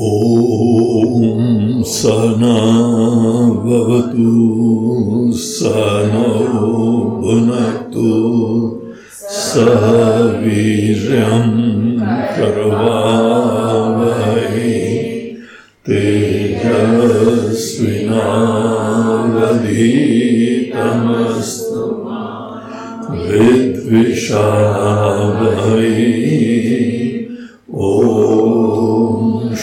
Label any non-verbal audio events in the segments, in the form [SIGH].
ॐ सहनावतु सहनौ भुनक्तु सह वीर्यं करवावहै तेजस्विनावधीतमस्तु विद्विषावहै।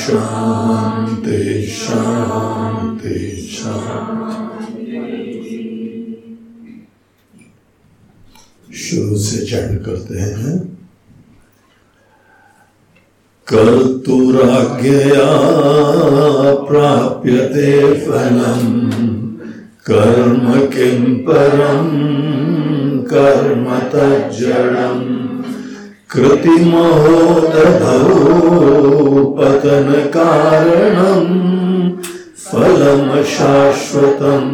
ॐ शान्ति शान्ति शान्ति शुरू से चैंट करते हैं। कर्तुराज्ञया प्राप्यते फलम्, कर्म किं परम्, कर्म तज्जडम् कृतिमहो पतनकारणम् फलम् शाश्वतम्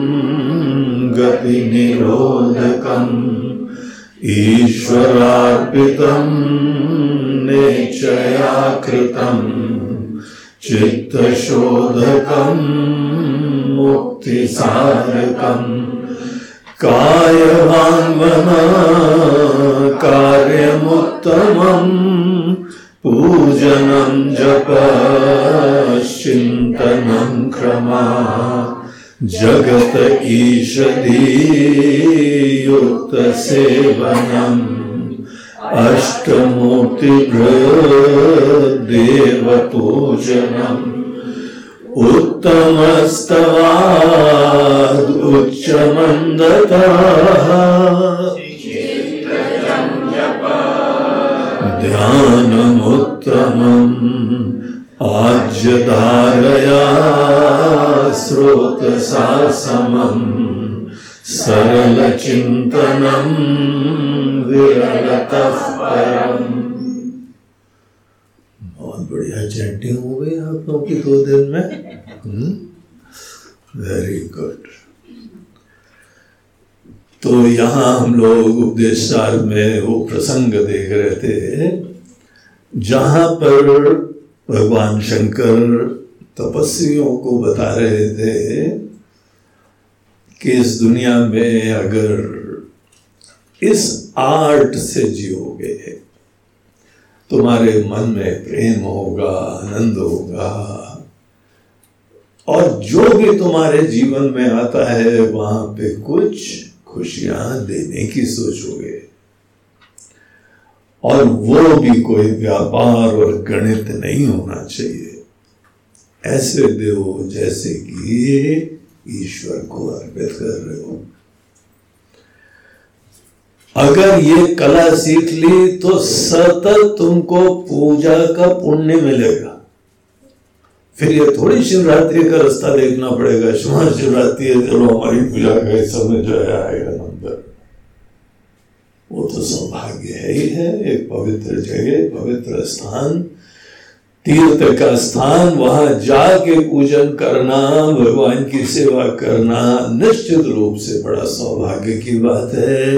गतिनिरोधकम् ईश्वरार्पितम् नेच्छया कृतम् चित्तशोधकम् मुक्तिसाधकम्। कायवाङ्मना कार्यमुत्तमम् पूजनं जपश्चिन्तनं क्रमा। जगत ईषदीयुक्तसेवनम् अष्टमूर्तिभृदेवपूजनम् उत्तमस्तवाद् ध्यानमुत्तमम् आज्यधारया स्रोतसा समम् सरलचिन्तनम् विरलतः परम् बहुत बढ़िया चैंटिंग हो गई आप लोगों की दो दिन में। वेरी गुड तो यहाँ हम लोग उपदेश सार में वो प्रसंग देख रहे थे। जहाँ पर भगवान शंकर तपस्वियों को बता रहे थे कि इस दुनिया में अगर इस आर्ट से जियोगे, तुम्हारे मन में प्रेम होगा, आनंद होगा, और जो भी तुम्हारे जीवन में आता है, वहाँ पे कुछ खुशियाँ देने की सोचोगे। और वो भी कोई व्यापार और गणित नहीं होना चाहिए। ऐसे देव जैसे कि ईश्वर को अर्पित कर रहे हो। अगर ये कला सीख ली तो सतत तुमको पूजा का पुण्य मिलेगा। फिर ये थोड़ी शिवरात्रि का रास्ता देखना पड़ेगा। शिवरात्रि चलो हमारी पूजा का इस समय जो है, आएगा नंबर। वो तो सौभाग्य है ही है, एक पवित्र जगह, पवित्र स्थान। तीर्थ का स्थान, वहाँ जाके पूजन करना, भगवान की सेवा करना, निश्चित रूप से बड़ा सौभाग्य की बात है।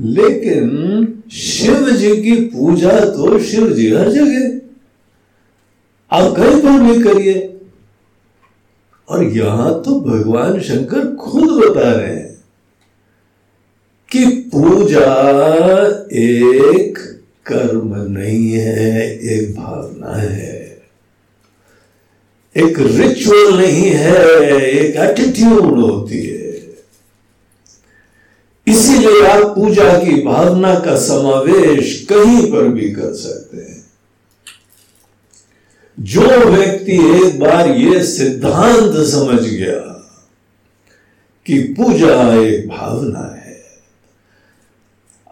लेकिन शिव जी की पूजा तो शिव जी हर जगह। आप कहीं पर भी करिए। और यहाँ तो भगवान शंकर खुद बता रहे हैं। कि पूजा एक कर्म नहीं है, एक भावना है। एक रिचुअल नहीं है, एक एटीट्यूड होती है। इसीलिए आप पूजा की भावना का समावेश कहीं पर भी कर सकते हैं। जो व्यक्ति एक बार ये सिद्धांत समझ गया कि पूजा एक भावना है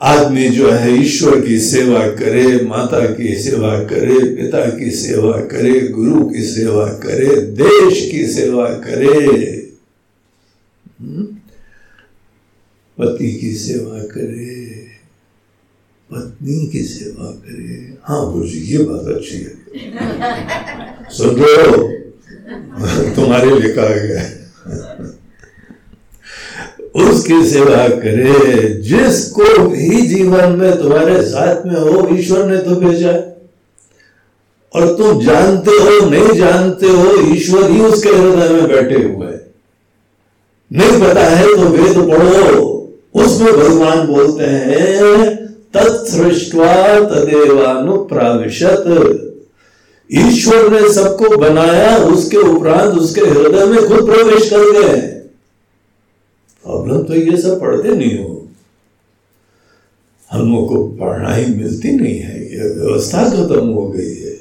आदमी जो है ईश्वर की सेवा करे माता की सेवा करे पिता की सेवा करे गुरु की सेवा करे देश की सेवा करे। पति की सेवा करे पत्नी की सेवा करे। हाँ गुरु ये बात अच्छी है। [LAUGHS] सुन लो तुम्हारे लिए कहा गया उसकी सेवा करे। जिसको भी जीवन में तुम्हारे साथ में हो, ईश्वर ने तो भेजा। और तुम जानते हो, नहीं जानते हो, ईश्वर ही उसके हृदय में बैठे हुए हैं। नहीं पता है तो वेद पढ़ो। उसमें भगवान बोलते हैं, तत्सृष्टवा तदेवानुप्राविशत ईश्वर ने सबको बनाया, उसके उपरांत उसके हृदय में खुद प्रवेश कर गए प्रॉब्लम तो ये सब पढ़ते नहीं हो। हम लोग को पढ़ाई मिलती नहीं है, ये व्यवस्था खत्म हो गई है।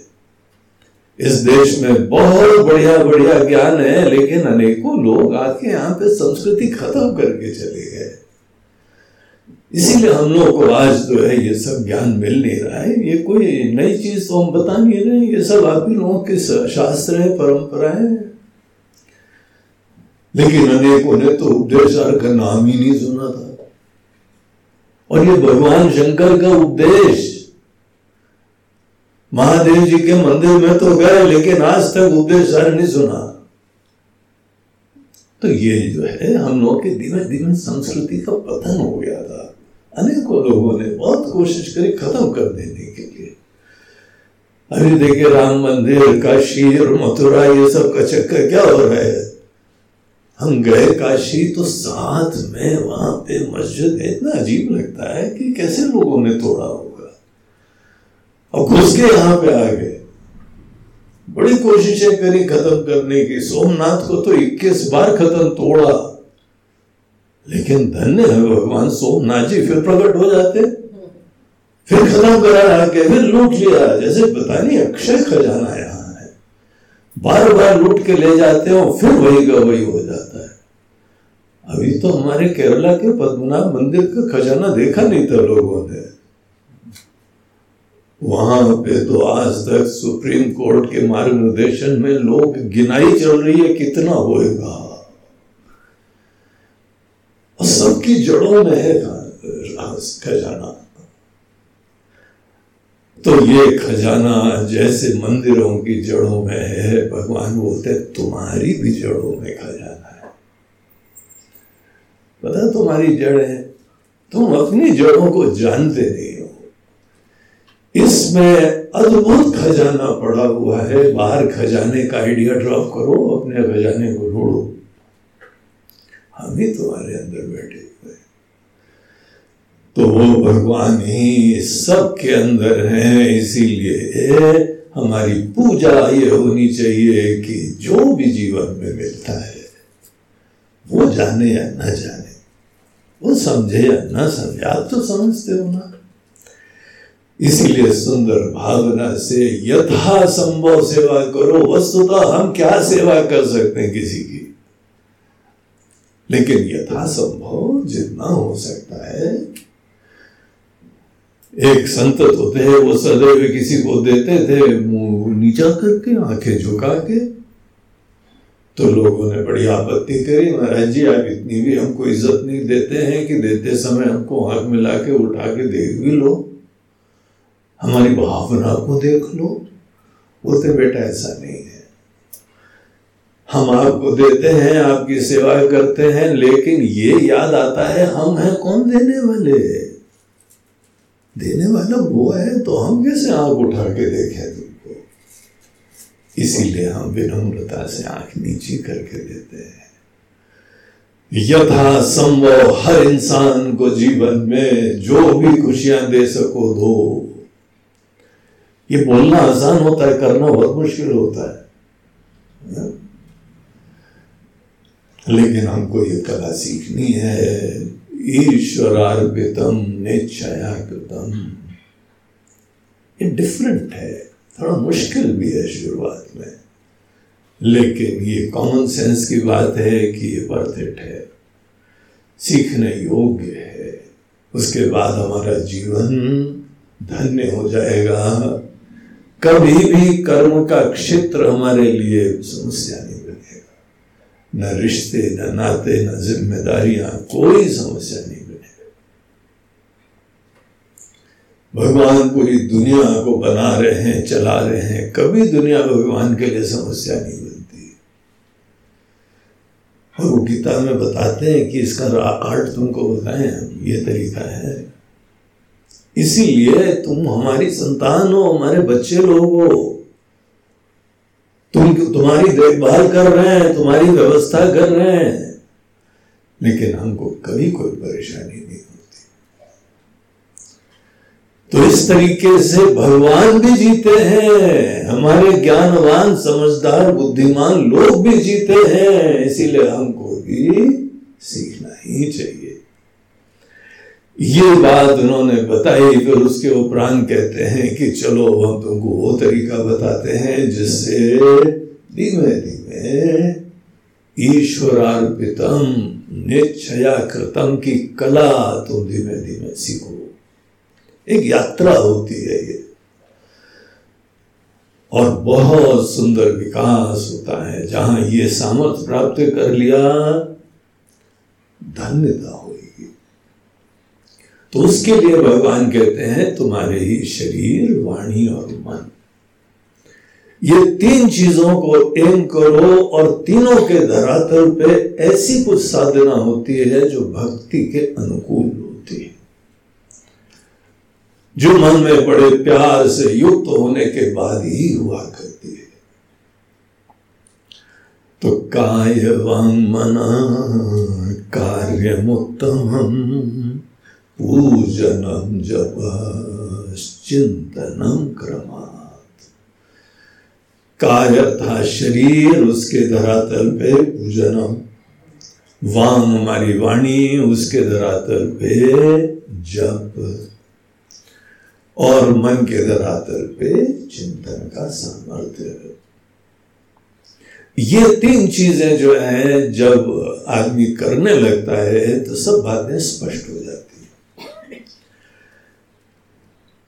इस देश में बहुत बढ़िया बढ़िया ज्ञान है, लेकिन अनेकों लोग आके यहाँ पे संस्कृति खत्म करके चले गए। इसीलिए हम लोग को आज जो है, ये सब ज्ञान मिल नहीं रहा है। ये कोई नई चीज़ तो हम बता नहीं रहे ये सब आप ही लोगों के शास्त्र है परंपरा है। लेकिन अनेकों ने तो उपदेशार का नाम ही नहीं सुना था। और ये भगवान शंकर का उपदेश। महादेव जी के मंदिर में तो गए, लेकिन आज तक उपदेशार नहीं सुना। तो ये जो है, हम लोग के धीमे धीमे संस्कृति का पतन हो गया था। अनेकों लोगों ने बहुत कोशिश करी खत्म कर देने के लिए। अभी देखिए राम मंदिर, काशी और मथुरा, ये सब का चक्कर क्या हो रहा है? हम गए काशी तो साथ में वहाँ पे मस्जिद इतना अजीब लगता है कि कैसे लोगों ने तोड़ा होगा? और घुस के यहाँ पे आ गए। बड़ी कोशिशें करी खत्म करने की। सोमनाथ को तो 21 बार खत्म तोड़ा। लेकिन धन्य है भगवान, सोमनाथ जी फिर प्रकट हो जाते। फिर खत्म करा आके फिर लूट लिया। जैसे पता नहीं अक्षय खजाना है। बार बार लूट के ले जाते हो फिर वही का वही हो जाता है। अभी तो हमारे केरला के पद्मनाभ मंदिर का खजाना देखा नहीं था लोगों ने। वहाँ पे तो आज तक सुप्रीम कोर्ट के मार्गदर्शन में लोग गिनाई चल रही है कितना होएगा। और सबकी जड़ों में है खजाना। तो ये खजाना जैसे मंदिरों की जड़ों में है, भगवान बोलते हैं, तुम्हारी भी जड़ों में खजाना है। पता तुम्हारी जड़ है? तुम अपनी जड़ों को जानते नहीं हो। इसमें अद्भुत खजाना पड़ा हुआ है। बाहर खजाने का आइडिया ड्रॉप करो, अपने खजाने को ढूंढो। हम ही तुम्हारे अंदर बैठे। तो वो भगवान ही सबके अंदर है, इसीलिए हमारी पूजा ये होनी चाहिए कि जो भी जीवन में मिलता है, वो जाने या न जाने, वो समझे या न समझे, आप तो समझते हो ना। इसीलिए सुंदर भावना से यथा संभव सेवा करो, वस्तुतः हम क्या सेवा कर सकते हैं किसी की? लेकिन यथासंभव जितना हो सकता है एक संत होते हैं वो सदैव किसी को देते थे, मुँह नीचा करके, आँखें झुका के तो लोगों ने बड़ी आपत्ति करी, महाराज जी, आप इतनी भी हमको इज़्ज़त नहीं देते हैं कि देते समय हमको आँख मिला के उठा के देख भी लो। हमारी भावना को देख लो। बोलते, बेटा, ऐसा नहीं है। हम आपको देते हैं, आपकी सेवा करते हैं, लेकिन ये याद आता है, हम हैं कौन देने वाले? देने वाला वो है तो हम कैसे आँख उठा के देखें तुमको? इसीलिए हम विनम्रता से आँख नीचे करके देते हैं। यथा संभव हर इंसान को जीवन में जो भी खुशियाँ दे सको दो। ये बोलना आसान होता है, करना बहुत मुश्किल होता है? लेकिन हमको ये कला सीखनी है। ईश्वरार्पितम निश्चया कृतम ये डिफरेंट है, थोड़ा मुश्किल भी है शुरुआत में। लेकिन ये कॉमन सेंस की बात है कि ये वर्थ इट है। सीखने योग्य है। उसके बाद हमारा जीवन धन्य हो जाएगा। कभी भी कर्म का क्षेत्र हमारे लिए समस्या नहीं न रिश्ते न नाते न जिम्मेदारियाँ कोई समस्या नहीं बने भगवान पूरी दुनिया को बना रहे हैं चला रहे हैं कभी दुनिया भगवान के लिए समस्या नहीं बनती और वो गीता में बताते हैं कि इसका आर्ट तुमको बताएँ हम ये तरीका है। इसीलिए तुम हमारी संतान हो, हमारे बच्चे लोग हो। तुम तुम्हारी देखभाल कर रहे हैं? तुम्हारी व्यवस्था कर रहे हैं। लेकिन हमको कभी कोई परेशानी नहीं होती। तो इस तरीके से भगवान भी जीते हैं, हमारे ज्ञानवान, समझदार, बुद्धिमान लोग भी जीते हैं। इसीलिए हमको भी सीखना ही चाहिए। ये बात उन्होंने बताई, फिर उसके उपरांत कहते हैं कि चलो हम तुमको वो तरीका बताते हैं जिससे धीमे धीमे ईश्वरार्पितम निश्चया कृतम की कला तुम धीमे धीमे सीखो। एक यात्रा होती है ये। और बहुत सुंदर विकास होता है, जहाँ ये सामर्थ्य प्राप्त कर लिया, धन्यता होगी तो उसके लिए भगवान कहते हैं, तुम्हारे ही शरीर, वाणी और मन। ये तीन चीज़ों को एम करो और तीनों के धरातल पे ऐसी कुछ साधना होती है जो भक्ति के अनुकूल होती है। जो मन में बड़े प्यार से युक्त होने के बाद ही हुआ करती है। तो काय वांग मना कार्यमुत्तम पूजनम जप चिंतनम क्रमात्। काय था शरीर उसके धरातल पे पूजनम वांग हमारी वाणी उसके धरातल पे जप। और मन के धरातल पे चिंतन का सामर्थ्य। ये तीन चीज़ें जो है, जब आदमी करने लगता है तो सब बातें स्पष्ट हो जाती है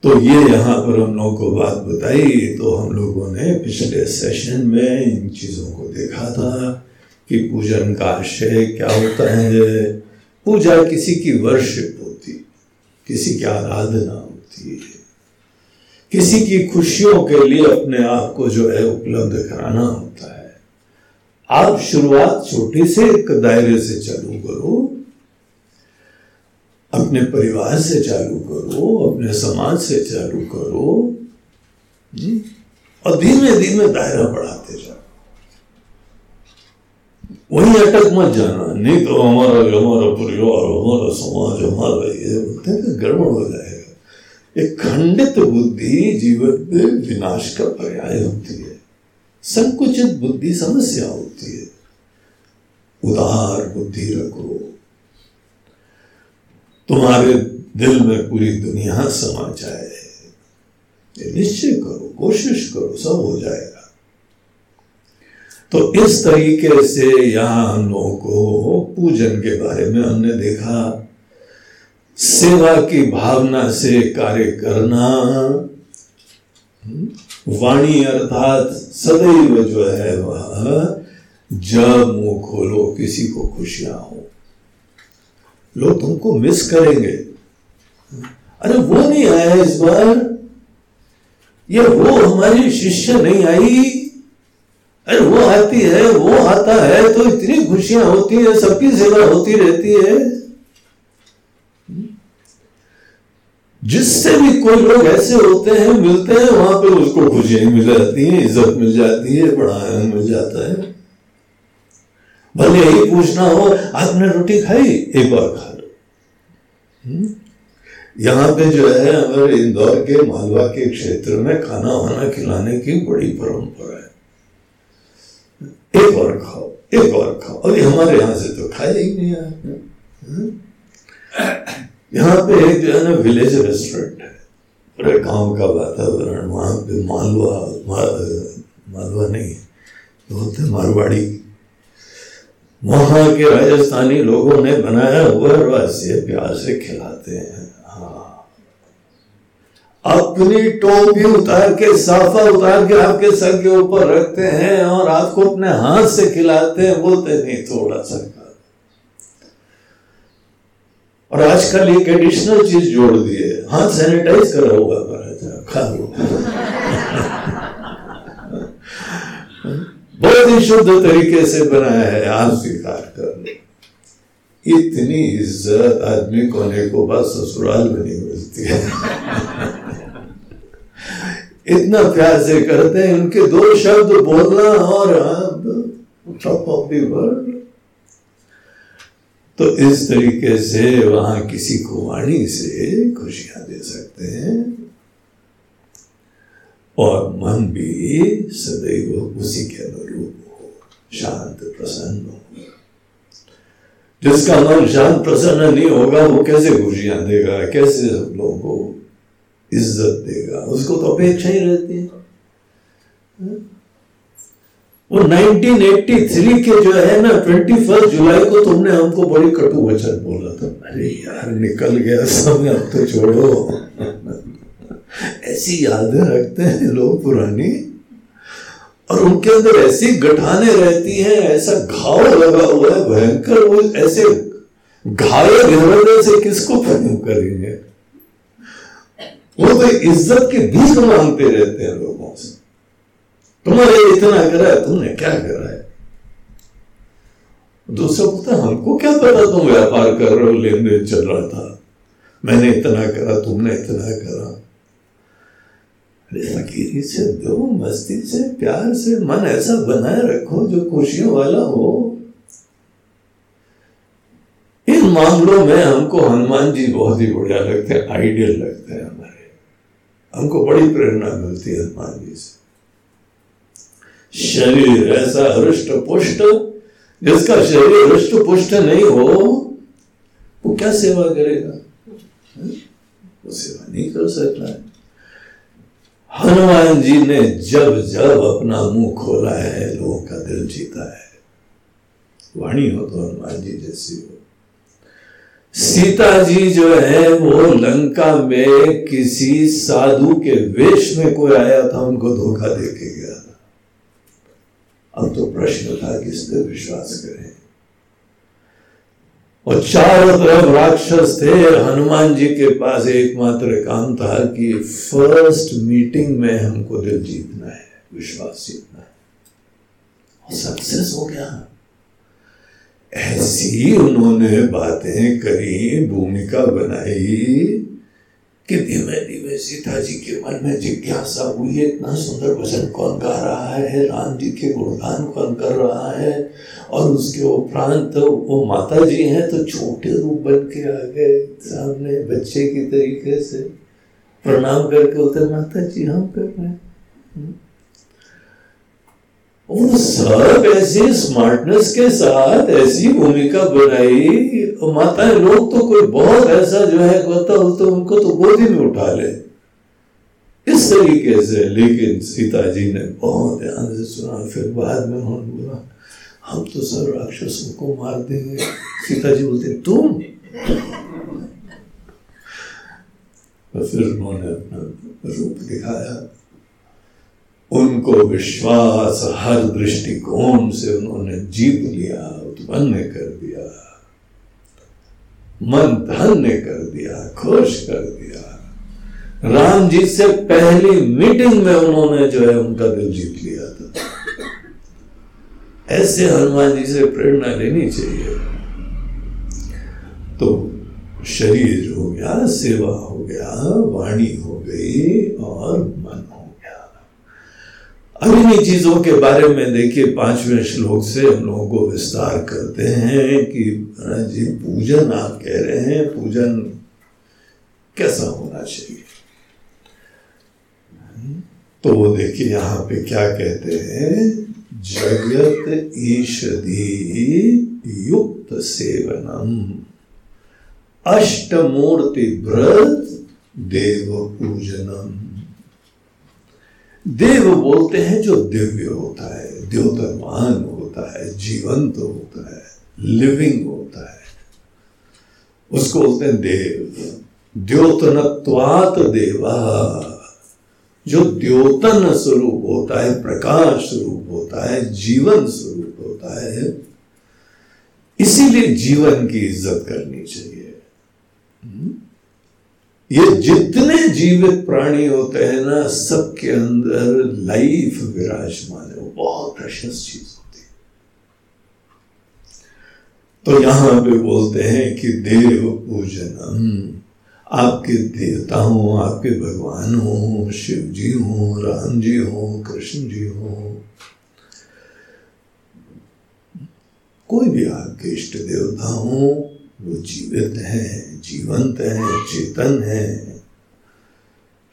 तो ये यहाँ पर हम लोगों को बात बताई तो हम लोगों ने पिछले सेशन में इन चीज़ों को देखा था कि पूजन का आशय क्या होता है। पूजा किसी की वर्शिप होती, किसी की आराधना होती है। किसी की खुशियों के लिए अपने आप को जो है उपलब्ध कराना होता है। आप शुरुआत छोटे से एक दायरे से चालू करो अपने परिवार से चालू करो अपने समाज से चालू करो। हम्म? और धीमे धीमे दायरा बढ़ाते जाओ। वही अटक मत जाना। नहीं तो हमारा हमारा परिवार हमारा समाज हमारा ये बोलते हैं गड़बड़ हो जाएगा। एक खंडित बुद्धि जीवन में विनाश का पर्याय होती है। संकुचित बुद्धि समस्या होती है। उदार बुद्धि रखो। तुम्हारे दिल में पूरी दुनिया समा जाए। निश्चय करो, कोशिश करो, सब हो जाएगा। तो इस तरीके से यहाँ हम लोगों को पूजन के बारे में हमने देखा। सेवा की भावना से कार्य करना, वाणी अर्थात सदैव जो है वह जब मुँह खोलो, किसी को खुशियाँ हो। लोग तुमको मिस करेंगे। अरे वो नहीं आया इस बार। ये वो हमारी शिष्य नहीं आई। अरे वो आती है, वो आता है तो इतनी खुशियाँ होती है, सबकी सेवा होती रहती है। जिससे भी कोई लोग ऐसे होते हैं, मिलते हैं, वहाँ पे उसको खुशियाँ मिल जाती हैं, इज़्ज़त मिल जाती है आनंद मिल जाता है। भले ही पूछना हो, आपने रोटी खाई? एक बार खा लो। हम्म? यहाँ पे जो है, हमारे इंदौर के मालवा के क्षेत्र में खाना वाना खिलाने की बड़ी परंपरा है। एक बार खाओ, एक बार खाओ। अभी हमारे यहाँ से तो खाया ही नहीं आपने। हम्म? यहाँ पे एक जो है ना विलेज रेस्टोरेंट है। पूरे गाँव का वातावरण, वहाँ पे मालवा मालवा नहीं बोलते मारवाड़ी। वहाँ के राजस्थानी लोगों ने बनाया हुआ वैसे प्यार से खिलाते हैं। हाँ। अपनी टोपी उतार के, साफा उतार के आपके सर के ऊपर रखते हैं और आपको अपने हाथ से खिलाते हैं, बोलते नहीं, थोड़ा सा और आजकल एक एडिशनल चीज़ जोड़ दिए। हाथ सैनिटाइज करा हुआ महाराजा खा लो। बहुत ही शुद्ध तरीके से बनाया है आप स्वीकार कर लो इतनी इज़्ज़त आदमी कोने को बस ससुराल में नहीं मिलती है। इतना प्यार से करते हैं उनके दो शब्द बोलना और टॉप ऑफ़ दी वर्ल्ड तो इस तरीके से वहाँ किसी को वाणी से खुशियाँ दे सकते हैं। और मन भी सदैव उसी के अनुरूप हो, शांत प्रसन्न हो। जिसका मन शांत प्रसन्न नहीं होगा, वो कैसे खुशियाँ देगा, कैसे सब लोगों को इज़्ज़त देगा? उसको तो अपेक्षा ही रहती है। वो 1983 के जो है ना 21 जुलाई को तुमने हमको बड़ी कटु वचन बोला था। अरे यार, निकल गया समय, अब तो छोड़ो। ऐसी यादें रखते हैं लोग पुरानी, और उनके अंदर ऐसी गठाने रहती हैं, ऐसा घाव लगा हुआ है, भयंकर वो ऐसे घायल हृदय से किसको प्रेम करेंगे? वो तो इज़्ज़त के बीच मांगते रहते हैं लोगों से। तुम्हारे इतना करा है तुमने क्या करा है? दूसरा बोलता हमको क्या पता तुम व्यापार कर रहे हो, लेन देन चल रहा था। मैंने इतना करा, तुमने इतना करा। फकीरी से दो, मस्ती से, प्यार से, मन ऐसा बनाए रखो जो खुशियों वाला हो। इन मामलों में हमको हनुमान जी बहुत ही बढ़िया लगते हैं, आइडियल लगते हैं हमारे। हमको बड़ी प्रेरणा मिलती है हनुमान जी से। शरीर ऐसा हृष्ट पुष्ट जिसका शरीर हृष्ट पुष्ट नहीं हो, वो क्या सेवा करेगा? वो सेवा नहीं कर सकता है। हनुमान जी ने जब जब अपना मुँह खोला है, लोगों का दिल जीता है। वाणी हो तो हनुमान जी जैसी हो। सीता जी जो है, वो लंका में किसी साधु के वेश में कोई आया था, उनको धोखा दे के गया अब तो प्रश्न था किस पे विश्वास करें। और चारों तरफ़ राक्षस थे। हनुमान जी के पास एकमात्र काम था कि फ़र्स्ट मीटिंग में हमको दिल जीतना है, विश्वास जीतना है। और सक्सेस हो गया। ऐसी उन्होंने बातें करी, भूमिका बनाई कि धीमे धीमे सीता जी के मन में जिज्ञासा हुई, इतना सुंदर भजन कौन गा रहा है? राम जी के गुणगान कौन कर रहा है? और उसके उपरांत तो वो माता जी हैं तो छोटे रूप बन के आ गए सामने बच्चे की तरीके से। प्रणाम करके उतर माता जी हम कर रहे हैं। वो सब ऐसी स्मार्टनेस के साथ ऐसी भूमिका बनाई। माता लोग तो कोई बहुत ऐसा जो है होता हो तो उनको तो गोदी में उठा ले। इस तरीके से, लेकिन सीता जी ने बहुत ध्यान से सुना, फिर बाद में उन्होंने बोला हम तो सब राक्षसों को मार देंगे। सीता जी बोलते, तुम? तो फिर उन्होंने अपना रूप दिखाया। उनको विश्वास, हर दृष्टिकोण से उन्होंने जीत लिया, उत्पन्न कर दिया। मन धन्य कर दिया, खुश कर दिया। राम जी से पहली मीटिंग में उन्होंने जो है उनका दिल जीत लिया था। ऐसे हनुमान जी से प्रेरणा लेनी चाहिए। तो शरीर हो गया, सेवा हो गया, वाणी हो गई और मन हो गया। अब इन्हीं चीज़ों के बारे में देखिए, पाँचवें श्लोक से हम लोगों को विस्तार करते हैं कि जी, पूजन आप कह रहे हैं, पूजन कैसा होना चाहिए? तो वो देखिए, यहाँ पे क्या कहते हैं? जगत ईषधि युक्त सेवनम। अष्टमूर्ति व्रत देव पूजनम देव बोलते हैं जो दिव्य होता है द्योतमान होता है, जीवंत तो होता है लिविंग होता है। उसको बोलते हैं देव। द्योतनत्वात देवा। जो द्योतन स्वरूप होता है, प्रकाश स्वरूप होता है, जीवन स्वरूप होता है, इसीलिए जीवन की इज़्ज़त करनी चाहिए? ये जितने जीवित प्राणी होते हैं ना, सबके अंदर लाइफ विराजमान है, वो बहुत प्रशस्त चीज़ होती है तो यहाँ पे बोलते हैं कि देव पूजनम आपके देवता हो आपके भगवान हो शिव जी हो, राम जी हो, कृष्ण जी हो, कोई भी आपके इष्ट देवता हो वो जीवित है, जीवंत है, चेतन है।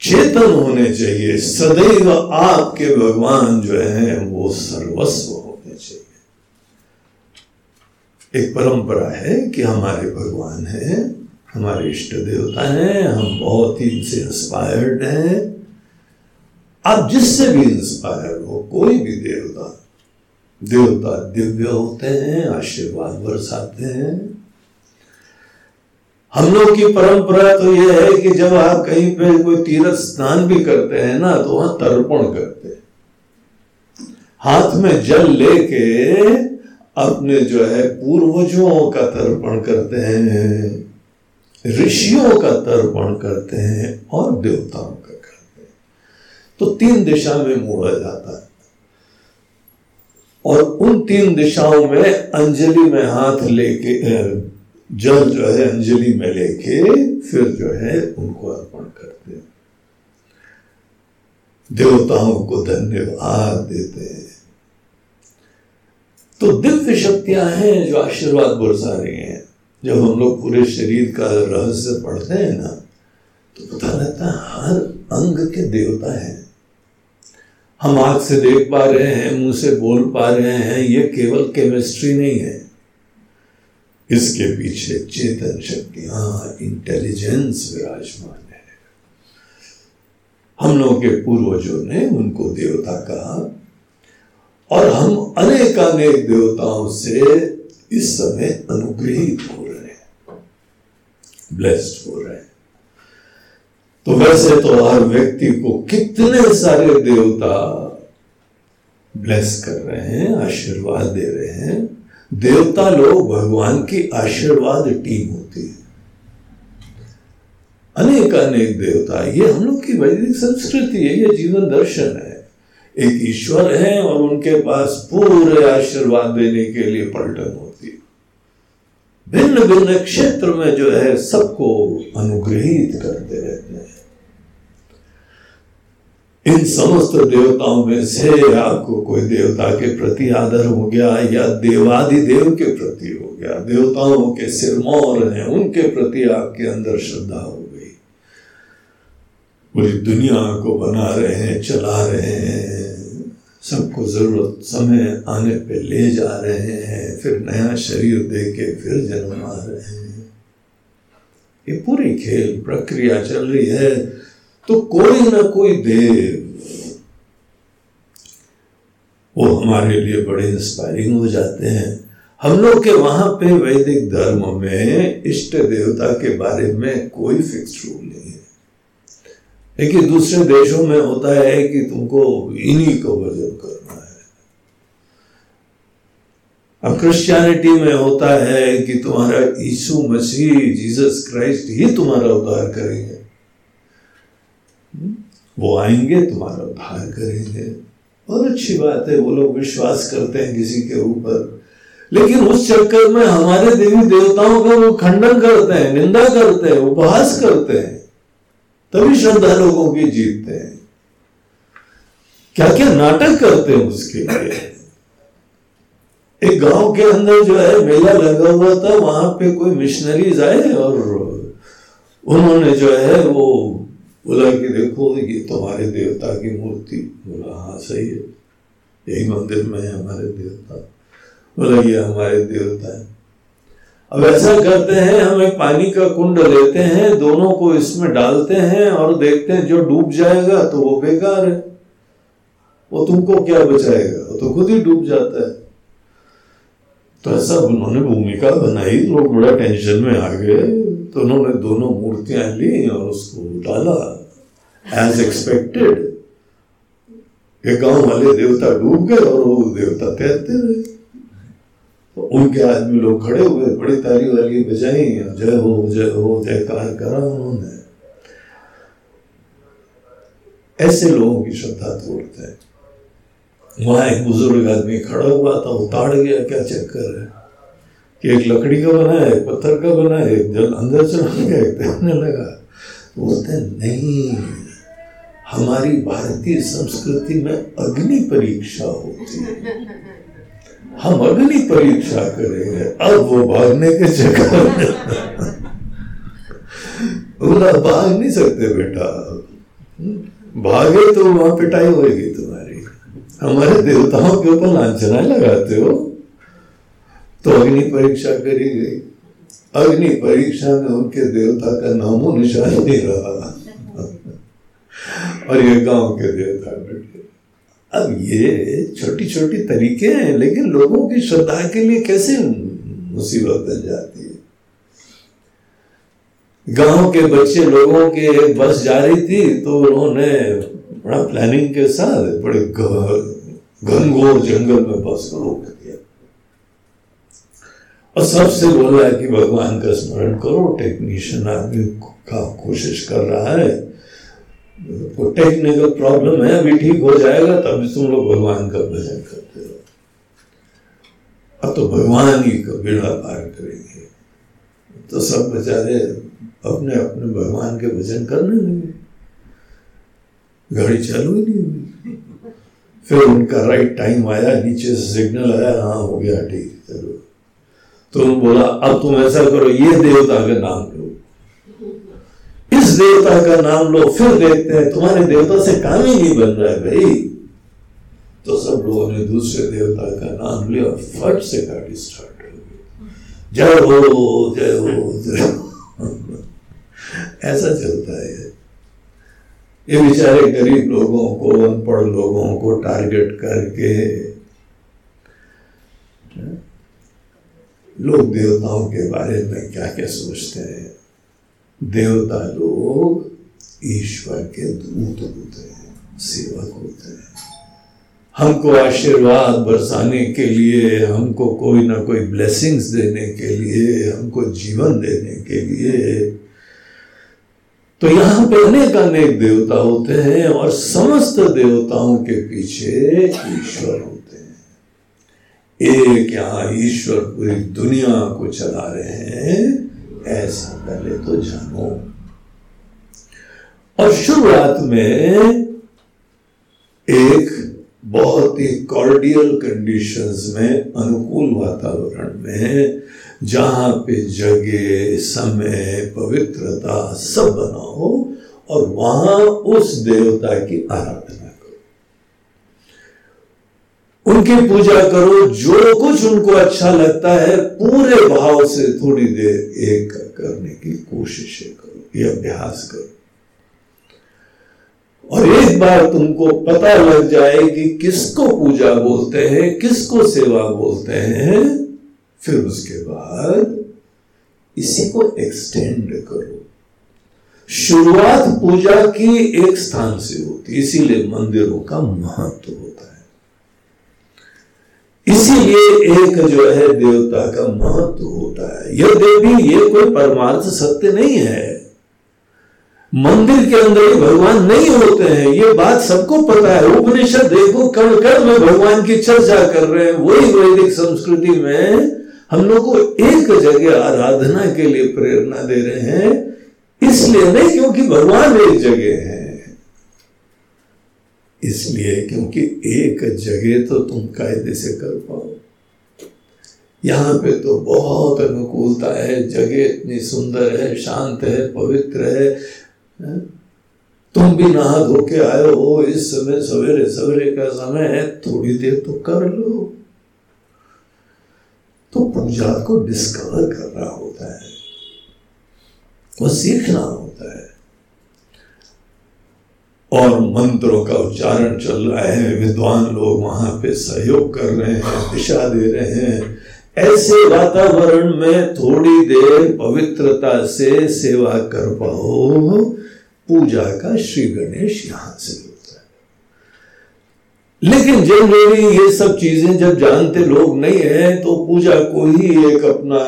चेतन होने चाहिए, सदैव आपके भगवान जो है, वो सर्वस्व होने चाहिए। एक परंपरा है कि हमारे भगवान है हमारे इष्ट देवता हैं, हम बहुत ही इनसे इंस्पायर्ड हैं। आप जिससे भी इंस्पायर हो, कोई भी देवता देवता दिव्य होते हैं, आशीर्वाद बरसाते हैं। हम लोग की परंपरा तो यह है कि जब आप कहीं पे कोई तीर्थ स्नान भी करते हैं ना तो वहाँ तर्पण करते हैं। हाथ में जल लेके अपने जो है पूर्वजों का तर्पण करते हैं। ऋषियों का तर्पण करते हैं और देवताओं का करते हैं। तो तीन दिशा में मोड़ा जाता है। और उन तीन दिशाओं में अंजलि में हाथ लेके जल जो है अंजलि में लेके फिर जो है उनको अर्पण करते हैं। देवताओं को धन्यवाद देते हैं। तो दिव्य शक्तियाँ हैं जो आशीर्वाद बरसा रही हैं। जब हम लोग पूरे शरीर का रहस्य पढ़ते हैं ना तो पता रहता है हर अंग के देवता है। हम आँख से देख पा रहे हैं, मुँह से बोल पा रहे हैं, ये केवल केमिस्ट्री नहीं है। इसके पीछे चेतन शक्तियाँ इंटेलिजेंस विराजमान है। हम लोग के पूर्वजों ने उनको देवता कहा, और हम अनेकानेक देवताओं से इस समय अनुग्रहित हो। ब्लेस्ड हो रहे हैं। तो वैसे तो हर व्यक्ति को कितने सारे देवता ब्लेस कर रहे हैं, आशीर्वाद दे रहे हैं। देवता लोग भगवान की आशीर्वाद टीम होती है। अनेक अनेक देवता, ये हम लोग की वैदिक संस्कृति है, ये जीवन दर्शन है। एक ईश्वर है और उनके पास पूरे आशीर्वाद देने के लिए पलटन है। भिन्न भिन्न क्षेत्र में जो है सबको अनुग्रहित करते रहते हैं। इन समस्त देवताओं में से आपको कोई देवता के प्रति आदर हो गया या देवादि देव के प्रति हो गया, देवताओं के सिरमौर हैं, उनके प्रति आपके अंदर श्रद्धा हो गई। पूरी दुनिया को बना रहे हैं, चला रहे हैं। सबको ज़रूरत, समय आने पे ले जा रहे हैं, फिर नया शरीर दे के फिर जन्म आ रहे हैं। ये पूरी खेल प्रक्रिया चल रही है तो कोई ना कोई देव वो हमारे लिए बड़े इंस्पायरिंग हो जाते हैं। हम लोग के वहाँ पे वैदिक धर्म में इष्ट देवता के बारे में कोई फिक्स रूल नहीं। लेकिन दूसरे देशों में होता है कि तुमको इन्हीं को वर्जन करना है। अब क्रिश्चियनिटी में होता है कि तुम्हारा यीशु मसीह जीसस क्राइस्ट ही तुम्हारा उद्धार करेंगे। वो आएँगे, तुम्हारा उद्धार करेंगे। बहुत अच्छी बात है, वो लोग विश्वास करते हैं किसी के ऊपर। लेकिन उस चक्कर में हमारे देवी देवताओं का वो खंडन करते हैं, निंदा करते हैं, उपहास करते हैं। तभी श्रद्धा लोगों की जीतते हैं। क्या क्या नाटक करते हैं उसके लिए? एक गाँव के अंदर जो है, मेला लगा हुआ था, वहाँ पे कोई मिशनरीज आए और उन्होंने जो है, वो बोला कि देखो, ये तुम्हारे देवता की मूर्ति। बोला हाँ सही है। यही मंदिर में है हमारे देवता। बोला, ये हमारे देवता है। अब ऐसा करते हैं, हम एक पानी का कुंड लेते हैं, दोनों को इसमें डालते हैं और देखते हैं, जो डूब जाएगा तो वो बेकार है। वो तुमको क्या बचाएगा? वो तो खुद ही डूब जाता है। तो ऐसा उन्होंने भूमिका बनाई लोग बड़ा टेंशन में आ गए। तो उन्होंने दोनों मूर्तियाँ ली और उसको डाला। एज एक्सपेक्टेड गाँव वाले देवता डूब गए और वो देवता तैरते रहे। उनके आदमी लोग खड़े हुए बड़ी ताली वाली बजाई, जय हो जय हो जयकार करा उन्होंने। ऐसे लोगों की श्रद्धा तोड़ते हैं। वहाँ एक बुज़ुर्ग आदमी खड़ा हुआ था उताड़ गया, क्या चक्कर है? कि एक लकड़ी का बना है पत्थर का बना है जल अंदर चला गया, एक तैरने लगा। बोलते नहीं, हमारी भारतीय संस्कृति में अग्नि परीक्षा होती है। हम अग्नि परीक्षा करेंगे। अब वो भागने के चक्कर बोला, भाग नहीं सकते बेटा। भागे तो वहाँ पिटाई होगी तुम्हारी। हमारे देवताओं के ऊपर लांछना लगाते हो। तो अग्नि परीक्षा करी गई। अग्नि परीक्षा में उनके देवता का नामो निशान नहीं रहा। और ये गाँव के देवता बैठे। अब ये छोटी छोटी तरीके हैं, लेकिन लोगों की श्रद्धा के लिए कैसे मुसीबत बन जाती है? गाँव के बच्चे लोगों के बस जा रही थी तो उन्होंने बड़ा प्लानिंग के साथ बड़े घनघोर जंगल में बस को रोक दिया। और सबसे बोला कि भगवान का स्मरण करो टेक्नीशियन आदमी का कोशिश कर रहा है टेक्निकल प्रॉब्लम है, अभी ठीक हो जाएगा तभी तुम लोग भगवान का भजन करते हो अब तो भगवान ही का बेड़ा पार करेंगे। तो सब बेचारे अपने अपने भगवान के भजन करने लगे। गाड़ी चालू ही नहीं हुई। फिर उनका राइट टाइम आया, नीचे से सिग्नल आया हाँ हो गया, ठीक, चलो। तो बोला, अब तुम ऐसा करो, ये देवता का नाम देवता का नाम लो फिर देखते हैं, तुम्हारे देवता से काम ही नहीं बन रहा है भाई। तो सब लोगों ने दूसरे देवता का नाम लिया फट से गाड़ी स्टार्ट हो गई। जय हो जय हो जय हो। ऐसा चलता है। ये बेचारे गरीब लोगों को, अनपढ़ लोगों को टारगेट करके लोग देवताओं के बारे में क्या क्या सोचते हैं। देवता लोग ईश्वर के दूत होते हैं, सेवक होते हैं। हमको आशीर्वाद बरसाने के लिए, हमको कोई ना कोई ब्लेसिंग्स देने के लिए, हमको जीवन देने के लिए। तो यहाँ पे अनेक अनेक देवता होते हैं और समस्त देवताओं के पीछे ईश्वर होते हैं। एक यहाँ ईश्वर पूरी दुनिया को चला रहे हैं ऐसा पहले तो जानो। और शुरुआत में एक बहुत ही कॉर्डियल कंडीशंस में, अनुकूल वातावरण में, जहाँ पे जगह, समय, पवित्रता सब बनाओ और वहाँ उस देवता की आराधना उनकी पूजा करो, जो कुछ उनको अच्छा लगता है, पूरे भाव से थोड़ी देर एक करने की कोशिश करो, ये अभ्यास करो। और एक बार तुमको पता लग जाए कि किसको पूजा बोलते हैं, किसको सेवा बोलते हैं, फिर उसके बाद इसी को एक्सटेंड करो। शुरुआत पूजा की एक स्थान से होती इसीलिए मंदिरों का महत्व होता इसीलिए एक जो है देवता का महत्व होता है। यह देवी, ये कोई परमार्थ सत्य नहीं है। मंदिर के अंदर ही भगवान नहीं होते हैं, ये बात सबको पता है। उपनिषद देखो कण कण में भगवान की चर्चा कर रहे हैं। वही वैदिक संस्कृति में हम लोग को एक जगह आराधना के लिए प्रेरणा दे रहे हैं। इसलिए नहीं, क्योंकि भगवान एक जगह है। इसलिए क्योंकि एक जगह तो तुम कायदे से कर पाओ। यहाँ पे तो बहुत अनुकूलता है, जगह इतनी सुंदर है, शांत है, पवित्र है। तुम भी नहा धो के आए हो, इस समय सवेरे सवेरे का समय है, थोड़ी देर तो कर लो। तो पूजा को डिस्कवर करना होता है। वो सीखना होता है और मंत्रों का उच्चारण चल रहा है। विद्वान लोग वहाँ पे सहयोग कर रहे हैं, दिशा दे रहे हैं। ऐसे वातावरण में थोड़ी देर पवित्रता से सेवा कर पाओ। पूजा का श्री गणेश यहाँ से होता है। लेकिन जनरली ये सब चीज़ें जब जानते लोग नहीं है तो पूजा को ही एक अपना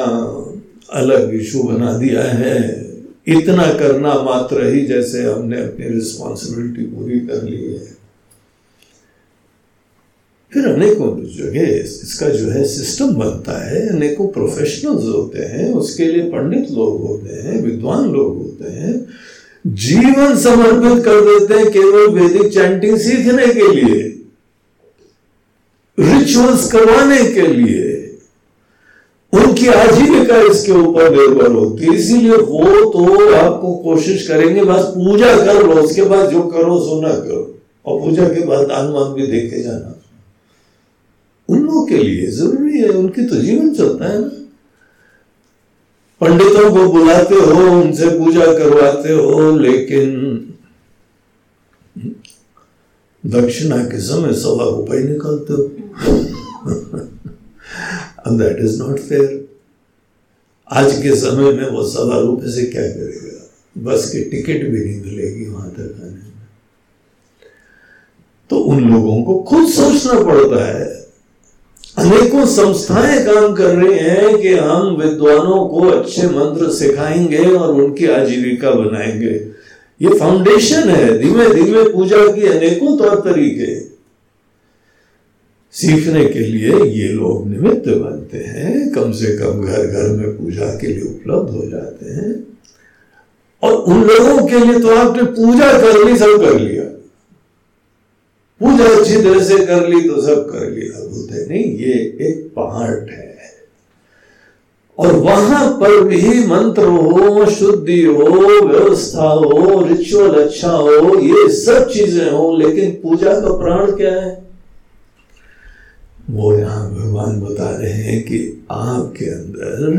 अलग इशू बना दिया है। इतना करना मात्र ही जैसे हमने अपनी रिस्पॉन्सिबिलिटी पूरी कर ली है। फिर अनेकों जगह इसका जो है सिस्टम बनता है, अनेकों प्रोफेशनल्स होते हैं, उसके लिए पंडित लोग होते हैं, विद्वान लोग होते हैं, जीवन समर्पित कर देते हैं केवल वैदिक चैंटिंग सीखने के लिए रिचुअल्स करवाने के लिए। उनकी आजीविका इसके ऊपर निर्भर होती है इसीलिए वो तो आपको कोशिश करेंगे, बस पूजा कर लो उसके बाद जो करो, सो ना करो। और पूजा के बाद अनुमान भी देखे जाना। उन लोगों के लिए ज़रूरी है, उनकी तो जीवन चलता है ना। पंडितों को बुलाते हो, उनसे पूजा करवाते हो, लेकिन दक्षिणा के समय सवा रुपए निकालते हो। दैट इज़ नॉट फेयर आज के समय में वो सवा रुपए से क्या करेगा? बस की टिकट भी नहीं मिलेगी वहाँ तक आने में। तो उन लोगों को खुद सोचना पड़ता है। अनेकों संस्थाएँ काम कर रही हैं कि हम विद्वानों को अच्छे मंत्र सिखाएँगे और उनकी आजीविका बनाएँगे। ये फाउंडेशन है। धीमे धीमे पूजा की अनेकों तौर तरीके। सीखने के लिए ये लोग निमित्त बनते हैं, कम से कम घर घर में पूजा के लिए उपलब्ध हो जाते हैं। और उन लोगों के लिए तो आपने पूजा कर ली, सब कर लिया। पूजा अच्छी तरह से कर ली तो सब कर लिया, बोलते नहीं, ये एक पार्ट है। और वहाँ पर भी मंत्र हो, शुद्धि हो, व्यवस्था हो रिचुअल अच्छा हो, ये सब चीज़ें हो, लेकिन पूजा का प्राण क्या है? वो यहाँ भगवान बता रहे हैं कि आपके अंदर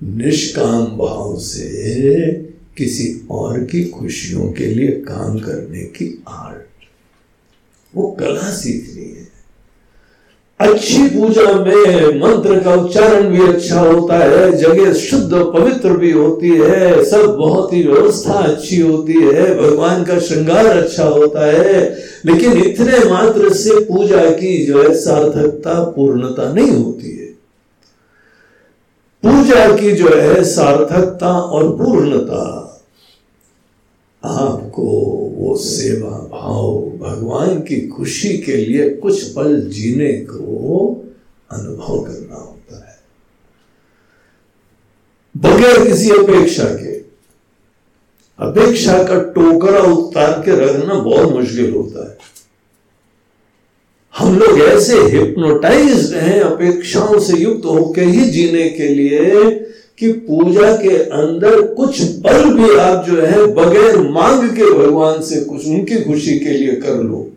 निष्काम भाव से किसी और की खुशियों के लिए काम करने की आर्ट वो कला सीखनी है। अच्छी पूजा में मंत्र का उच्चारण भी अच्छा होता है, जगह शुद्ध पवित्र भी होती है, सब बहुत ही व्यवस्था अच्छी होती है, भगवान का श्रृंगार अच्छा होता है। लेकिन इतने मात्र से पूजा की जो है सार्थकता, पूर्णता नहीं होती है। पूजा की जो है सार्थकता और पूर्णता आपको वो सेवा भाव भगवान की खुशी के लिए कुछ पल जीने को अनुभव करना होता है। बगैर किसी अपेक्षा के, अपेक्षा का टोकरा उतार के रखना बहुत मुश्किल होता है। हम लोग ऐसे हिप्नोटाइज हैं, अपेक्षाओं से युक्त होकर ही जीने के लिए कि पूजा के अंदर कुछ पल भी आप जो है, बगैर मांग के भगवान से कुछ उनकी खुशी के लिए कर लो।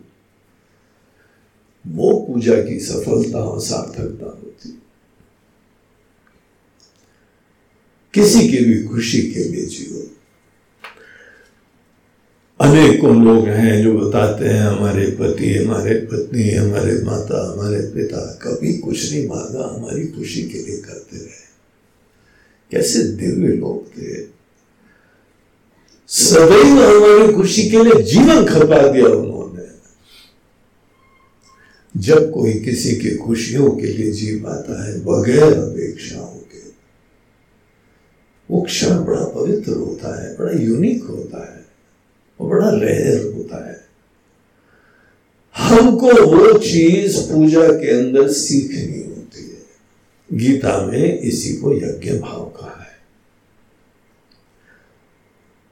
वो पूजा की सफलता और सार्थकता होती। किसी की भी खुशी के लिए जियो। अनेकों लोग हैं जो बताते हैं, हमारे पति, हमारे पत्नी, हमारे माता, हमारे पिता कभी कुछ नहीं मांगा, हमारी खुशी के लिए करते रहे। कैसे दिव्य लोग थे? सदैव हमारी खुशी के लिए जीवन खपा दिया उन्होंने। जब कोई किसी की खुशियों के लिए जी पाता है, बगैर अपेक्षाओं के, वो क्षण बड़ा पवित्र होता है, बड़ा यूनिक होता है वो बड़ा रेयर होता है। हमको वो चीज़ पूजा के अंदर सीखनी होती है। गीता में इसी को यज्ञ भाव कहा है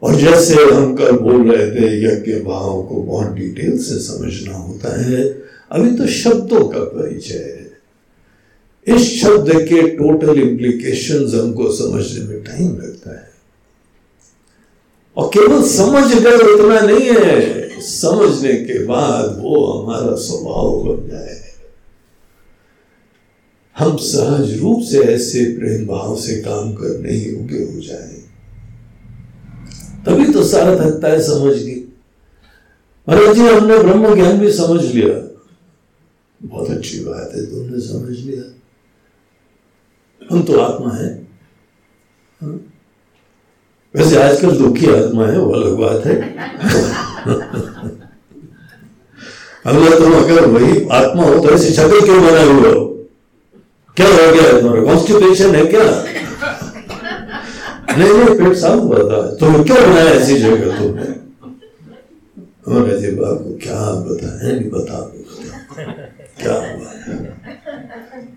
और जैसे हम कल बोल रहे थे यज्ञ भाव को बहुत डिटेल से समझना होता है, अभी तो शब्दों का परिचय है। इस शब्द के टोटल इंप्लीकेशंस हमको समझने में टाइम लगता है। और केवल समझ गए इतना नहीं है, समझने के बाद वो हमारा स्वभाव बन जाए। हम सहज रूप से ऐसे प्रेम भाव से काम करने योग्य हो जाए। तभी तो सार्थकता है समझ की। महाराज जी, हमने ब्रह्म ज्ञान भी समझ लिया। बहुत अच्छी बात है, तुमने समझ लिया। हम तो आत्मा है। हाँ? वैसे आजकल दुखी आत्मा है, वो अलग बात है। [LAUGHS] अगर तुम अगर वही आत्मा हो तो ऐसी शक्ल क्यों बना हुआ हो? क्या हो गया तुम्हारा? कॉन्स्टिपेशन है क्या? नहीं नहीं पेट साफ़ हुआ था तुम क्यों बनाया ऐसी जगह तुमने हमारे जी बाबू क्या बताए नहीं बता क्या हुआ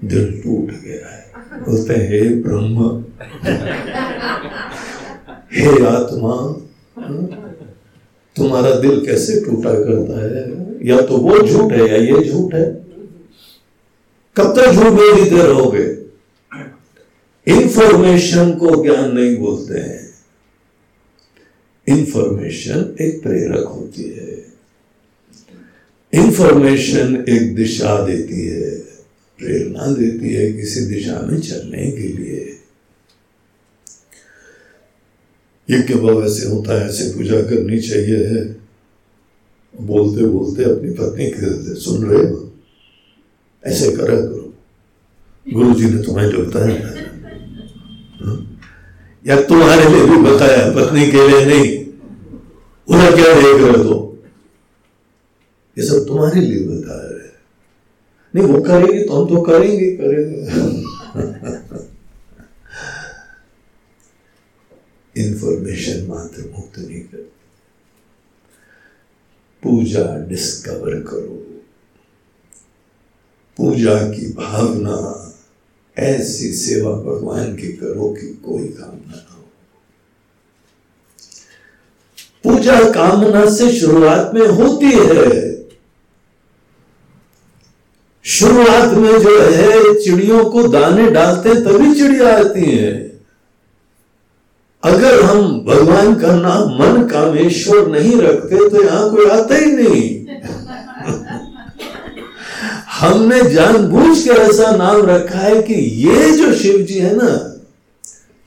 दिल टूट गया है। बोलते हे ब्रह्म, हे आत्मा तुम्हारा दिल कैसे टूटा करता है? या तो वो झूठ है, या ये झूठ है? कब तक झूठ बोलते रहोगे? इंफॉर्मेशन को ज्ञान नहीं बोलते हैं। इंफॉर्मेशन एक प्रेरक होती है। इंफॉर्मेशन एक दिशा देती है। प्रेरणा देती है किसी दिशा में चलने के लिए। यज्ञ भाव ऐसे होता है, ऐसे पूजा करनी चाहिए है। बोलते बोलते अपनी पत्नी कहते सुन रहे हो। ऐसे करा करो। गुरु जी ने तुम्हें जो बताया? या तुम्हारे लिए भी बताया, पत्नी के लिए नहीं, उन्हें क्या देख रहे हो ये सब तुम्हारे लिए बता रहे नहीं, वो करेगी तो हम तो करेंगे करेंगे। इंफॉर्मेशन मात्र मुक्त नहीं करती। पूजा डिस्कवर करो। पूजा की भावना ऐसी सेवा भगवान की करो कि कोई कामना ना हो पूजा कामना से शुरुआत में होती है। शुरुआत में जो है, चिड़ियों को दाने डालते तभी चिड़िया आती है। अगर हम भगवान का नाम मन कामेश्वर नहीं रखते तो यहाँ कोई आता ही नहीं। हमने जानबूझ के ऐसा नाम रखा है कि ये जो शिव जी है ना,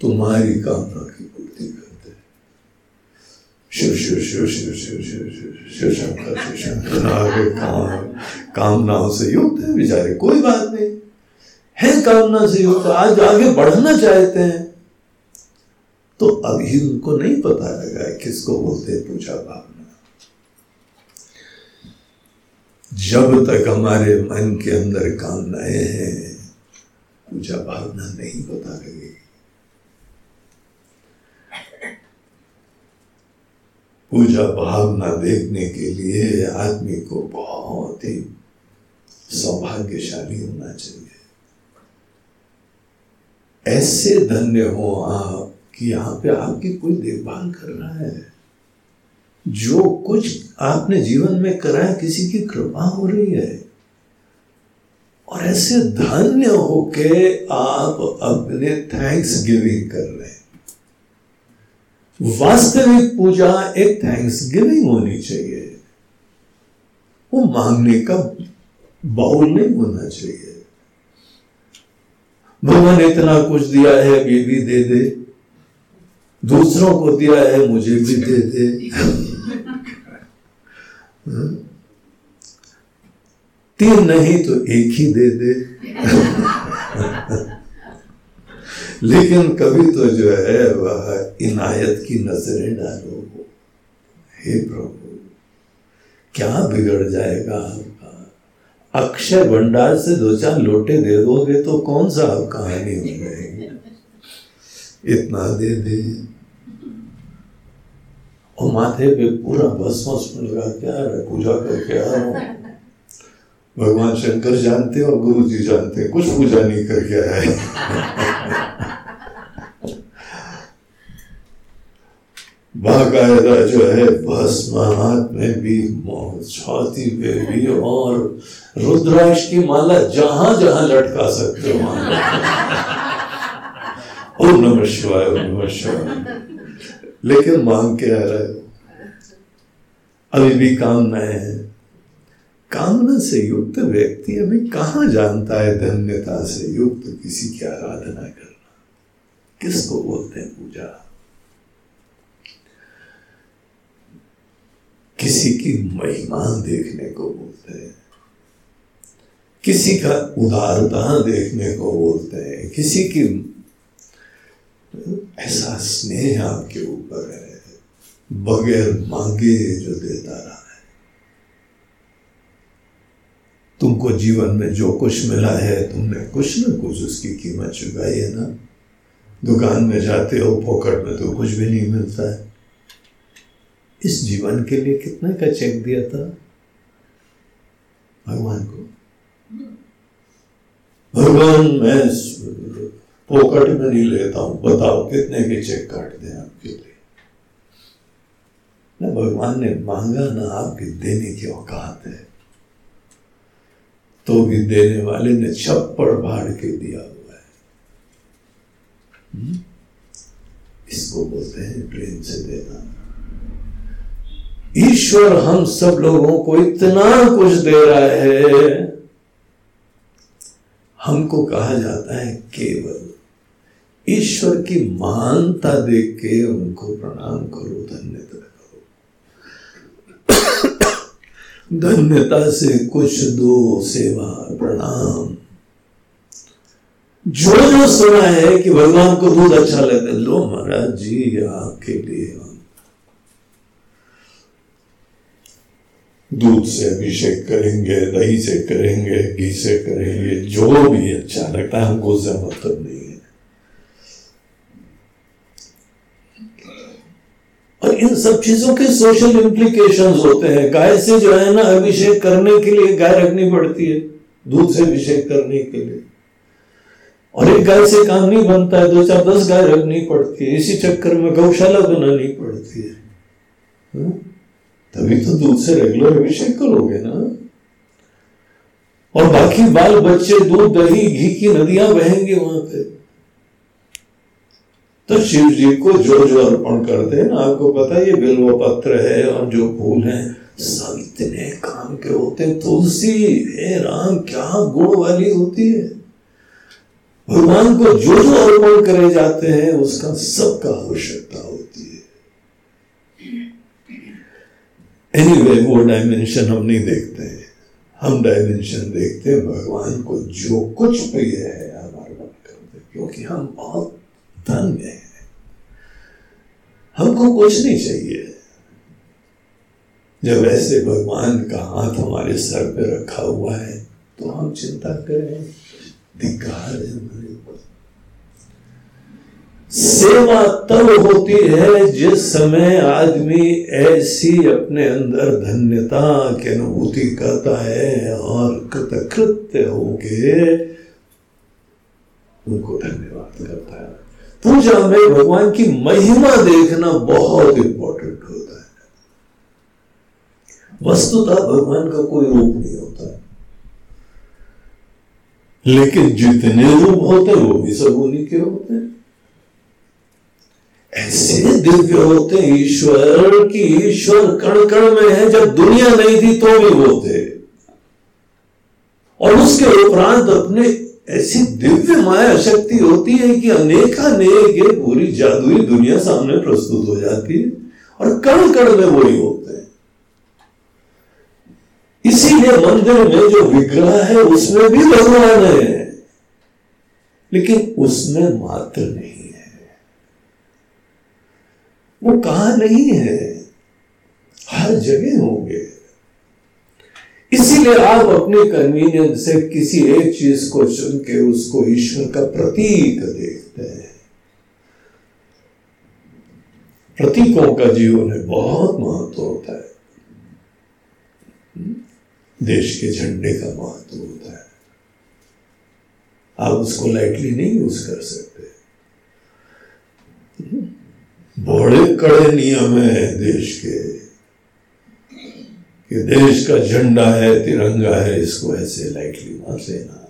तुम्हारी कामना की पूर्ति करते शिव शिव शिव शिव शिव शिव शिव शंकर शिव शंकर काम, कामनाओं से युक्त है बेचारे, कोई बात नहीं। है कामना से युक्त, आज आगे बढ़ना चाहते हैं। तो अभी उनको नहीं पता लगा किसको बोलते पूजा भावना जब तक हमारे मन के अंदर कामनाएँ हैं, पूजा भावना नहीं बता रही। पूजा भावना देखने के लिए आदमी को बहुत ही सौभाग्यशाली होना चाहिए। ऐसे धन्य हो आप कि यहाँ पे आपकी कोई देखभाल कर रहा है। जो कुछ आपने जीवन में करा है, किसी की कृपा हो रही है। और ऐसे धन्य होके आप अपने थैंक्स गिविंग कर रहे हैं। वास्तविक पूजा एक थैंक्स गिविंग होनी चाहिए। वो मांगने का बाउल नहीं होना चाहिए। भगवान इतना कुछ दिया है बीवी दे दे। दूसरों को दिया है, मुझे भी दे दे। तीन नहीं तो एक ही दे दे। लेकिन कभी तो जो है वह इनायत की नज़रें डालो। हे प्रभु, क्या बिगड़ जाएगा आपका? अक्षय भंडार से दो चार लोटे दे दोगे तो कौन सा आप कहानी हो जाएगी? इतना दे दे। और माथे पे पूरा भस्म लगा क्या है, पूजा करके आ रहा हूँ। भगवान शंकर जानते और गुरु जी जानते कुछ पूजा नहीं करके आए बाकायदा जो है भस्म हाथ में भी छाती पे भी और रुद्राक्ष की माला जहाँ जहाँ लटका सकते हो ओम नमः शिवाय नमः शिवाय। लेकिन मांग के आ रहे? हो अभी भी कामना है। कामना से युक्त व्यक्ति अभी कहा जानता है धन्यता से युक्त किसी की आराधना करना? किसको बोलते हैं पूजा? किसी की महिमा देखने को बोलते हैं। किसी का उदारता देखने को बोलते हैं। किसी की ऐसा स्नेह आपके ऊपर है। बगैर मांगे जो देता रहा है। तुमको जीवन में जो कुछ मिला है तुमने कुछ ना कुछ उसकी कीमत चुकाई है ना? दुकान में जाते हो फोकट में तो कुछ भी नहीं मिलता है। इस जीवन के लिए कितने का चेक दिया था? भगवान को? भगवान मैं पोकट में नहीं लेता हूँ। बताओ, कितने के चेक काट दें आपके लिए? ना, भगवान ने मांगा ना आपके देने की औकात है। तो भी देने वाले ने छप्पड़ भाड़ के दिया हुआ है। हम्म? इसको बोलते हैं प्रेम से देना। ईश्वर, हम सब लोगों को इतना कुछ दे रहा है। हमको कहा जाता है केवल। ईश्वर की महानता देख के उनको प्रणाम करो, धन्यता करो। धन्यता से कुछ दो सेवा, प्रणाम। जो जो सुना है कि भगवान को दूध अच्छा लगता है, लो महाराज जी आपके लिए दूध से अभिषेक करेंगे, दही से करेंगे, घी से करेंगे, जो भी अच्छा लगता है, हमको उससे मतलब नहीं है और इन सब चीज़ों के सोशल इंप्लीकेशंस होते हैं। गाय से जो है ना अभिषेक करने के लिए गाय रखनी पड़ती है, दूध से अभिषेक करने के लिए। और एक गाय से काम नहीं बनता है, दो चार दस गाय रखनी पड़ती है। इसी चक्कर में गौशाला बनानी पड़ती है। हाँ? तभी तो दूध से रेगुलर अभिषेक करोगे ना। और बाकी बाल बच्चे दूध, दही, घी की नदियाँ बहेंगे वहाँ पे। तो शिव जी को जो जो अर्पण करते हैं ना आपको पता है ये बिल्व पत्र है और जो फूल है सब इतने काम के होते हैं। तुलसी हे राम क्या गुण वाली होती है? भगवान को जो जो अर्पण करे जाते हैं उसका सबका आवश्यकता होती है। एनीवे anyway, वो डायमेंशन हम नहीं देखते हैं। हम डायमेंशन देखते हैं भगवान को जो कुछ प्रिय है हम अर्पण करते क्योंकि हम बहुत धन्य है। हमको कुछ नहीं चाहिए। जब ऐसे भगवान का हाथ हमारे सर पे रखा हुआ है तो हम चिंता करें धिकार है हमारे ऊपर। सेवा तब होती है जिस समय आदमी ऐसी अपने अंदर धन्यता की अनुभूति करता है और कृतकृत्य होके उनको धन्यवाद करता है। पूजा में भगवान की महिमा देखना बहुत इंपॉर्टेंट होता है। वस्तुतः भगवान का कोई रूप नहीं होता। लेकिन जितने रूप होते हैं, वो भी सब उन्हीं के होते हैं। ऐसे दिव्य होते ईश्वर की ईश्वर कण कण में है, जब दुनिया नहीं थी तो भी वो थे और उसके उपरांत अपने ऐसी दिव्य माया शक्ति होती है कि अनेकानेक ये पूरी जादुई दुनिया सामने प्रस्तुत हो जाती है और कण कण में वही होते हैं। इसीलिए मंदिर में जो विग्रह है, उसमें भी भगवान है। लेकिन उसमें मात्र नहीं है। वो कहा नहीं है? हर जगह होंगे। इसीलिए आप अपने कन्वीनियंस से किसी एक चीज़ को चुन के उसको ईश्वर का प्रतीक देखते हैं। प्रतीकों का जीवन में बहुत महत्व होता है। देश के झंडे का महत्व होता है। आप उसको लाइटली नहीं यूज़ कर सकते। बड़े कड़े नियम है देश के। कि देश का झंडा है, तिरंगा है, इसको ऐसे लाइटली मत लेना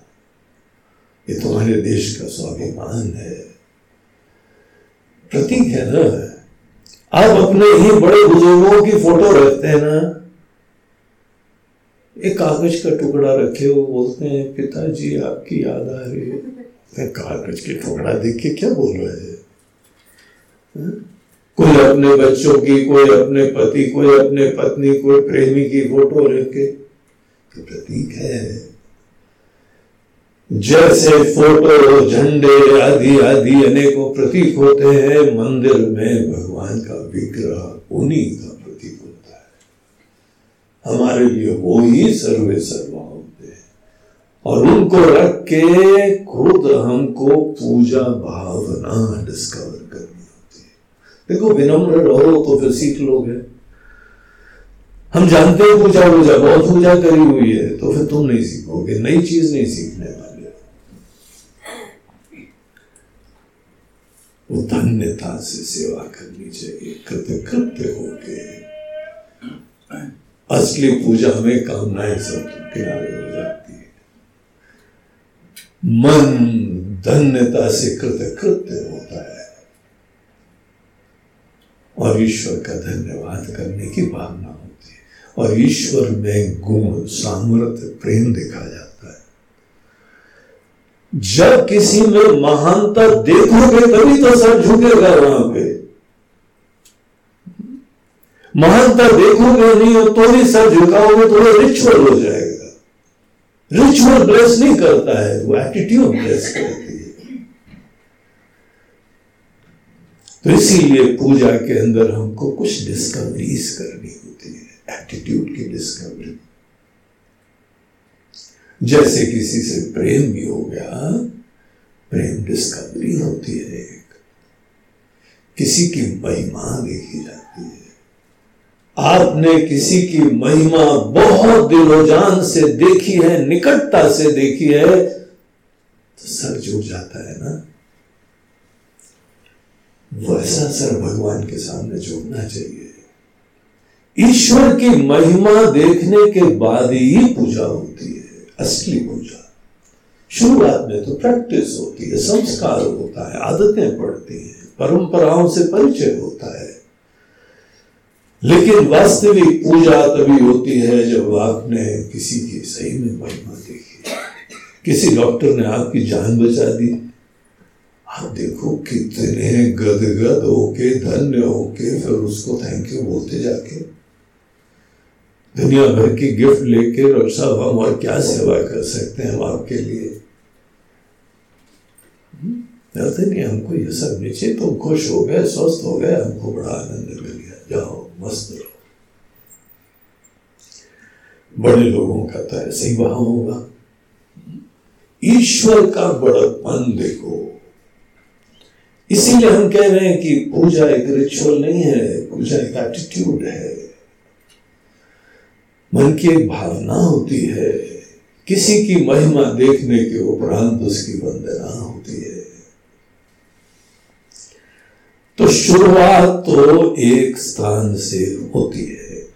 ये तुम्हारे देश का स्वाभिमान है। प्रतीक है ना? आप अपने ही बड़े बुज़ुर्गों की फ़ोटो रखते हैं ना। एक कागज़ का टुकड़ा रखे हो, बोलते हैं, पिताजी, आपकी याद आ रही है। कागज़ के टुकड़ा देख के क्या बोल रहे हैं? हाँ? कोई अपने बच्चों की, कोई अपने पति, कोई अपने पत्नी, कोई प्रेमी की फ़ोटो रखे तो प्रतीक है। जैसे फ़ोटो, झंडे आदि आदि अनेकों प्रतीक होते हैं, मंदिर में भगवान का विग्रह, उन्हीं का प्रतीक होता है। हमारे लिए वो ही सर्वे सर्वा होते हैं। और उनको रख के खुद हमको पूजा भावना डिस्कवर देखो, विनम्र रहो तो फिर सीख लोगे। हम जानते हैं पूजा पूजा बहुत पूजा करी हुई है तो फिर तुम नहीं सीखोगे, नई चीज़ नहीं सीखने वाले। वो धन्यता से सेवा करनी चाहिए, कृतकृत्य होके। असली पूजा में कामनाएँ सब किनारे हो जाती है। मन धन्यता से कृत कृत्य होता है। और ईश्वर का धन्यवाद करने की भावना होती है। और ईश्वर में गुण सामर्थ्य प्रेम देखा जाता है। जब किसी में महानता देखोगे, तभी तो सर झुकेगा वहाँ पे। महानता देखोगे नहीं हो तो भी सर झुकाओगे तो वो रिचुअल हो जाएगा। रिचुअल ब्लेस नहीं करता है, वो एटीट्यूड ब्लेस करता है। तो इसीलिए पूजा के अंदर हमको कुछ डिस्कवरीज करनी होती है एटीट्यूड की डिस्कवरी जैसे किसी से प्रेम भी हो गया, प्रेम डिस्कवरी होती है एक। किसी की महिमा देखी जाती है। आपने किसी की महिमा बहुत दिलोजान से देखी है, निकटता से देखी है तो सर जुड़ जाता है ना। वैसा सर भगवान के सामने जोड़ना चाहिए। ईश्वर की महिमा देखने के बाद ही पूजा होती है, असली पूजा। शुरुआत में तो प्रैक्टिस होती है, संस्कार होता है, आदतें पड़ती हैं, परंपराओं से परिचय होता है। लेकिन वास्तविक पूजा तभी होती है जब आपने किसी की सही में महिमा देखी। किसी डॉक्टर ने आपकी जान बचा दी देखो कितने गदगद होके, धन्य होके फिर उसको थैंक यू बोलते जाके। दुनिया भर की गिफ्ट लेके साहब हम और क्या सेवा कर सकते हैं हम आपके लिए? नहीं, हमको ये सब नीचे, तुम खुश हो गए, स्वस्थ हो गए, हमको बड़ा आनंद मिल गया। जाओ, मस्त रहो। बड़े लोगों का तो ऐसे ही वहाँ होगा। ईश्वर का बड़पन देखो। इसीलिए हम कह रहे हैं कि पूजा एक रिचुअल नहीं है, पूजा एक एटीट्यूड है। मन की एक भावना होती है, किसी की महिमा देखने के उपरांत उसकी वंदना होती है। तो शुरुआत तो एक स्थान से होती है।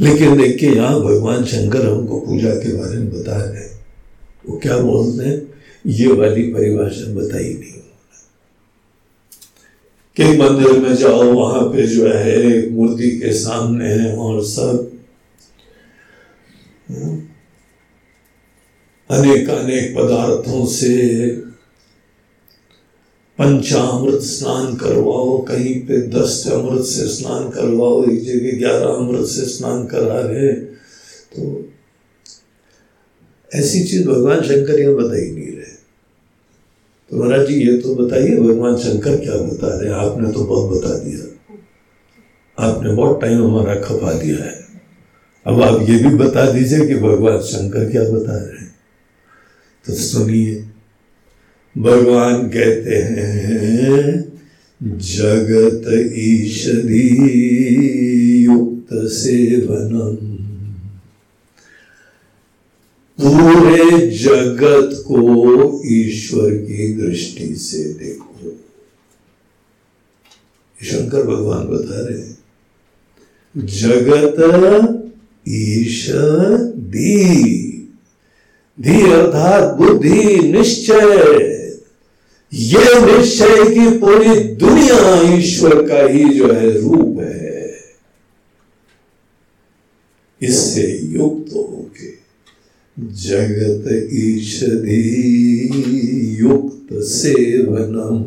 लेकिन देखिए, यहाँ भगवान शंकर हमको पूजा के बारे में बता रहे हैं। वो क्या बोलते हैं? ये वाली परिभाषा बताई नहीं। कि मंदिर में जाओ, वहाँ पे जो है मूर्ति के सामने है और सब। अनेक अनेक पदार्थों से पंचामृत स्नान करवाओ, कहीं पे दस अमृत से स्नान करवाओ, एक जगह ग्यारह अमृत से स्नान करा रहे तो ऐसी चीज़ भगवान शंकर यहाँ बताई नहीं तो महाराज जी, ये तो बताइए, भगवान शंकर क्या बता रहे हैं? आपने तो बहुत बता दिया। आपने बहुत टाइम हमारा खपा दिया है। अब आप ये भी बता दीजिए कि भगवान शंकर क्या बता रहे हैं। तो सुनिए। भगवान कहते हैं, जगत ईश्वरी युक्त सेवनम। पूरे जगत को ईश्वर की दृष्टि से देखो। शंकर भगवान बता रहे हैं। जगत ईश्वर दी। धी अर्थात बुद्धि निश्चय। ये निश्चय की पूरी दुनिया ईश्वर का ही जो है रूप है। इससे युक्त होके। जगत ईश्वरी युक्त सेवनम।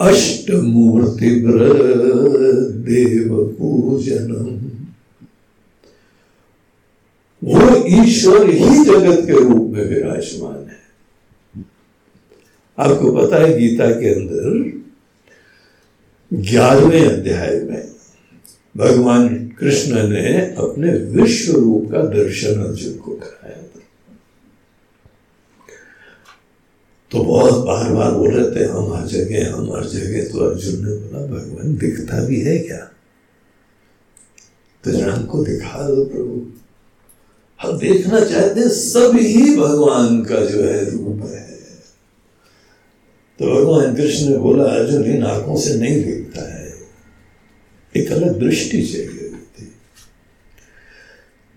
अष्टमूर्ति देव पूजनम वो ईश्वर ही जगत के रूप में विराजमान है। आपको पता है गीता के अंदर ग्यारहवें अध्याय में भगवान कृष्ण ने अपने विश्व रूप का दर्शन अर्जुन को कराया था। तो बहुत बार बार बोल रहे थे, हम हर जगह, हम हर जगह तो अर्जुन ने बोला, भगवान दिखता भी है क्या? तो राम को दिखा दो प्रभु। हम देखना चाहते सभी भगवान का जो है रूप है। तो भगवान कृष्ण ने बोला, अर्जुन इन आँखों से नहीं देखता है। एक अलग दृष्टि चाहिए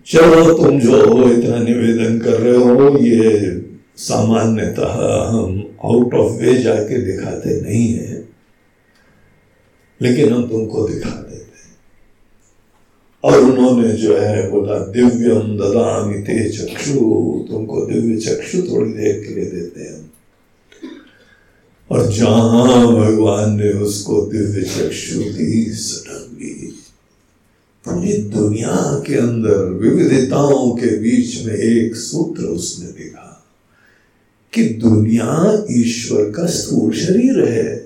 चलो तुम जो इतना निवेदन कर रहे हो, ये सामान्यतः हम आउट ऑफ़ वे जाके दिखाते नहीं है, लेकिन हम तुमको दिखा देते और उन्होंने जो है बोला, दिव्यम ददामी ते चक्षु, तुमको दिव्य चक्षु थोड़ी देर के लिए देते हैं। और जहाँ भगवान ने उसको दिव्य चक्षु दी सडनली पूरी दुनिया के अंदर विविधताओं के बीच में एक सूत्र उसने देखा कि दुनिया ईश्वर का स्थूल शरीर है।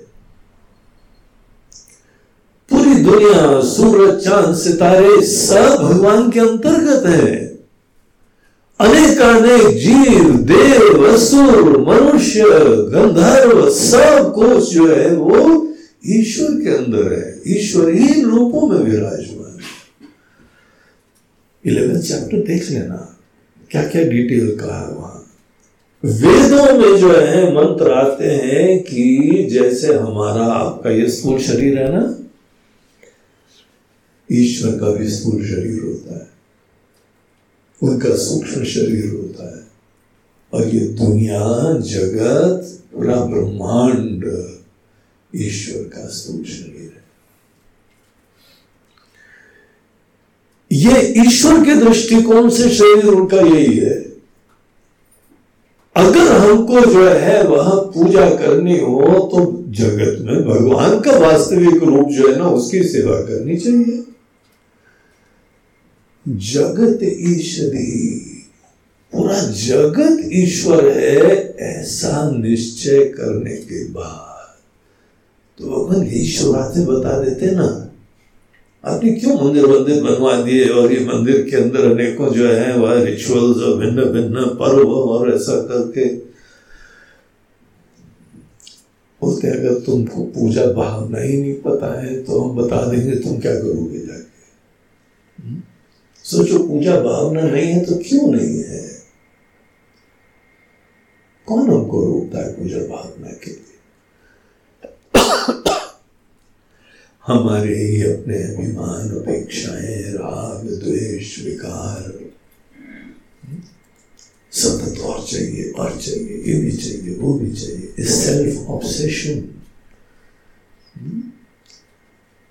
पूरी दुनिया, सूरज, चाँद, सितारे सब भगवान के अंतर्गत है। अनेकानेक जीव, देव, असुर, मनुष्य, गंधर्व सब कुछ जो है वो ईश्वर के अंदर है। ईश्वर ही रूपों में विराज विराजमान इलेवेंथ चैप्टर देख लेना क्या क्या डिटेल कहा है वहाँ। वेदों में जो है मंत्र आते हैं कि जैसे हमारा आपका ये स्थूल शरीर है ना, ईश्वर का भी स्थूल शरीर होता है। उनका सूक्ष्म शरीर होता है। और ये दुनिया, जगत पूरा ब्रह्मांड, ईश्वर का स्थूल शरीर है। ये ईश्वर के दृष्टिकोण से शरीर उनका यही है। अगर हमको जो है वह पूजा करनी हो तो जगत में भगवान का वास्तविक रूप जो है ना, उसकी सेवा करनी चाहिए। जगत ईश्वरी। पूरा जगत ईश्वर है ऐसा निश्चय करने के बाद। तो भगवान ईश्वराते बता देते ना, आपने क्यों मंदिर मंदिर बनवा दिए और ये मंदिर के अंदर अनेकों जो है, वह रिचुअल्स और भिन्न भिन्न पर्व और ऐसा करके बोलते अगर तुमको पूजा भावना ही नहीं पता है तो हम बता देंगे तुम क्या करोगे जाके? सोचो पूजा भावना नहीं है तो क्यों नहीं है? कौन हमको रोकता है पूजा भावना के लिए? हमारे ही अपने अभिमान अपेक्षाएँ राग, द्वेष, विकार। सतत और चाहिए और चाहिए, ये भी चाहिए, वो भी चाहिए। सेल्फ ऑब्सेशन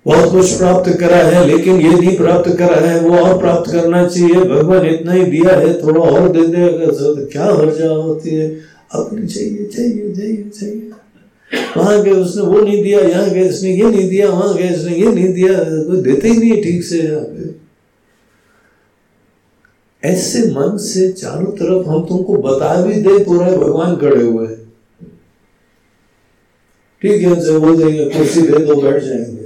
बहुत कुछ प्राप्त करा है, लेकिन ये नहीं प्राप्त करा है, वो और प्राप्त करना चाहिए। भगवान इतना ही दिया है, थोड़ा और दे दे, अगर क्या हर्जा होती है? अपनी चाहिए चाहिए चाहिए चाहिए। वहाँ गए, उसने वो नहीं दिया, यहाँ गए, इसने ये नहीं दिया, वहाँ गए, इसने ये नहीं दिया, कोई देते ही नहीं ठीक से यहाँ पे। ऐसे मन से चारों तरफ़ हम तुमको बता भी दे, पूरा भगवान खड़े हुए ठीक है बोल देंगे, कुर्सी दे दो, बैठ जाएँगे।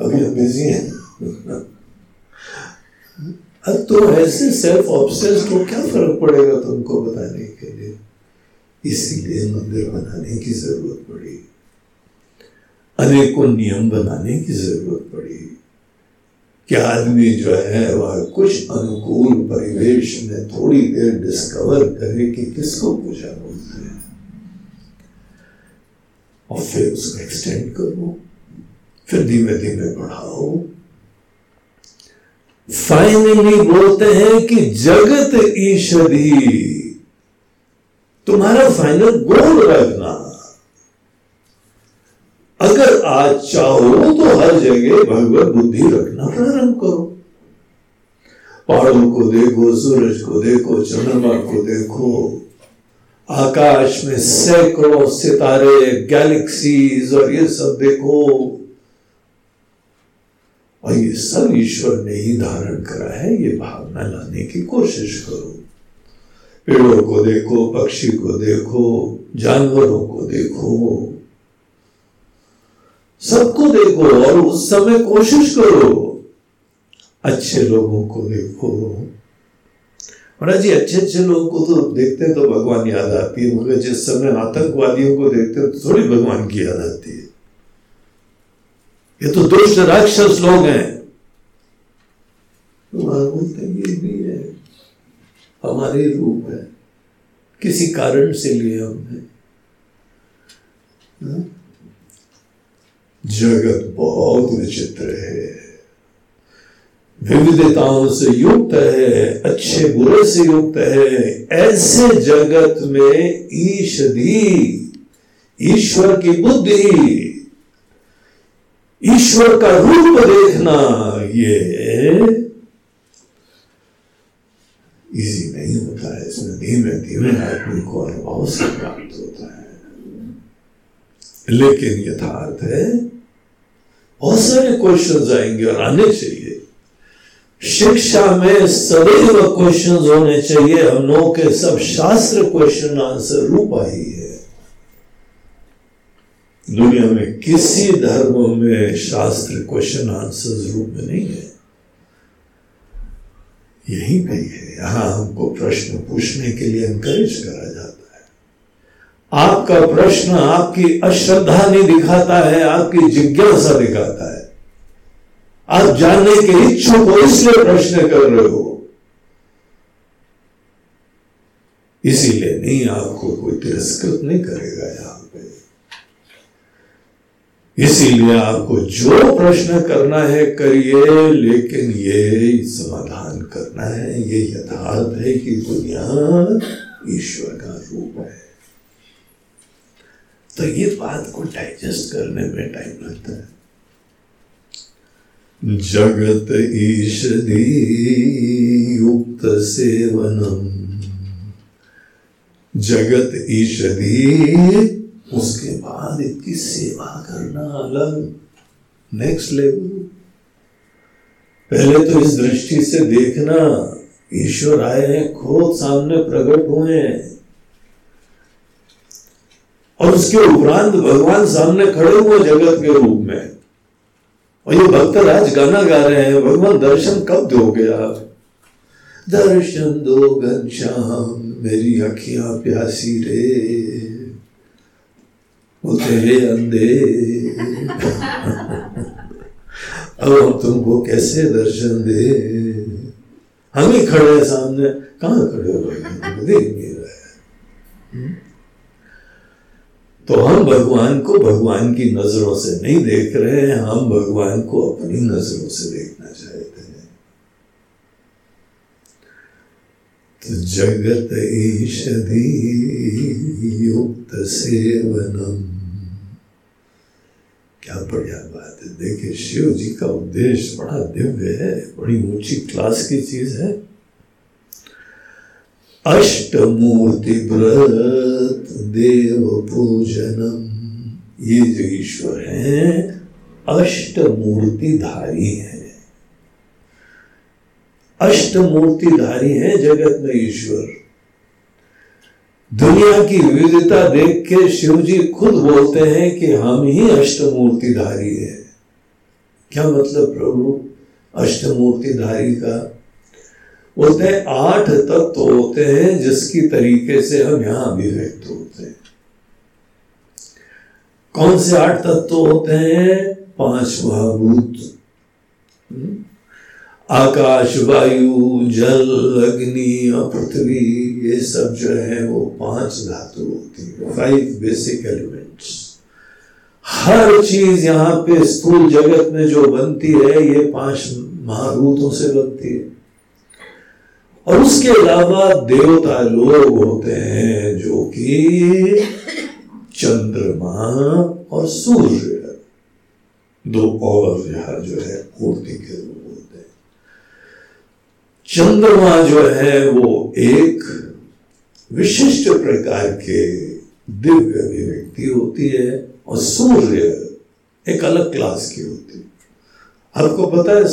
अभी हम बिज़ी हैं। अब तो ऐसे सेल्फ ऑब्सेस तो क्या फ़र्क पड़ेगा तुमको बताने के लिए? इसीलिए मंदिर बनाने की ज़रूरत पड़ी। अनेकों नियम बनाने की ज़रूरत पड़ी। कि आदमी जो है, वह कुछ अनुकूल परिवेश में थोड़ी देर डिस्कवर करे कि किसको पूजा बोलते हैं। और फिर उसको एक्सटेंड करो। फिर धीमे धीमे बढ़ाओ फाइनली बोलते हैं कि जगत ईश्वरी, तुम्हारा फाइनल गोल रखना। अगर आज चाहो तो हर जगह भगवत बुद्धि रखना प्रारंभ करो। पहाड़ों को देखो, सूरज को देखो, चंद्रमा को देखो, आकाश में सैकड़ों सितारे गैलेक्सीज और ये सब देखो। और ये सब ईश्वर ने ही धारण करा है, ये भावना लाने की कोशिश करो। पेड़ों को देखो, पक्षी को देखो, जानवरों को देखो। सबको देखो और उस समय कोशिश करो। अच्छे लोगों को देखो। और जी, अच्छे अच्छे लोगों को तो देखते हैं तो भगवान याद आती है, मगर जिस समय आतंकवादियों को देखते हैं तो थोड़ी भगवान की याद आती है। ये तो दुष्ट राक्षस लोग हैं। तो बोलते ये भी है हमारे रूप है। किसी कारण से लिए हमने हाँ? जगत बहुत विचित्र है। विविधताओं से युक्त है अच्छे बुरे से युक्त है। ऐसे जगत में ईशदी ईश्वर की बुद्धि ईश्वर का रूप देखना ये इजी नहीं होता है। इसमें धीमे धीमे आदमी को अनुभव से प्राप्त होता है। लेकिन यथार्थ है, बहुत सारे क्वेश्चन आएँगे और आने चाहिए। शिक्षा में सदैव क्वेश्चन होने चाहिए। हम लोगों के सब शास्त्र क्वेश्चन आंसर रूप ही है। दुनिया में किसी धर्म में शास्त्र क्वेश्चन आंसर रूप में नहीं है। यही पे है यहाँ हमको प्रश्न पूछने के लिए एनकरेज करा जाता है। आपका प्रश्न आपकी अश्रद्धा नहीं दिखाता है, आपकी जिज्ञासा दिखाता है। आप जानने के इच्छुक हो, इसलिए प्रश्न कर रहे हो। इसीलिए नहीं, आपको कोई तिरस्कृत नहीं करेगा पे इसीलिए आपको जो प्रश्न करना है करिए, लेकिन ये समाधान करना है। ये यथार्थ है कि दुनिया ईश्वर का रूप है। तो ये बात को डाइजेस्ट करने में टाइम लगता है। जगत ईशदी युक्त सेवनम। जगत ईशदी उसके बाद इसकी सेवा करना अलग। नेक्स्ट लेवल पहले तो इस दृष्टि से देखना, ईश्वर आए हैं, खुद सामने प्रकट हुए हैं। और उसके उपरांत भगवान सामने खड़े हुए जगत के रूप में। और ये भक्त राज गाना गा रहे हैं, भगवान दर्शन कब दोगे आप दर्शन दो घनश्याम मेरी अखियाँ प्यासी रे। वो तेरे अंधे। अब हम तुमको कैसे दर्शन दे? हम ही खड़े हैं सामने। कहा खड़े हो देख नहीं रहे? तो हम भगवान को भगवान की नज़रों से नहीं देख रहे हैं। हम भगवान को अपनी नज़रों से देखना चाहते हैं। तो जगत ईशदी युक्त सेवनम। क्या बढ़िया बात है। देखिए शिव जी का उद्देश्य बड़ा दिव्य है, बड़ी ऊँची क्लास की चीज़ है। अष्टमूर्ति व्रत, देव पूजनम, ये जो ईश्वर है, अष्टमूर्तिधारी है। अष्टमूर्तिधारी है जगत में ईश्वर। दुनिया की विविधता देख के शिव जी खुद बोलते हैं कि हम ही अष्टमूर्तिधारी है। क्या मतलब प्रभु? अष्टमूर्तिधारी का? बोलते हैं, आठ तत्व तो होते हैं जिसकी तरीके से हम यहाँ अभिव्यक्त होते हैं। कौन से आठ तत्व तो होते हैं? पाँच महाभूत हम्म? आकाश वायु जल, अग्नि और पृथ्वी, ये सब जो है वो पाँच धातु होती है। फाइव बेसिक एलिमेंट्स हर चीज़ यहाँ पे स्थूल जगत में जो बनती है, ये पाँच महाभूतों से बनती है। और उसके अलावा देवता लोग होते हैं जो कि चंद्रमा और सूर्य। दो और जो है मूर्ति के रूप चंद्रमा जो है वो एक विशिष्ट प्रकार के दिव्य अभिव्यक्ति होती है और सूर्य एक अलग क्लास की होती है। आपको पता है,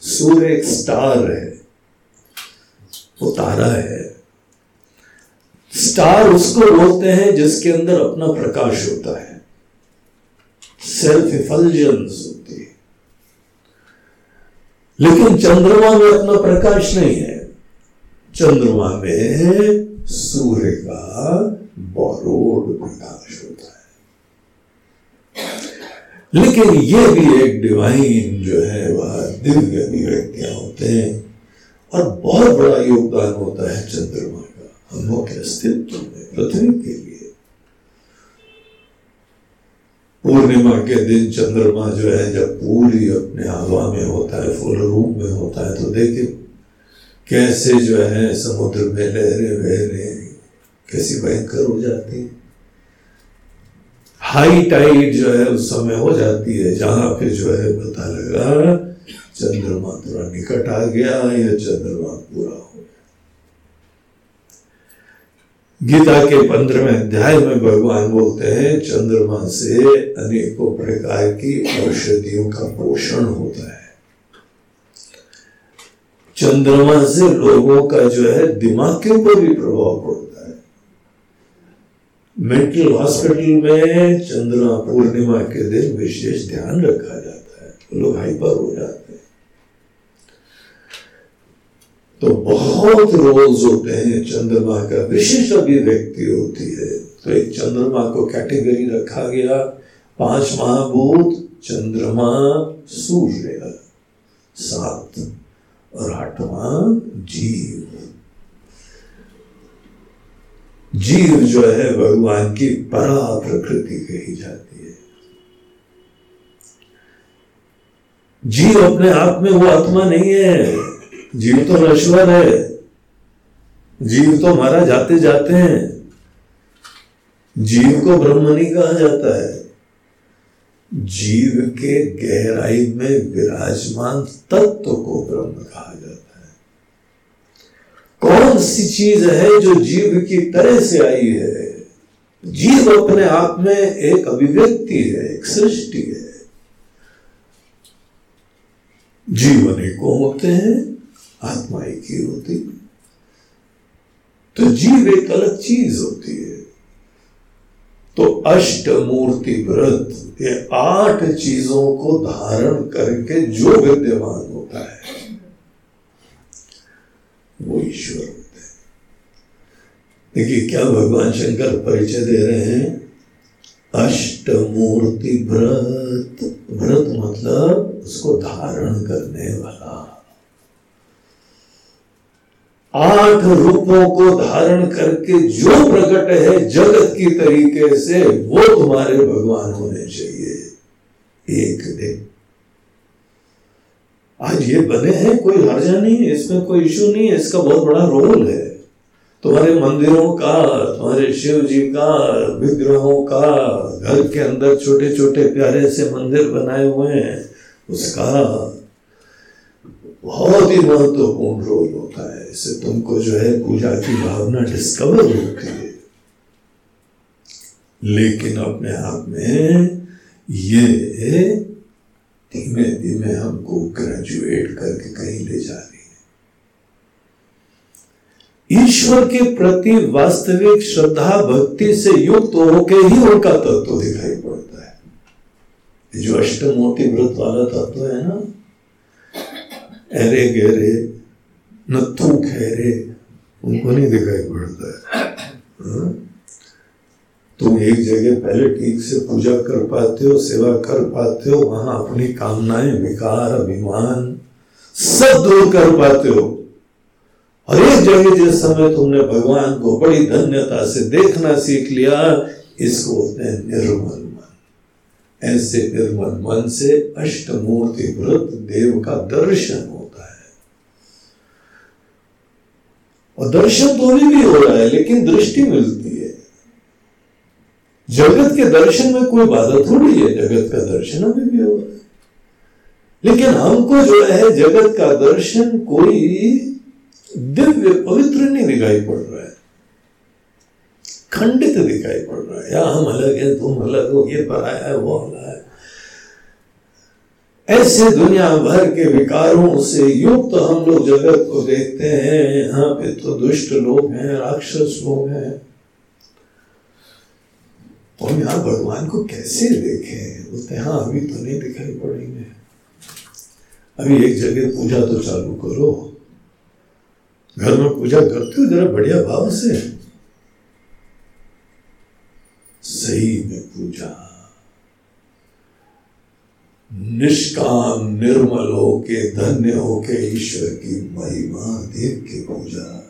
सूर्य एक स्टार है, वो तारा है। स्टार उसको बोलते हैं जिसके अंदर अपना प्रकाश होता है। सेल्फ इफल्जेंस लेकिन चंद्रमा में अपना प्रकाश नहीं है। चंद्रमा में सूर्य का बोरोड प्रकाश होता है। लेकिन ये भी एक डिवाइन जो है, वह दिव्य अभिव्यक्तियाँ होते हैं और बहुत बड़ा योगदान होता है चंद्रमा का। हम लोग के अस्तित्व में, पृथ्वी के लिए। पूर्णिमा के दिन चंद्रमा जो है, जब पूरी अपने हवा में होता है, फुल रूप में होता है तो देखिए कैसे जो है समुद्र में लहरें बह रहे कैसी भयंकर हो जाती है। हाई टाइड जो है उस समय हो जाती है, जहाँ पे जो है पता लगा, चंद्रमा थोड़ा निकट आ गया या चंद्रमा पूरा हो गया गीता के पंद्रहवें अध्याय में भगवान बोलते हैं, चंद्रमा से अनेकों प्रकार की औषधियों का पोषण होता है। चंद्रमा से लोगों का जो है दिमाग के ऊपर भी प्रभाव पड़ता है। मेंटल हॉस्पिटल में चंद्रमा पूर्णिमा के दिन विशेष ध्यान रखा जाता है। लोग हाइपर हो जाते हैं। तो बहुत रोल्स होते हैं चंद्रमा का। विशिष्ट अभिव्यक्ति होती है। तो एक चंद्रमा को कैटेगरी रखा गया, पाँच महाभूत, चंद्रमा, सूर्य, सात और आठवां जीव। जीव जो है, भगवान की परा प्रकृति कही जाती है। जीव अपने आप में वो आत्मा नहीं है। जीव तो नश्वर है। जीव तो मारा जाते जाते हैं। जीव को ब्रह्म नहीं कहा जाता है। जीव के गहराई में विराजमान तत्व को ब्रह्म कहा जाता है। कौन सी चीज़ है जो जीव की तरह से आई है? जीव अपने आप में एक अभिव्यक्ति है, एक सृष्टि है। जीव अनेकों होते हैं। आत्मा एक ही। होती तो जीव एक अलग चीज़ होती है। तो अष्ट मूर्ति व्रत ये आठ चीज़ों को धारण करके जो विद्यमान होता है, वो ईश्वर होते हैं। देखिए, क्या भगवान शंकर परिचय दे रहे हैं? अष्ट मूर्ति व्रत व्रत मतलब उसको धारण करने वाला। आठ रूपों को धारण करके जो प्रकट है जगत की तरीके से, वो तुम्हारे भगवान होने चाहिए। एक दिन। आज ये बने हैं, कोई हर्जा नहीं है, इसमें कोई इशू नहीं है, इसका बहुत बड़ा रोल है। तुम्हारे मंदिरों का, तुम्हारे शिव जी का, विग्रहों का, घर के अंदर छोटे छोटे प्यारे से मंदिर बनाए हुए हैं, उसका बहुत ही महत्वपूर्ण रोल होता है। इससे तुमको जो है पूजा की भावना डिस्कवर होती है। लेकिन अपने आप में ये धीमे धीमे हमको ग्रेजुएट करके कहीं ले जा रही है। ईश्वर के प्रति वास्तविक श्रद्धा भक्ति से युक्त होके ही उनका तत्व तो दिखाई पड़ता है। जो अष्टमोटी व्रत वाला तत्व तो है ना, अरे गहरे नथू खैरे उनको नहीं दिखाई पड़ता है हाँ? तुम एक जगह पहले ठीक से पूजा कर पाते हो, सेवा कर पाते हो, वहाँ अपनी कामनाएँ, विकार, अभिमान सब दूर कर पाते हो। और एक जगह जिस समय तुमने भगवान को बड़ी धन्यता से देखना सीख लिया, इसको बोलते हैं निर्मल मन। ऐसे निर्मल मन से अष्टमूर्ति व्रत देव का दर्शन और दर्शन तो अभी भी हो रहा है, लेकिन दृष्टि मिलती है। जगत के दर्शन में कोई बाधा थोड़ी है, जगत का दर्शन अभी भी हो रहा है। लेकिन हमको जो है, जगत का दर्शन कोई दिव्य, पवित्र नहीं दिखाई पड़ रहा है। खंडित दिखाई पड़ रहा है। या हम अलग है, तुम अलग हो, ये पराया है, वो अलग ऐसे दुनिया भर के विकारों से युक्त तो हम लोग जगत को देखते हैं। यहाँ पे तो दुष्ट लोग हैं, राक्षस लोग हैं। और यहाँ भगवान को कैसे देखे? बोलते हाँ अभी तो नहीं दिखाई पड़ेंगे। अभी एक जगह पूजा तो चालू करो। घर में पूजा करते हो, जरा बढ़िया भाव से। सही में पूजा। निष्काम निर्मल होके, धन्य होके ईश्वर की महिमा देव के पूजा।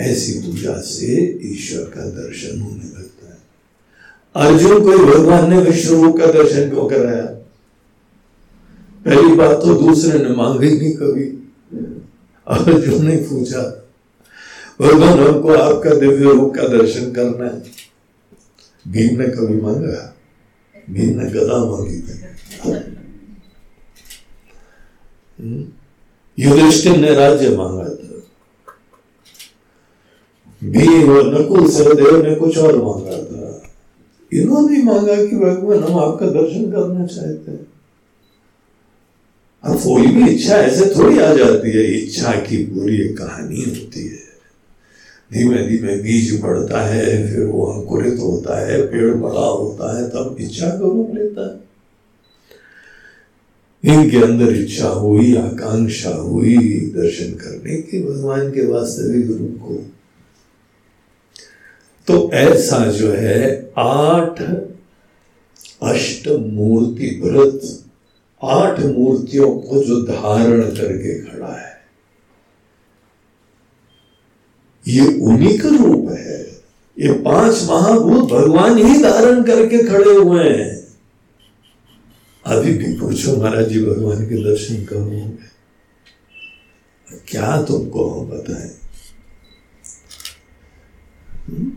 ऐसी पूजा से ईश्वर का दर्शन होने लगता है। अर्जुन को भगवान ने रूप का दर्शन क्यों कराया? पहली बात तो दूसरे ने मांगी नहीं कभी। अर्जुन ने पूछा, भगवान हमको आपका दिव्य रूप का दर्शन करना है? भीम ने कभी मांगा भीम ने गदा मांगी थी हम्म? युधिष्ठिर ने राज्य मांगा था। भीम और नकुल सहदेव ने कुछ और मांगा था। इन्होंने मांगा कि भगवान हम आपका दर्शन करना चाहते हैं। अब कोई भी इच्छा ऐसे थोड़ी आ जाती है, इच्छा की पूरी कहानी होती है। धीमे धीमे बीज बढ़ता है, फिर वो अंकुरित होता है, पेड़ बड़ा होता है, तब इच्छा का रूप लेता है। इनके अंदर इच्छा हुई, आकांक्षा हुई दर्शन करने की, भगवान के वास्तविक रूप को। तो ऐसा जो है, आठ अष्ट मूर्ति व्रत, आठ मूर्तियों को जो धारण करके खड़ा है। ये उन्हीं का रूप है। ये पाँच महाभूत भगवान ही धारण करके खड़े हुए हैं। अभी भी पूछो महाराज जी, भगवान के दर्शन कब होंगे? क्या तुमको हम बताएँ? हम्म?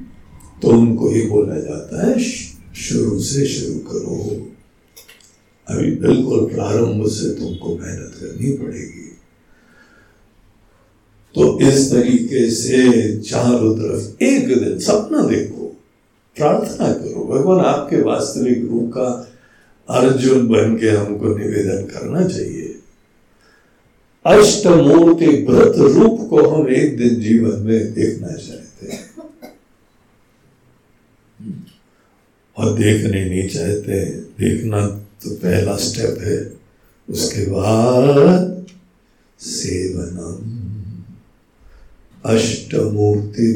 तो उनको ही बोला जाता है, शुरू से शुरू करो। अभी बिल्कुल प्रारंभ से तुमको मेहनत करनी पड़ेगी। तो इस तरीके से चारों तरफ़ एक दिन सपना देखो, प्रार्थना करो। भगवान आपके वास्तविक रूप का अर्जुन बन के हमको निवेदन करना चाहिए। अष्टमूर्ति व्रत रूप को हम एक दिन जीवन में देखना चाहते हैं। और देखने नहीं चाहते, देखना तो पहला स्टेप है। उसके बाद सेवनम। अष्टमूर्ति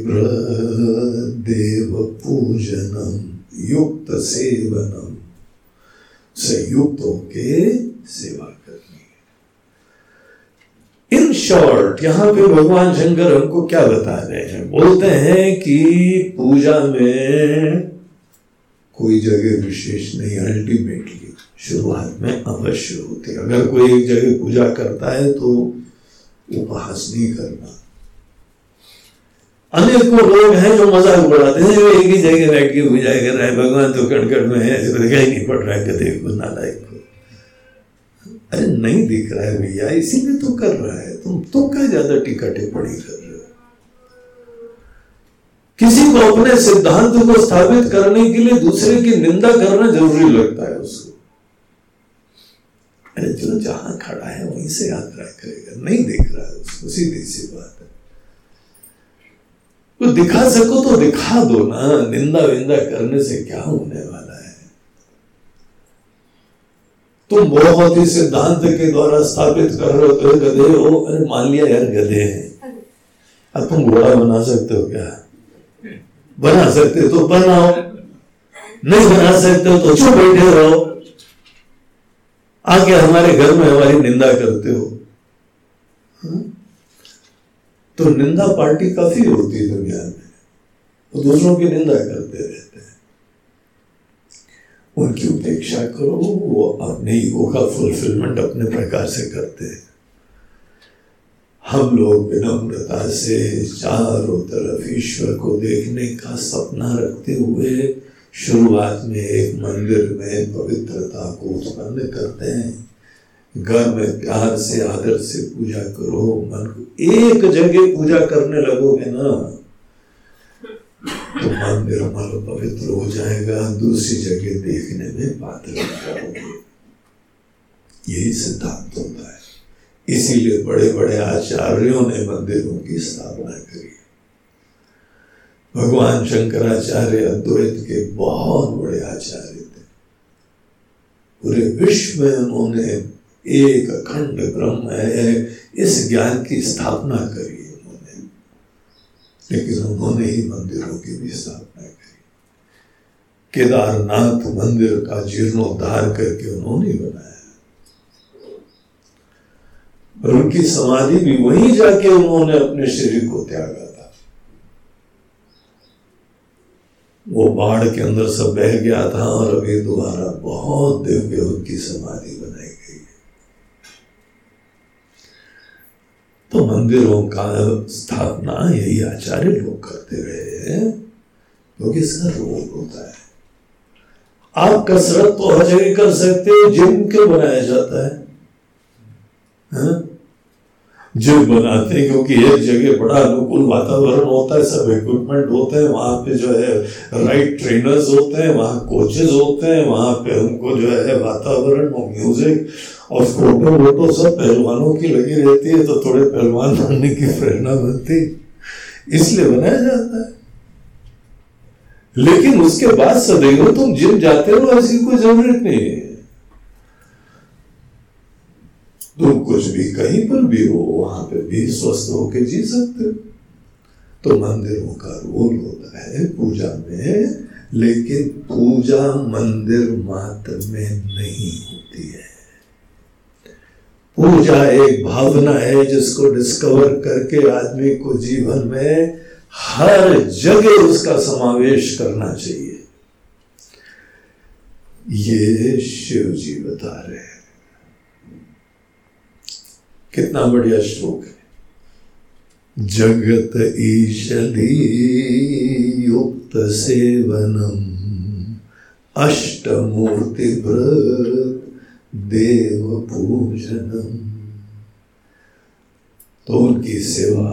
देव पूजनम युक्त सेवनम संयुक्त होके सेवा करनी इन शॉर्ट यहाँ पे भगवान शंकर हमको क्या बता रहे हैं? बोलते हैं कि पूजा में कोई जगह विशेष नहीं अल्टीमेटली शुरुआत में अवश्य होती है। अगर कोई एक जगह पूजा करता है तो उपहास नहीं करना। अनेकों लोग हैं जो मज़ाक उड़ाते हैं वो एक ही जगह बैठ के पूजा कर रहे भगवान तो कड़कड़ में है, ऐसे दिखाई नहीं पड़ रहा है गधे को नालायक को। अरे नहीं दिख रहा है भैया, इसीलिए तो कर रहा है। तुम तो क्या ज़्यादा टीका टिप्पणी कर रहे हो? किसी को अपने सिद्धांत को स्थापित करने के लिए दूसरे की निंदा करना ज़रूरी लगता है उसको। अरे जो जहाँ खड़ा है, वहीं से यात्रा करेगा। नहीं दिख रहा है उसको, सीधी सी बात। तो दिखा सको तो दिखा दो ना। निंदा विंदा करने से क्या होने वाला है? तुम बहुत ही सिद्धांत के द्वारा स्थापित कर रहे हो तो गधे हो, अरे मान लिया यार गधे हैं। अब तुम घोड़ा बना सकते हो क्या? बना सकते तो बनाओ, नहीं बना सकते हो तो चुप बैठे रहो। आके हमारे घर में हमारी निंदा करते हो। हाँ? तो निंदा पार्टी काफ़ी होती है दुनिया में। वो तो दूसरों की निंदा करते रहते हैं। उनकी उपेक्षा करो, वो अपने ईगो का फुलफिलमेंट अपने प्रकार से करते हैं। हम लोग विनम्रता से चारों तरफ़ ईश्वर को देखने का सपना रखते हुए शुरुआत में एक मंदिर में पवित्रता को उत्पन्न करते हैं। घर में प्यार से, आदर से पूजा करो, मन को एक जगह पूजा करने लगोगे ना तो मन निर्मल पवित्र हो जाएगा, दूसरी जगह देखने में पात्र जाओगे। यही सिद्धांत होता है। इसीलिए बड़े बड़े आचार्यों ने मंदिरों की स्थापना करी। भगवान शंकराचार्य अद्वैत के बहुत बड़े आचार्य थे। पूरे विश्व में उन्होंने एक अखंड ब्रह्म है। इस ज्ञान की स्थापना करी उन्होंने लेकिन उन्होंने ही मंदिरों की भी स्थापना करी। केदारनाथ मंदिर का जीर्णोद्धार करके उन्होंने बनाया। और उनकी समाधि भी वहीं जाके उन्होंने अपने शरीर को त्यागा था। वो बाढ़ के अंदर सब बह गया था और अभी दोबारा बहुत दिव्य उनकी समाधि बनाई गई है तो मंदिरों का स्थापना यही आचार्य लोग करते रहे क्योंकि इसका रोग होता है आप कसरत तो हर जगह कर सकते हो, जिम क्यों बनाया जाता है हाँ? जिम बनाते हैं क्योंकि एक जगह बड़ा अनुकूल वातावरण होता है, सब इक्विपमेंट होते हैं, वहाँ पे जो है राइट ट्रेनर्स होते हैं, वहाँ कोचेज होते हैं, वहाँ पे उनको जो है वातावरण और म्यूज़िक और फ़ोटो वोटो सब पहलवानों की लगी रहती है तो थोड़े पहलवान बनने की प्रेरणा बनती इसलिए बनाया जाता है। लेकिन उसके बाद सदैव तुम जिम जाते हो, ऐसी कोई ज़रूरत नहीं है। तुम कुछ भी कहीं पर भी हो, वहाँ पे भी स्वस्थ होकर जी सकते हो। तो मंदिरों का रोल होता है पूजा में, लेकिन पूजा मंदिर मात्र में नहीं होती है। पूजा एक भावना है जिसको डिस्कवर करके आदमी को जीवन में हर जगह उसका समावेश करना चाहिए। ये शिव जी बता रहे हैं। कितना बढ़िया श्लोक है। जगत ईशली युक्त सेवनम अष्टमूर्ति व्रत देव पूजनम तो उनकी सेवा,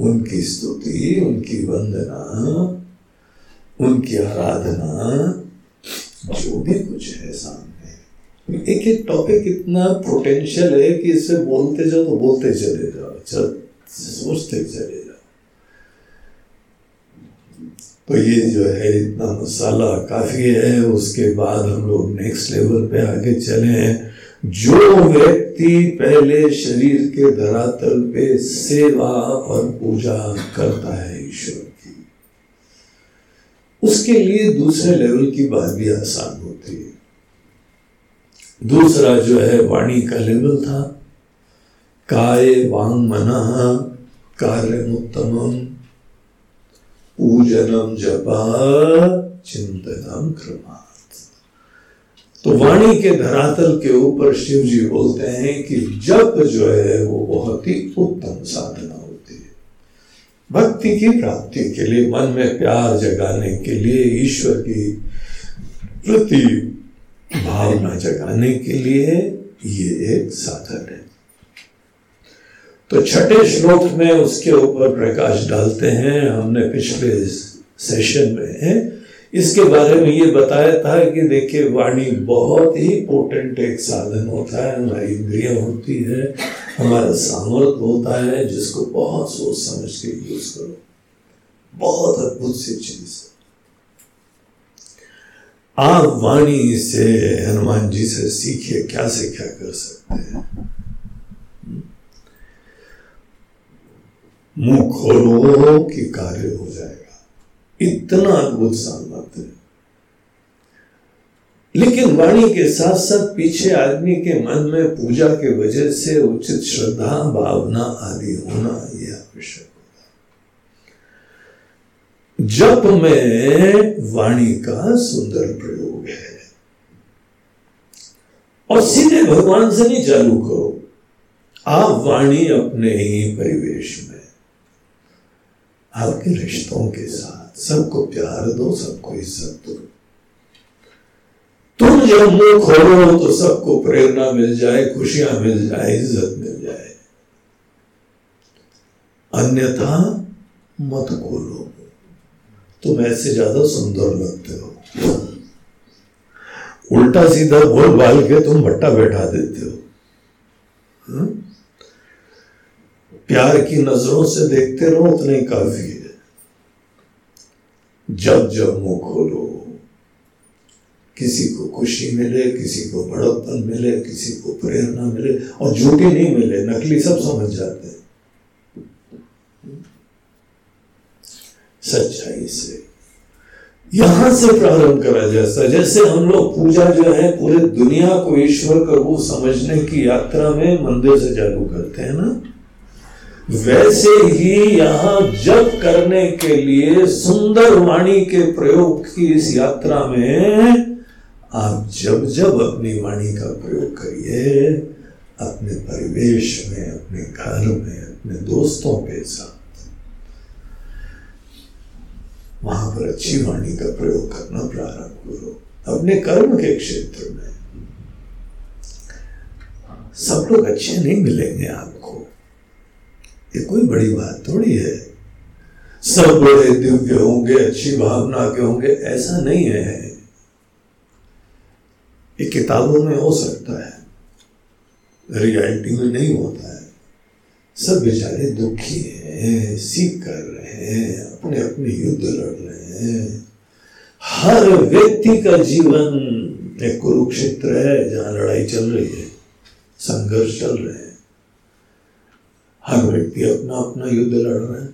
उनकी स्तुति, उनकी वंदना, उनकी आराधना, जो भी कुछ है सामने। एक एक टॉपिक इतना पोटेंशियल है कि इससे बोलते जाओ तो बोलते चले जाओ सोचते चले तो ये जो है इतना मसाला काफ़ी है, उसके बाद हम लोग नेक्स्ट लेवल पे आगे चले हैं। जो व्यक्ति पहले शरीर के धरातल पे सेवा और पूजा करता है ईश्वर की, उसके लिए दूसरे लेवल की बात भी आसान होती है। दूसरा जो है वाणी का लेवल था, काय वांग मना कार्य उत्तम पूजनम जपा चिंतनम क्रमा तो वाणी के धरातल के ऊपर शिव जी बोलते हैं कि जप जो है, वो बहुत ही उत्तम साधना होती है। भक्ति की प्राप्ति के लिए, मन में प्यार जगाने के लिए, ईश्वर की प्रति भावना जगाने के लिए ये एक साधन है। तो छठे श्लोक में उसके ऊपर प्रकाश डालते हैं। हमने पिछले सेशन में इसके बारे में ये बताया था कि देखिए, वाणी बहुत ही पोटेंट एक साधन होता है। हमारी इंद्रिया होती है, हमारा सामर्थ्य होता है, जिसको बहुत सोच समझ के यूज़ करो। बहुत अद्भुत सी चीज़ आप वाणी से, हनुमान जी से सीखिए, क्या से क्या कर सकते हैं। मुँह खोलो कि कार्य हो जाएगा। इतना अद्भुत सामर्थ्य है। लेकिन वाणी के साथ साथ पीछे आदमी के मन में पूजा के वजह से उचित श्रद्धा, भावना आदि होना यह आवश्यक होता जप में वाणी का सुंदर प्रयोग है। और सीधे भगवान से नहीं, चालू करो। आप वाणी अपने ही परिवेश में आपके रिश्तों के साथ, सबको प्यार दो, सबको इज़्ज़त दो। तुम जब मुँह खोलो तो सबको प्रेरणा मिल जाए, खुशियाँ मिल जाए, इज़्ज़त मिल जाए। अन्यथा मत खोलो। तुम ऐसे ज़्यादा सुंदर लगते हो। उल्टा सीधा बोल बाल के तुम भट्टा बैठा देते हो। हुँ? प्यार की नज़रों से देखते रहो, उतने काफ़ी है। जब जब मुँह खोलो, किसी को खुशी मिले, किसी को बड़प्पन मिले, किसी को प्रेरणा मिले, और झूठी नहीं मिले, नकली सब समझ जाते हैं। सच्चाई से, यहाँ से प्रारंभ करा जाता जैसे हम लोग पूजा जो है, पूरे दुनिया को ईश्वर का वो समझने की यात्रा में मंदिर से चालू करते हैं ना? वैसे ही यहाँ जब करने के लिए सुंदर वाणी के प्रयोग की इस यात्रा में आप जब जब अपनी वाणी का प्रयोग करिए, अपने परिवेश में, अपने घर में, अपने दोस्तों के साथ, वहाँ पर अच्छी वाणी का प्रयोग करना प्रारंभ करो। अपने कर्म के क्षेत्र में। सब लोग अच्छे नहीं मिलेंगे आपको। ये कोई बड़ी बात थोड़ी है। सब बड़े दिव्य होंगे, अच्छी भावना के होंगे, ऐसा नहीं है। ये किताबों में हो सकता है, रियलिटी में नहीं होता है। सब बेचारे दुखी हैं, सीख कर रहे हैं अपने अपने युद्ध लड़ रहे हैं। हर व्यक्ति का जीवन एक कुरुक्षेत्र है, जहाँ लड़ाई चल रही है, संघर्ष चल रहे हैं। हर व्यक्ति अपना अपना युद्ध लड़ रहा है।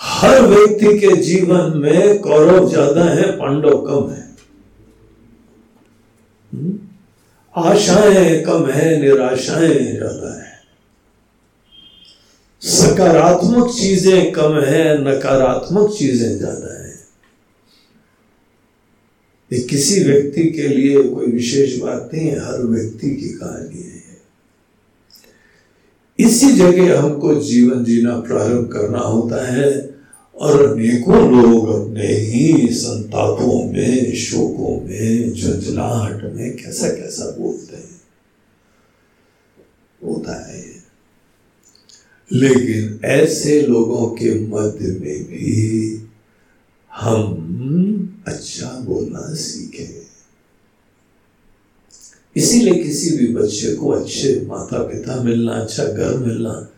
हर व्यक्ति के जीवन में कौरव ज़्यादा है, पांडव कम है। हम्म? आशाएँ कम है, निराशाएँ ज़्यादा है। सकारात्मक चीज़ें कम है, नकारात्मक चीज़ें ज़्यादा है। किसी व्यक्ति के लिए कोई विशेष बात नहीं है, हर व्यक्ति की कहानी है। इसी जगह हमको जीवन जीना प्रारंभ करना होता है और अनेकों लोग अपने ही संतापों में, शोकों में झंझलाहट में कैसा कैसा बोलते हैं। होता है लेकिन ऐसे लोगों के मध्य में भी हम अच्छा बोलना सीखे इसीलिए किसी भी बच्चे को अच्छे माता पिता मिलना अच्छा घर मिलना,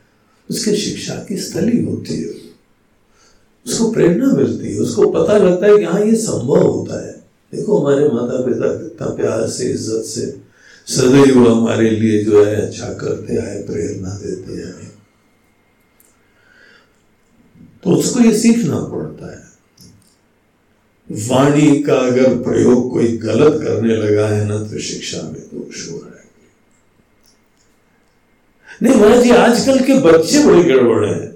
उसके शिक्षा की स्थली होती है? उसको प्रेरणा मिलती है, उसको पता लगता है कि हाँ ये संभव होता है। देखो, हमारे माता पिता कितना प्यार से, इज़्ज़त से, सदैव हमारे लिए जो है अच्छा करते आए, प्रेरणा देते आए। तो उसको ये सीखना पड़ता है। वाणी का अगर प्रयोग कोई गलत करने लगा है ना तो शिक्षा में दोष हो रहा है नहीं महाराज जी, आजकल के बच्चे बड़े गड़बड़ हैं।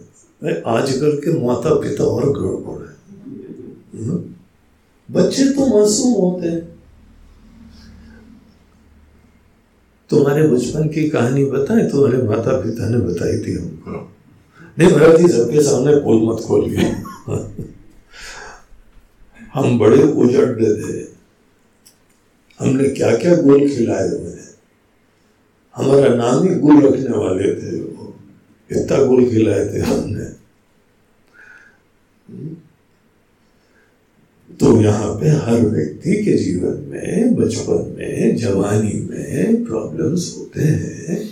आजकल के माता पिता और गड़बड़ है। हम्म? बच्चे तो मासूम होते हैं। तुम्हारे बचपन की कहानी बताए तुम्हारे माता पिता ने बताई थी हमको। नहीं महाराज जी, सबके सामने पोल मत खोलिए। हम बड़े उजड़े थे हमने क्या क्या गोल खिलाए हुए हैं। हमारा नाम ही गुल रखने वाले थे वो। इतना गुल खिलाए थे हमने। तो यहाँ पे हर व्यक्ति के जीवन में, बचपन में, जवानी में प्रॉब्लम्स होते हैं।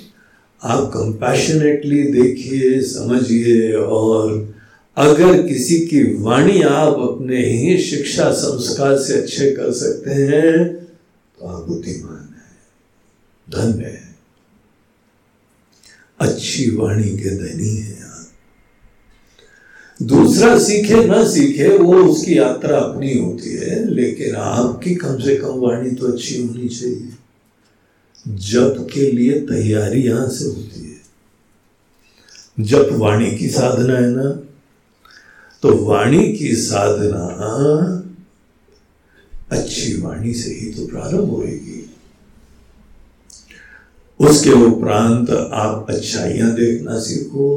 आप कंपैशनेटली देखिए, समझिए और अगर किसी की वाणी आप अपने ही शिक्षा संस्कार से अच्छे कर सकते हैं तो आप बुद्धिमान है धन्य है। अच्छी वाणी के धनी है आप। दूसरा सीखे ना सीखे, वो उसकी यात्रा अपनी होती है, लेकिन आपकी कम से कम वाणी तो अच्छी होनी चाहिए। जप के लिए तैयारी यहाँ से होती है। जप वाणी की साधना है ना। तो वाणी की साधना अच्छी वाणी से ही तो प्रारंभ होगी उसके उपरांत आप अच्छाइयाँ देखना सीखो।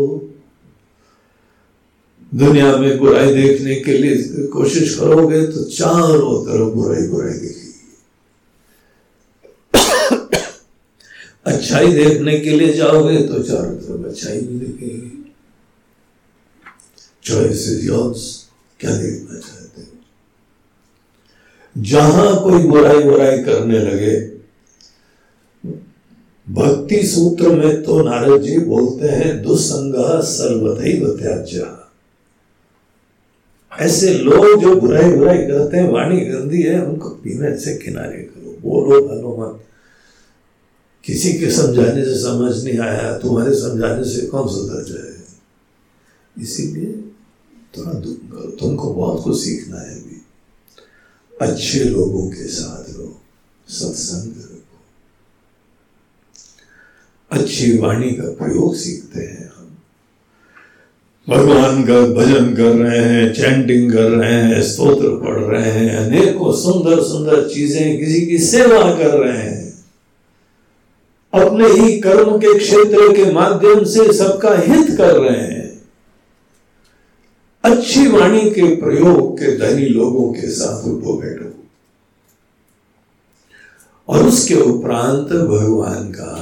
दुनिया में बुराई देखने के लिए कोशिश करोगे तो चारों तरफ़ बुराई बुराई दिखेगी। [COUGHS] अच्छाई देखने के लिए जाओगे तो चारों तरफ़ अच्छाई भी दिखेगी। चॉइस इज़ योर्स क्या देखना चाहते हो? जहाँ कोई बुराई बुराई करने लगे, भक्ति सूत्र में तो नारद जी बोलते हैं दुसंग सर्वदैव त्याज्य। ऐसे लोग जो बुराई बुराई करते हैं, वाणी गंदी है, उनको पीने से किनारे करो। बोलो भलो मत। किसी के समझाने से समझ नहीं आया, तुम्हारे समझाने से कौन सुधर जाए इसीलिए तुमको बहुत कुछ सीखना है भी अच्छे लोगों के साथ रहो, सत्संग रखो। अच्छी वाणी का प्रयोग सीखते हैं हम। भगवान का भजन कर रहे हैं, चैंटिंग कर रहे हैं, स्तोत्र पढ़ रहे हैं, अनेकों सुंदर सुंदर चीज़ें किसी की सेवा कर रहे हैं। अपने ही कर्म के क्षेत्र के माध्यम से सबका हित कर रहे हैं। अच्छी वाणी के प्रयोग के धनी लोगों के साथ उठो बैठो। और उसके उपरांत भगवान का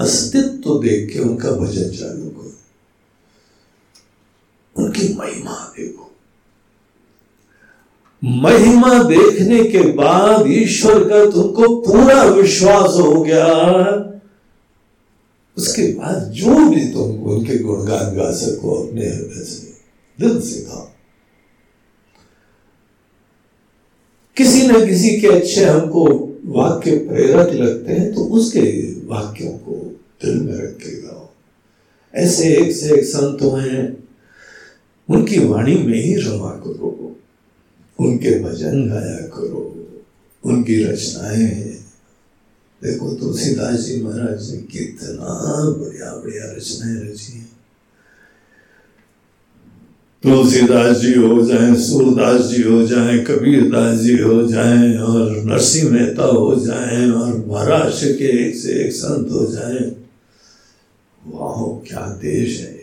अस्तित्व देख के उनका भजन चालू करो। उनकी महिमा देखो। महिमा देखने के बाद ईश्वर का तुमको पूरा विश्वास हो गया। उसके बाद जो भी तुम उनके गुणगान गा सको अपने हृदय से। दिल से गाओ किसी न किसी के अच्छे हमको वाक्य प्रेरक लगते हैं तो उसके वाक्यों को दिल में रख के गाओ। ऐसे एक से एक संत हैं, उनकी वाणी में ही रमा करो, उनके भजन गाया करो, उनकी रचनाएँ देखो तुलसीदास जी महाराज ने कितना बढ़िया बढ़िया रचनाएँ रची तुलसीदास जी हो जाए, सूरदास जी हो जाए कबीर दास जी हो जाए और नरसिंह मेहता हो जाए और महाराष्ट्र के एक से एक संत हो जाए। वाह, क्या देश है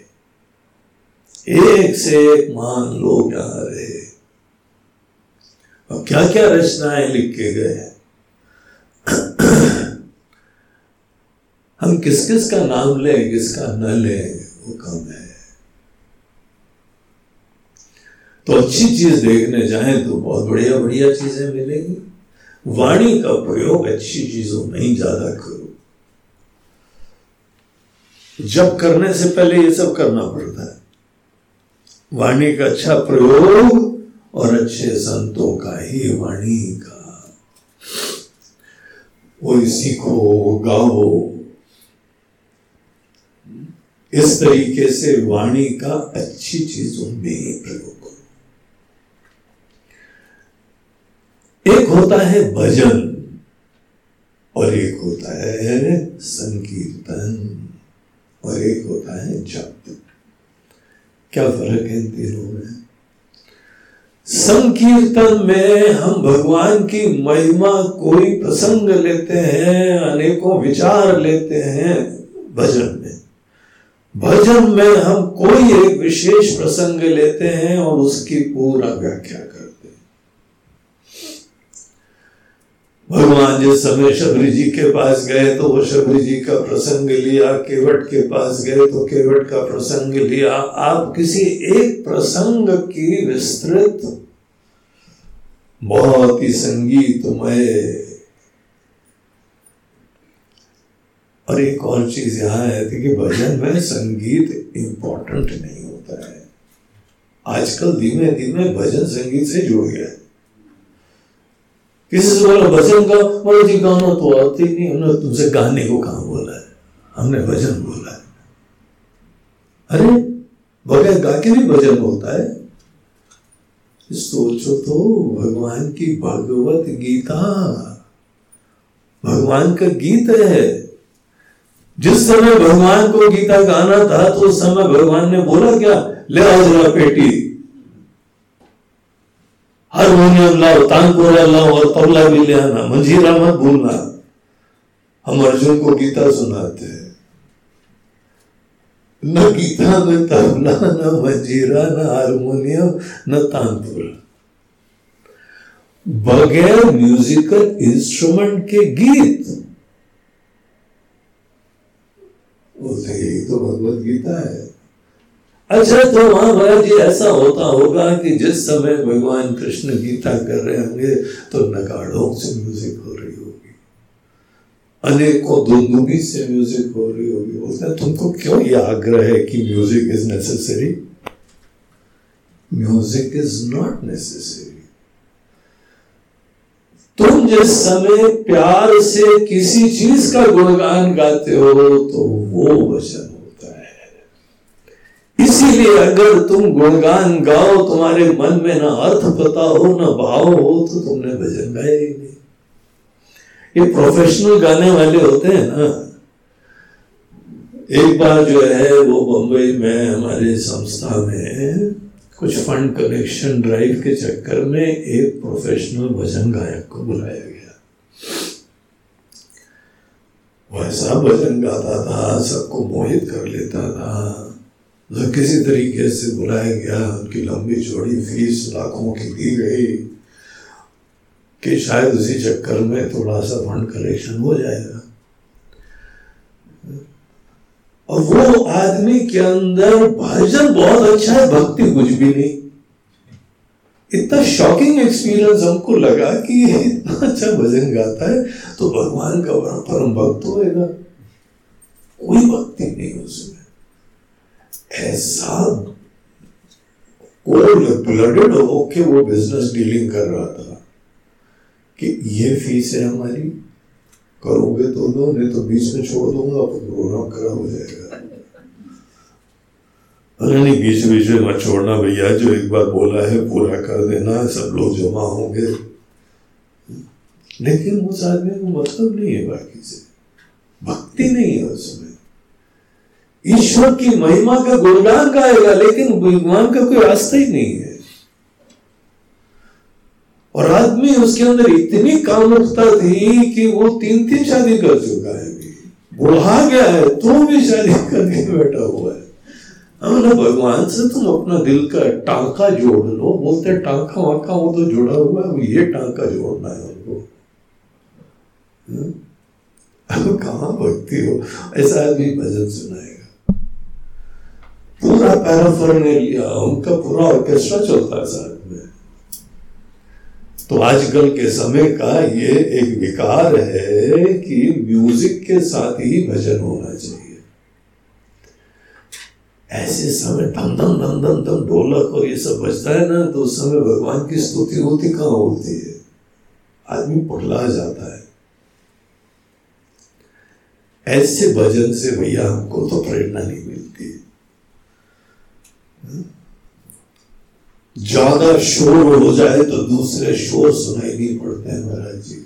एक से एक महान लोग यहाँ रहे और क्या क्या रचनाएँ लिख के गए हम किस किस का नाम ले, किसका न ले, वो कम है। तो अच्छी चीज़ देखने जाए तो बहुत बढ़िया बढ़िया चीज़ें मिलेंगी। वाणी का प्रयोग अच्छी चीज़ों में ही ज़्यादा करो। जब करने से पहले ये सब करना पड़ता है। वाणी का अच्छा प्रयोग और अच्छे संतों का ही वाणी का। वो सीखो गाओ। इस तरीके से वाणी का अच्छी चीज़ों में प्रयोग। एक होता है भजन और एक होता है संकीर्तन और एक होता है जप। क्या फ़र्क है इन तीनों में? संकीर्तन में हम भगवान की महिमा कोई प्रसंग लेते हैं, अनेकों विचार लेते हैं भजन में। भजन में हम कोई एक विशेष प्रसंग लेते हैं और उसकी पूरा व्याख्या करते हैं भगवान जिस समय शबरी जी के पास गए तो वो शबरी जी का प्रसंग लिया, केवट के पास गए तो केवट का प्रसंग लिया। आप किसी एक प्रसंग की विस्तृत, बहुत ही संगीतमय, और एक और चीज़ यहाँ है कि भजन में संगीत इंपॉर्टेंट नहीं होता है। आजकल धीमे धीमे भजन संगीत से जुड़ गया किसी से बोला, भजन का बोले, जी, गाना तो आते ही नहीं, हमने तुमसे गाने को कहा बोला है? हमने भजन बोला है। अरे, बगैर गा के भी भजन होता है? सोचो तो भगवान की भगवत गीता। भगवान का गीत है। जिस समय भगवान को गीता गाना था तो उस समय भगवान ने बोला क्या, ले आओ जरा पेटी। हारमोनियम लाओ तानपुरा लाओ और तबला भी ले आना। मंजीरा मत भूलना हम अर्जुन को गीता सुनाते हैं। न गीता, न तबला, न मंजीरा, न हारमोनियम, न तानपुरा बगैर म्यूजिकल इंस्ट्रूमेंट के गीत। बोलते यही तो भगवत गीता है। अच्छा तो महाराज जी ऐसा होता होगा कि जिस समय भगवान कृष्ण गीता कर रहे होंगे तो नगाड़ों से म्यूज़िक हो रही होगी। अनेकों दुंदुबी से म्यूज़िक हो रही होगी। हैं, तुमको क्यों ये आग्रह है कि music is necessary music is not necessary तुम जिस समय प्यार से किसी चीज़ का गुणगान गाते हो तो वो वचन इसीलिए अगर तुम गुणगान गाओ, तुम्हारे मन में ना अर्थ पता हो, ना भाव हो तो तुमने भजन गाए ही नहीं। ये प्रोफेशनल गाने वाले होते हैं ना। एक बार जो है, वो बम्बई में, हमारे संस्था में कुछ फंड कलेक्शन ड्राइव के चक्कर में एक प्रोफेशनल भजन गायक को बुलाया गया। वैसा भजन गाता था, सबको मोहित कर लेता था। तो किसी तरीके से बुलाया गया, उनकी लंबी चौड़ी फ़ीस लाखों की दी गई कि शायद उसी चक्कर में थोड़ा सा फंड कलेक्शन हो जाएगा। और वो आदमी के अंदर भजन बहुत अच्छा है, भक्ति कुछ भी नहीं। इतना शॉकिंग एक्सपीरियंस हमको लगा कि इतना अच्छा भजन गाता है तो भगवान का परम भक्त होएगा। कोई भक्ति नहीं उसमें। ऐसा कोल्ड ब्लडेड होके वो बिज़नेस डीलिंग कर रहा था कि ये फ़ीस है हमारी, करोगे तो दो नहीं तो बीच में छोड़ दूँगा तो प्रोग्राम खराब हो जाएगा। अरे नहीं, बीच बीच में मत छोड़ना भैया, जो एक बार बोला है, पूरा कर देना है, सब लोग जमा होंगे। लेकिन उस आदमी को मतलब नहीं है बाकी से। भक्ति नहीं है उसमें। ईश्वर की महिमा का गुणगान गाएगा, लेकिन भगवान का कोई रास्ता ही नहीं है। और आदमी उसके अंदर इतनी कामुकता थी कि वो तीन तीन शादी कर चुका है बुढ़ा गया है तो भी शादी करके बैठा हुआ है। हमने भगवान से तुम अपना दिल का टांका जोड़ लो। बोलते, टांका वाका वो तो जुड़ा हुआ है ये टांका जोड़ना है उनको हम्म? कहा भक्ति हो? ऐसा आदमी भजन सुनाएगा। पूरा पैराफर ने लिया, उनका पूरा ऑर्केस्ट्रा चलता है साथ में। तो आजकल के समय का ये एक विकार है कि म्यूज़िक के साथ ही भजन होना चाहिए। ऐसे समय धम धम धम धम धम ढोलक और ये सब बजता है ना तो उस समय भगवान की स्तुति होती, कहाँ होती है? आदमी पगला जाता है। ऐसे भजन से भैया हमको तो प्रेरणा नहीं ज़्यादा शोर हो जाए तो दूसरे शोर सुनाई नहीं पड़ते हैं महाराज जी।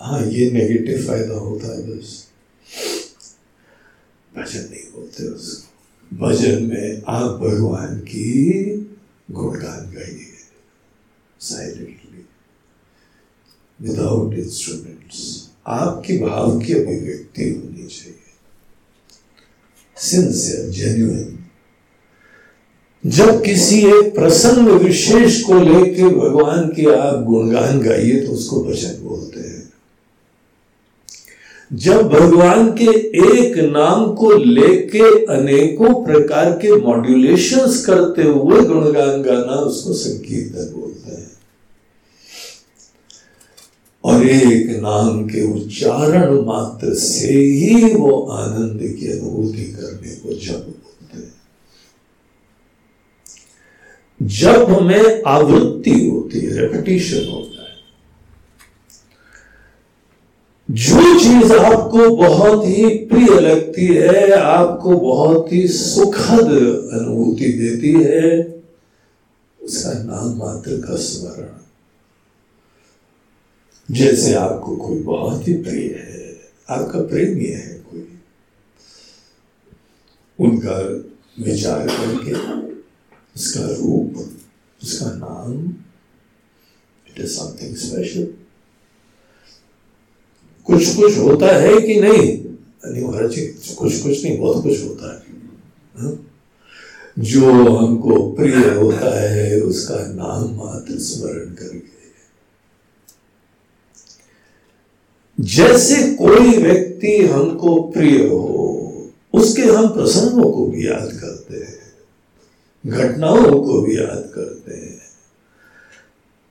हाँ ये नेगेटिव फ़ायदा होता है बस। भजन नहीं बोलते उसको भजन में आप भगवान की गुणगान गाइए साइलेंटली विदाउट इंस्ट्रूमेंट्स आपकी भाव की अभिव्यक्ति होनी चाहिए। सिंसियर जेन्युइन जब किसी एक प्रसंग विशेष को लेकर भगवान की आप गुणगान गाइए तो उसको भजन बोलते हैं। जब भगवान के एक नाम को लेके अनेकों प्रकार के मॉड्यूलेशंस करते हुए गुणगान गाना उसको संकीर्तन बोलते हैं। और एक नाम के उच्चारण मात्र से ही वो आनंद की अनुभूति करने को जब जब हमें आवृत्ति होती है रेपिटेशन होता है। जो चीज़ आपको बहुत ही प्रिय लगती है, आपको बहुत ही सुखद अनुभूति देती है, उसका नाम मात्र का स्मरण। जैसे आपको कोई बहुत ही प्रिय है, आपका प्रेमी है कोई, उनका विचार करके उसका रूप उसका नाम इट इज़ समथिंग स्पेशल कुछ कुछ होता है कि नहीं? नहीं महाराज जी कुछ कुछ नहीं, बहुत कुछ होता है। हा? जो हमको प्रिय होता है, उसका नाम मात्र स्मरण करके। जैसे कोई व्यक्ति हमको प्रिय हो, उसके हम प्रसंगों को भी याद करते हैं। घटनाओं को भी याद करते हैं।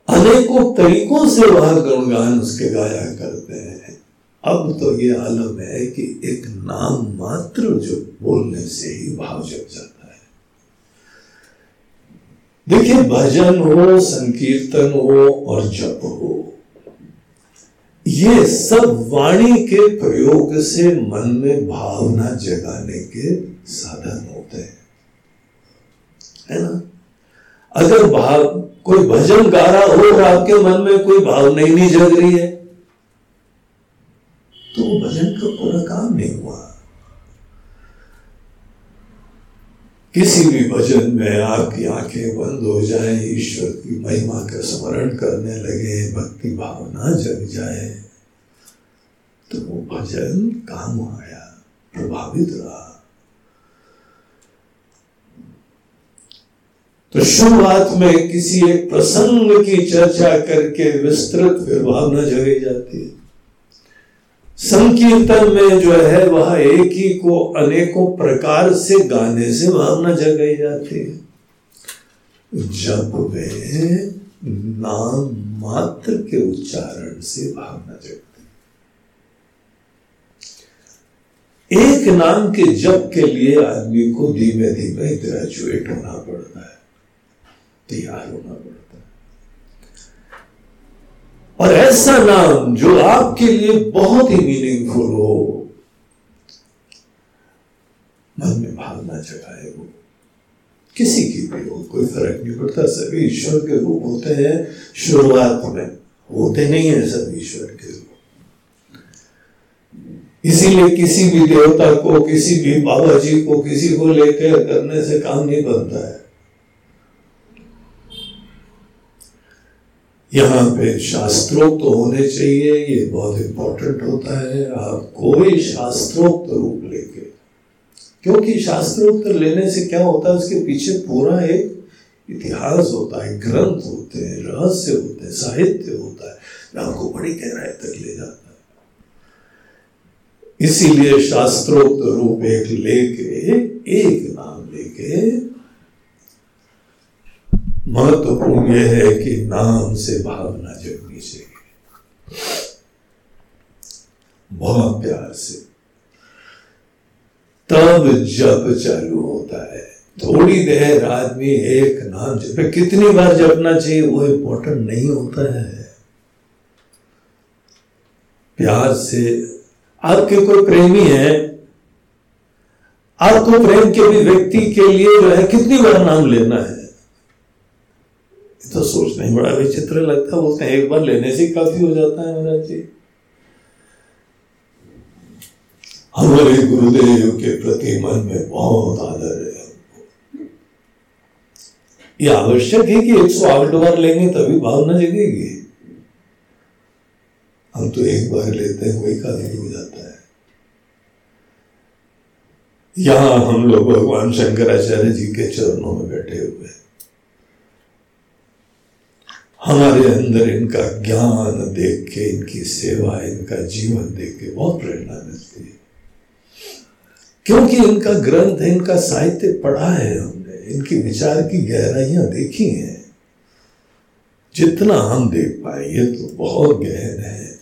अनेकों तरीकों से वह गुणगान उसके गाया करते हैं। अब तो ये आलम है कि एक नाम मात्र जो बोलने से ही भाव जग जाता है। देखिए, भजन हो, संकीर्तन हो और जप हो, ये सब वाणी के प्रयोग से मन में भावना जगाने के साधन होते हैं। है ना? अगर भाव, कोई भजन गा रहा हो और आपके मन में कोई भाव नहीं नहीं जग रही है तो भजन का पूरा काम नहीं हुआ। किसी भी भजन में आपकी आँखें बंद हो जाए, ईश्वर की महिमा का स्मरण करने लगे, भक्ति भावना जग जाए तो वो भजन काम आया, प्रभावित रहा। तो शुरुआत में किसी एक प्रसंग की चर्चा करके विस्तृत फिर भावना जगी जाती है। संकीर्तन में जो है, वह एक ही को अनेकों प्रकार से गाने से भावना जगाई जाती है। जब वे नाम मात्र के उच्चारण से भावना जगती एक नाम के जप के लिए आदमी को धीमे धीमे ग्रेजुएट होना पड़ता है। तैयार होना पड़ता है और ऐसा नाम जो आपके लिए बहुत ही मीनिंगफुल हो, मन में भावना जगाए वो किसी की भी हो, कोई फ़र्क नहीं पड़ता। सभी ईश्वर के रूप होते हैं, शुरुआत में होते नहीं है सब ईश्वर के रूप। इसीलिए किसी भी देवता को, किसी भी बाबा जी को, किसी को लेकर करने से काम नहीं बनता है। यहाँ पे शास्त्रोक्त तो होने चाहिए, ये बहुत इंपॉर्टेंट होता है। आप कोई शास्त्रोक्त तो रूप लेके, क्योंकि शास्त्रोक्त तो लेने से क्या होता है, उसके पीछे पूरा एक इतिहास होता है, ग्रंथ होते हैं, रहस्य होते हैं, साहित्य होता है। आपको बड़ी गहराई तक ले जाता है। इसीलिए शास्त्रोक्त रूप एक लेके, एक नाम लेके महत्वपूर्ण यह है कि नाम से भावना जगनी चाहिए बहुत प्यार से। तब जप चालू होता है, थोड़ी देर आदमी एक नाम जप। कितनी बार जपना चाहिए, वो इंपॉर्टेंट नहीं होता है। प्यार से आपके कोई प्रेमी है, आपको प्रेम के भी व्यक्ति के लिए जो है, कितनी बार नाम लेना है? तो सोचना ही, बड़ा विचित्र लगता है, बोलते हैं, एक बार लेने से काफ़ी हो जाता है महाराज जी। हमारे गुरुदेव के प्रति मन में बहुत आदर है ये आवश्यक है कि एक सौ आठ बार लेंगे, तभी भावना जगेगी। हम तो एक बार लेते हैं, वही काफ़ी हो जाता है। यहाँ हम लोग भगवान शंकराचार्य जी के चरणों में बैठे हुए हैं। हमारे अंदर इनका ज्ञान देख के, इनकी सेवा, इनका जीवन देख के बहुत प्रेरणा मिलती है। क्योंकि इनका ग्रंथ, इनका साहित्य पढ़ा है हमने, इनकी विचार की गहराइयाँ देखी हैं। जितना हम देख पाए, ये तो बहुत गहन है।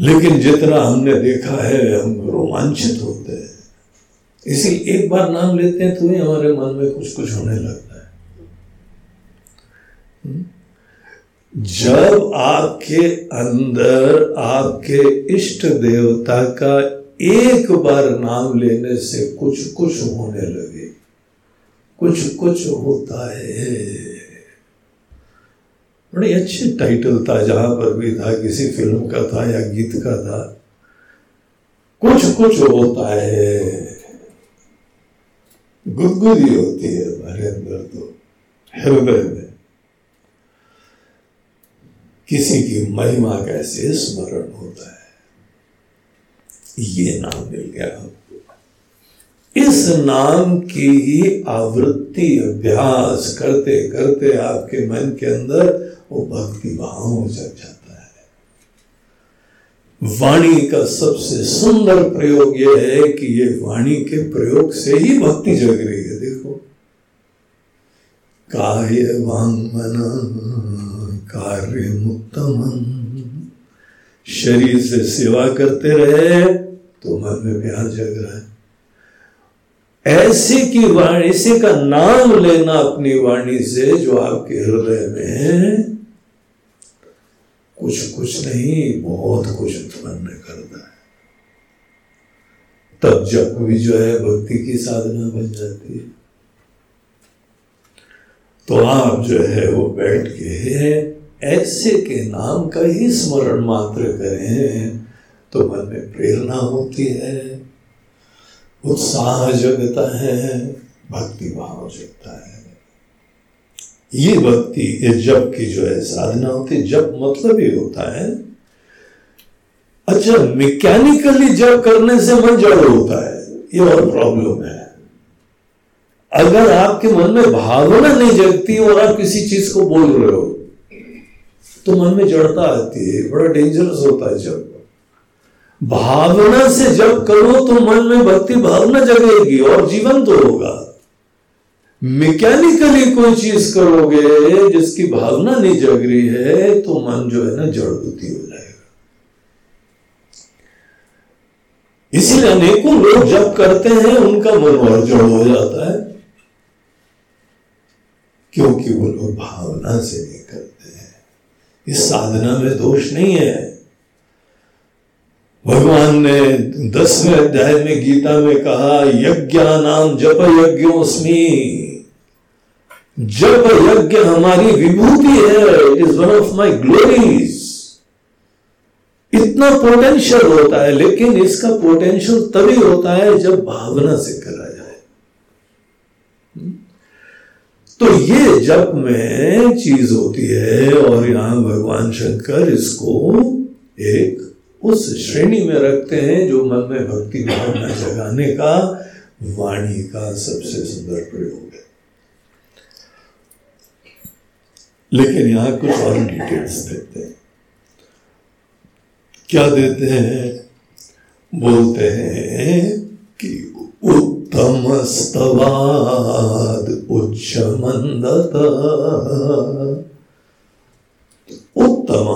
लेकिन जितना हमने देखा है, हम रोमांचित होते हैं। इसी एक बार नाम लेते हैं तो ही हमारे मन में कुछ कुछ होने लगता है। हुँ? जब आपके अंदर आपके इष्ट देवता का एक बार नाम लेने से कुछ कुछ होने लगे। कुछ कुछ होता है। बड़ी अच्छी टाइटल था, जहाँ पर भी था, किसी फ़िल्म का था या गीत का था। कुछ कुछ होता है। गुदगुदी होती है हमारे अंदर तो हृदय में। किसी की महिमा कैसे स्मरण होता है। ये नाम मिल गया हमको इस नाम की ही आवृत्ति अभ्यास करते करते आपके मन के अंदर वो भक्ति भाव जग जाता है। वाणी का सबसे सुंदर प्रयोग यह है कि ये वाणी के प्रयोग से ही भक्ति जग रही है, देखो। काय वांग मना कार्य मुक्तम शरीर से सेवा करते रहे तो मन में प्यार जग रहा है। ऐसे की वाणी ऐसे का नाम लेना अपनी वाणी से जो आपके हृदय में कुछ कुछ नहीं, बहुत कुछ उत्पन्न करता है। तब जब भी जो है भक्ति की साधना बन जाती है। तो आप जो है वो बैठ के ऐसे के नाम का ही स्मरण मात्र करें तो मन में प्रेरणा होती है। उत्साह जगता है, भक्ति भाव जगता है। ये भक्ति, ये जप की जो है साधना होती है, जप मतलब ये होता है अच्छा मैकेनिकली जप करने से मन जड़ होता है, ये और प्रॉब्लम है। अगर आपके मन में भावना नहीं जगती और आप किसी चीज़ को बोल रहे हो तो मन में जड़ता आती है, बड़ा डेंजरस होता है जब। भावना से जब करो तो मन में भक्ति भावना जगेगी और जीवन तो होगा। मैकेनिकली कोई चीज़ करोगे जिसकी भावना नहीं जग रही है तो मन जो है ना जड़ बुद्धि हो जाएगा। इसलिए अनेकों लोग जब करते हैं, उनका मन और जड़ हो जाता है। क्योंकि वो लोग भावना से इस साधना में दोष नहीं है। भगवान ने दसवें अध्याय में गीता में कहा यज्ञ नाम जप यज्ञोस्मी जप यज्ञ हमारी विभूति है it is one of my glories इतना पोटेंशियल होता है, लेकिन इसका पोटेंशियल तभी होता है जब भावना से करा जाए तो ये जप में चीज़ होती है और यहाँ भगवान शंकर इसको एक उस श्रेणी में रखते हैं जो मन में भक्ति भावना जगाने का वाणी का सबसे सुंदर प्रयोग है। लेकिन यहाँ कुछ और डिटेल्स देते हैं। क्या देते हैं? बोलते हैं कि उत्तम स्तवाद उच्च मंदत उत्तम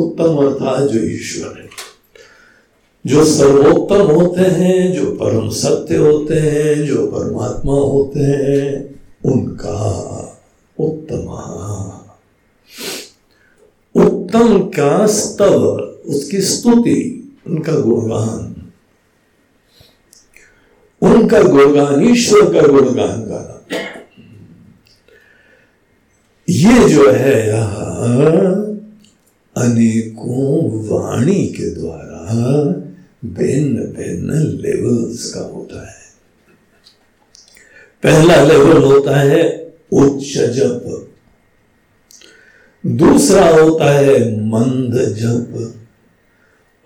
उत्तम अर्थात जो ईश्वर है, जो सर्वोत्तम होते हैं, जो परम सत्य होते हैं, जो परमात्मा होते हैं, उनका उत्तम उत्तम का स्तव, उसकी स्तुति, उनका गुणगान। उनका गुणगान, ईश्वर का गुणगान गाना। ये जो है यहाँ अनेकों वाणी के द्वारा भिन्न भिन्न लेवल्स का होता है। पहला लेवल होता है उच्च जप। दूसरा होता है मंद जप।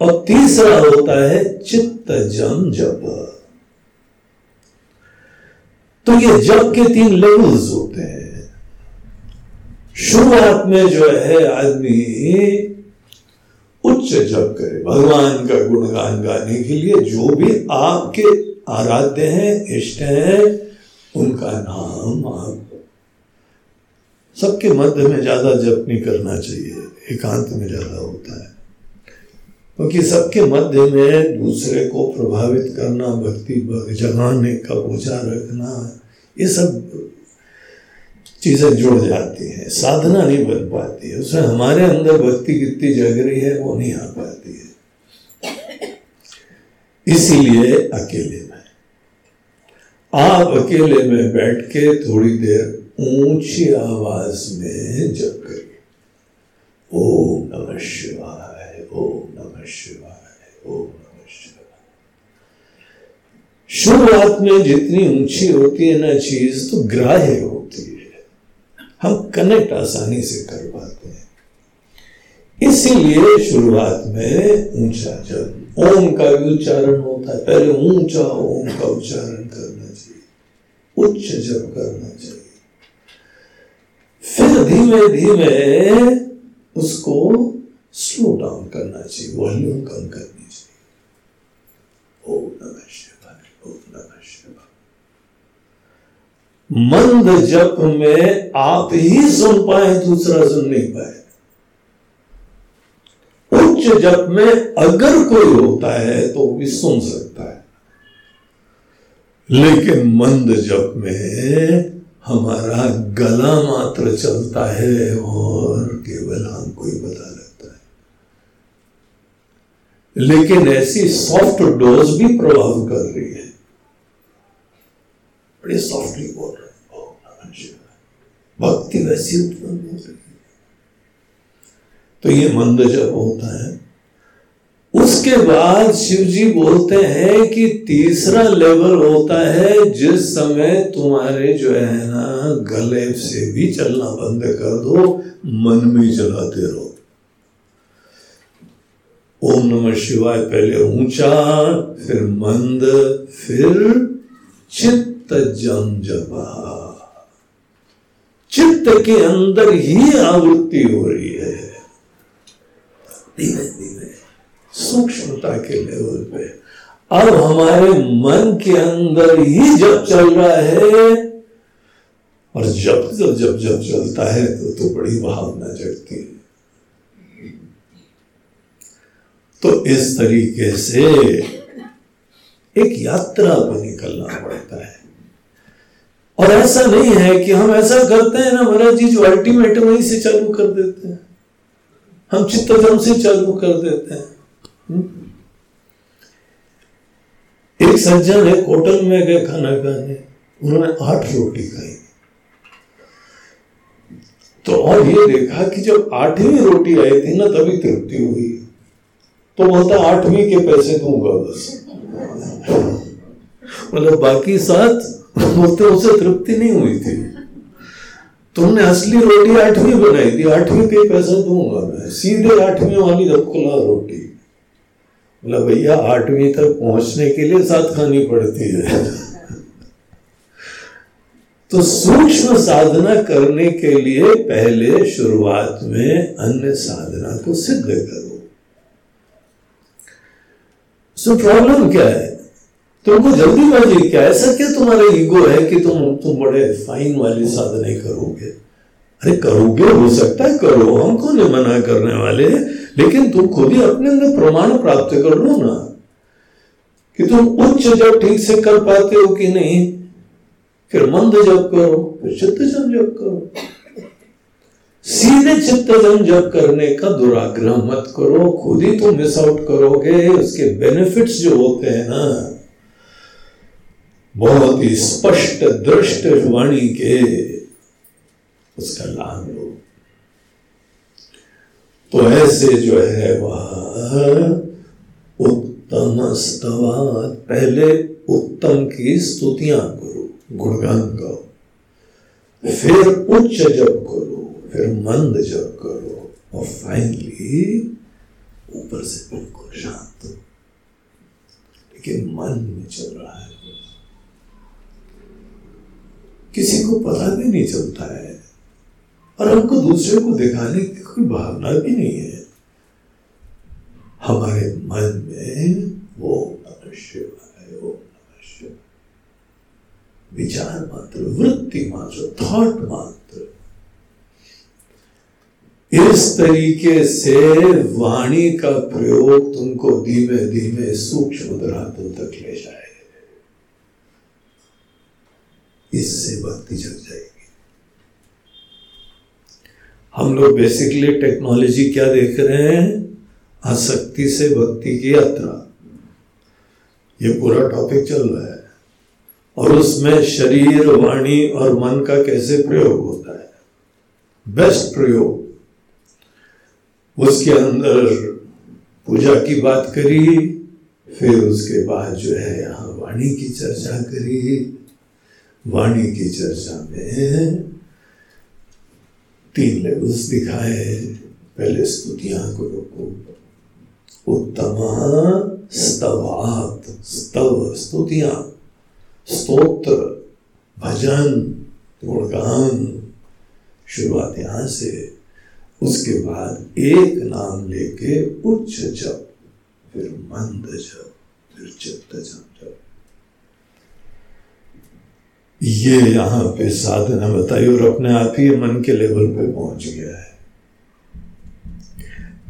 और तीसरा होता है चित्त जम जप। तो ये जप के तीन लेवल्स होते हैं। शुरुआत में जो है आदमी उच्च जप करे, भगवान का गुणगान गाने के लिए जो भी आपके आराध्य हैं, इष्ट हैं, उनका नाम आप। सबके मध्य में ज़्यादा जप नहीं करना चाहिए, एकांत में ज़्यादा होता है। क्योंकि सबके मध्य में दूसरे को प्रभावित करना, भक्ति जगाने का पूजा रखना, ये सब चीज़ें जुड़ जाती हैं। साधना नहीं बन पाती है। उसमें हमारे अंदर भक्ति कितनी जग रही है, वो नहीं आ पाती है। इसीलिए अकेले में। आप अकेले में बैठ के थोड़ी देर ऊँची आवाज़ में जप करिए। ओम नमः शिवाय ओम नमः शिवाय ओम नमः शिवाय शुरुआत में जितनी ऊँची होती है ना चीज़ तो ग्राह्य होती है। हम कनेक्ट आसानी से कर पाते हैं। इसीलिए शुरुआत में ऊँचा जप ओम का भी उच्चारण होता है। पहले ऊँचा ओम का उच्चारण करना चाहिए, उच्च जब करना चाहिए। फिर धीमे धीमे उसको स्लो डाउन करना चाहिए वॉल्यूम कम करनी चाहिए ओम नमः शिवाय ओम नमः शिवाय मंद जप में आप ही सुन पाए, दूसरा सुन नहीं पाए। उच्च जप में अगर कोई होता है तो भी सुन सकता है। लेकिन मंद जप में हमारा गला मात्र चलता है और केवल हमको ही पता लगता है। लेकिन ऐसी सॉफ्ट डोज भी प्रभाव कर रही है। बड़े सॉफ्टली बोल रहे भक्ति वैसी उत्पन्न हो रही है तो ये मंद जब होता है, उसके उसके बाद शिव जी बोलते हैं कि तीसरा लेवल होता है जिस समय तुम्हारे जो है ना, गले से भी चलना बंद कर दो, मन में चलाते रहो। ओम नमः शिवाय, पहले ऊँचा, फिर मंद, फिर चित्त। जम जबा चित्त के अंदर ही आवृत्ति हो रही है। धीरे धीरे, सूक्ष्मता के लेवल पे। अब हमारे मन के अंदर ही जब चल रहा है, और जब जब जब जब चलता है तो तो बड़ी भावना जगती है। तो इस तरीके से एक यात्रा पर निकलना पड़ता है। और ऐसा नहीं है कि हम ऐसा करते हैं ना महाराज जी, जो अल्टीमेट वहीं से चालू कर देते हैं। हम चित्तजम से चालू कर देते हैं। हम्म? एक सज्जन है, होटल में गए खाना खाने। उन्होंने आठ रोटी खाई। तो और ये देखा कि जब आठवीं रोटी आई थी ना, तभी तृप्ति हुई। तो बोलता, आठवीं के पैसे दूँगा बस। [LAUGHS] मतलब बाकी सात [LAUGHS] बोलते उसे तृप्ति नहीं हुई थी। तुमने असली रोटी आठवीं बनाई थी। आठवीं के पैसा दूँगा मैं। सीधे आठवीं वाली रखुला रोटी। बोला, भैया, आठवीं तक पहुँचने के लिए साथ खानी पड़ती है। [LAUGHS] तो सूक्ष्म साधना करने के लिए पहले शुरुआत में अन्य साधना को सिद्ध करो। सो प्रॉब्लम क्या है? तुमको जल्दीबाजी क्या ऐसा क्या तुम्हारा ईगो है कि तुम तुम बड़े फाइन वाली साधना करोगे? अरे करोगे, हो सकता है करो, हम कौन है मना करने वाले? लेकिन तुम खुद ही अपने अंदर प्रमाण प्राप्त कर लो ना, कि तुम उच्च जब ठीक से कर पाते हो कि नहीं, फिर मंद जब करो, फिर चित्त जब करो। सीधे चित्त जन जब करने का दुराग्रह मत करो, खुद ही तुम मिस आउट करोगे, उसके बेनिफिट्स जो होते हैं ना बहुत ही स्पष्ट दृष्ट वाणी के उसका लाभ लो तो ऐसे जो है वह उत्तम स्तवाद पहले उत्तम की स्तुतियाँ करो, गुणगान करो फिर उच्च जब करो, फिर मंद जब करो और फाइनली ऊपर से बिल्कुल शांत। लेकिन मन में चल रहा है। किसी को पता भी नहीं चलता है। और हमको दूसरे को दिखाने की कोई भावना भी नहीं है। हमारे मन में वो है वो शिव विचार मात्र, वृत्ति मात्र थॉट मात्र। इस तरीके से वाणी का प्रयोग तुमको धीमे धीमे सूक्ष्म धरातल तक ले जाए इससे भक्ति जग जाएगी। हम लोग बेसिकली टेक्नोलॉजी क्या देख रहे हैं? आसक्ति से भक्ति की यात्रा। ये पूरा टॉपिक चल रहा है। और उसमें शरीर, वाणी और मन का कैसे प्रयोग होता है? बेस्ट प्रयोग। उसके अंदर पूजा की बात करी, फिर उसके बाद जो है यहाँ वाणी की चर्चा करी। वाणी की चर्चा में तीन लेवल्स दिखाए पहले स्तुतियाँ को रोको उत्तम स्तवात। स्तव स्तुतियाँ। स्तोत्र, भजन, गुणगान। शुरुआत यहाँ से। उसके बाद एक नाम लेके उच्च जप। फिर मंद जप, फिर चित्त जप जप ये यहाँ पे साधना बताई और अपने आप ही मन के लेवल पे पहुँच गया है।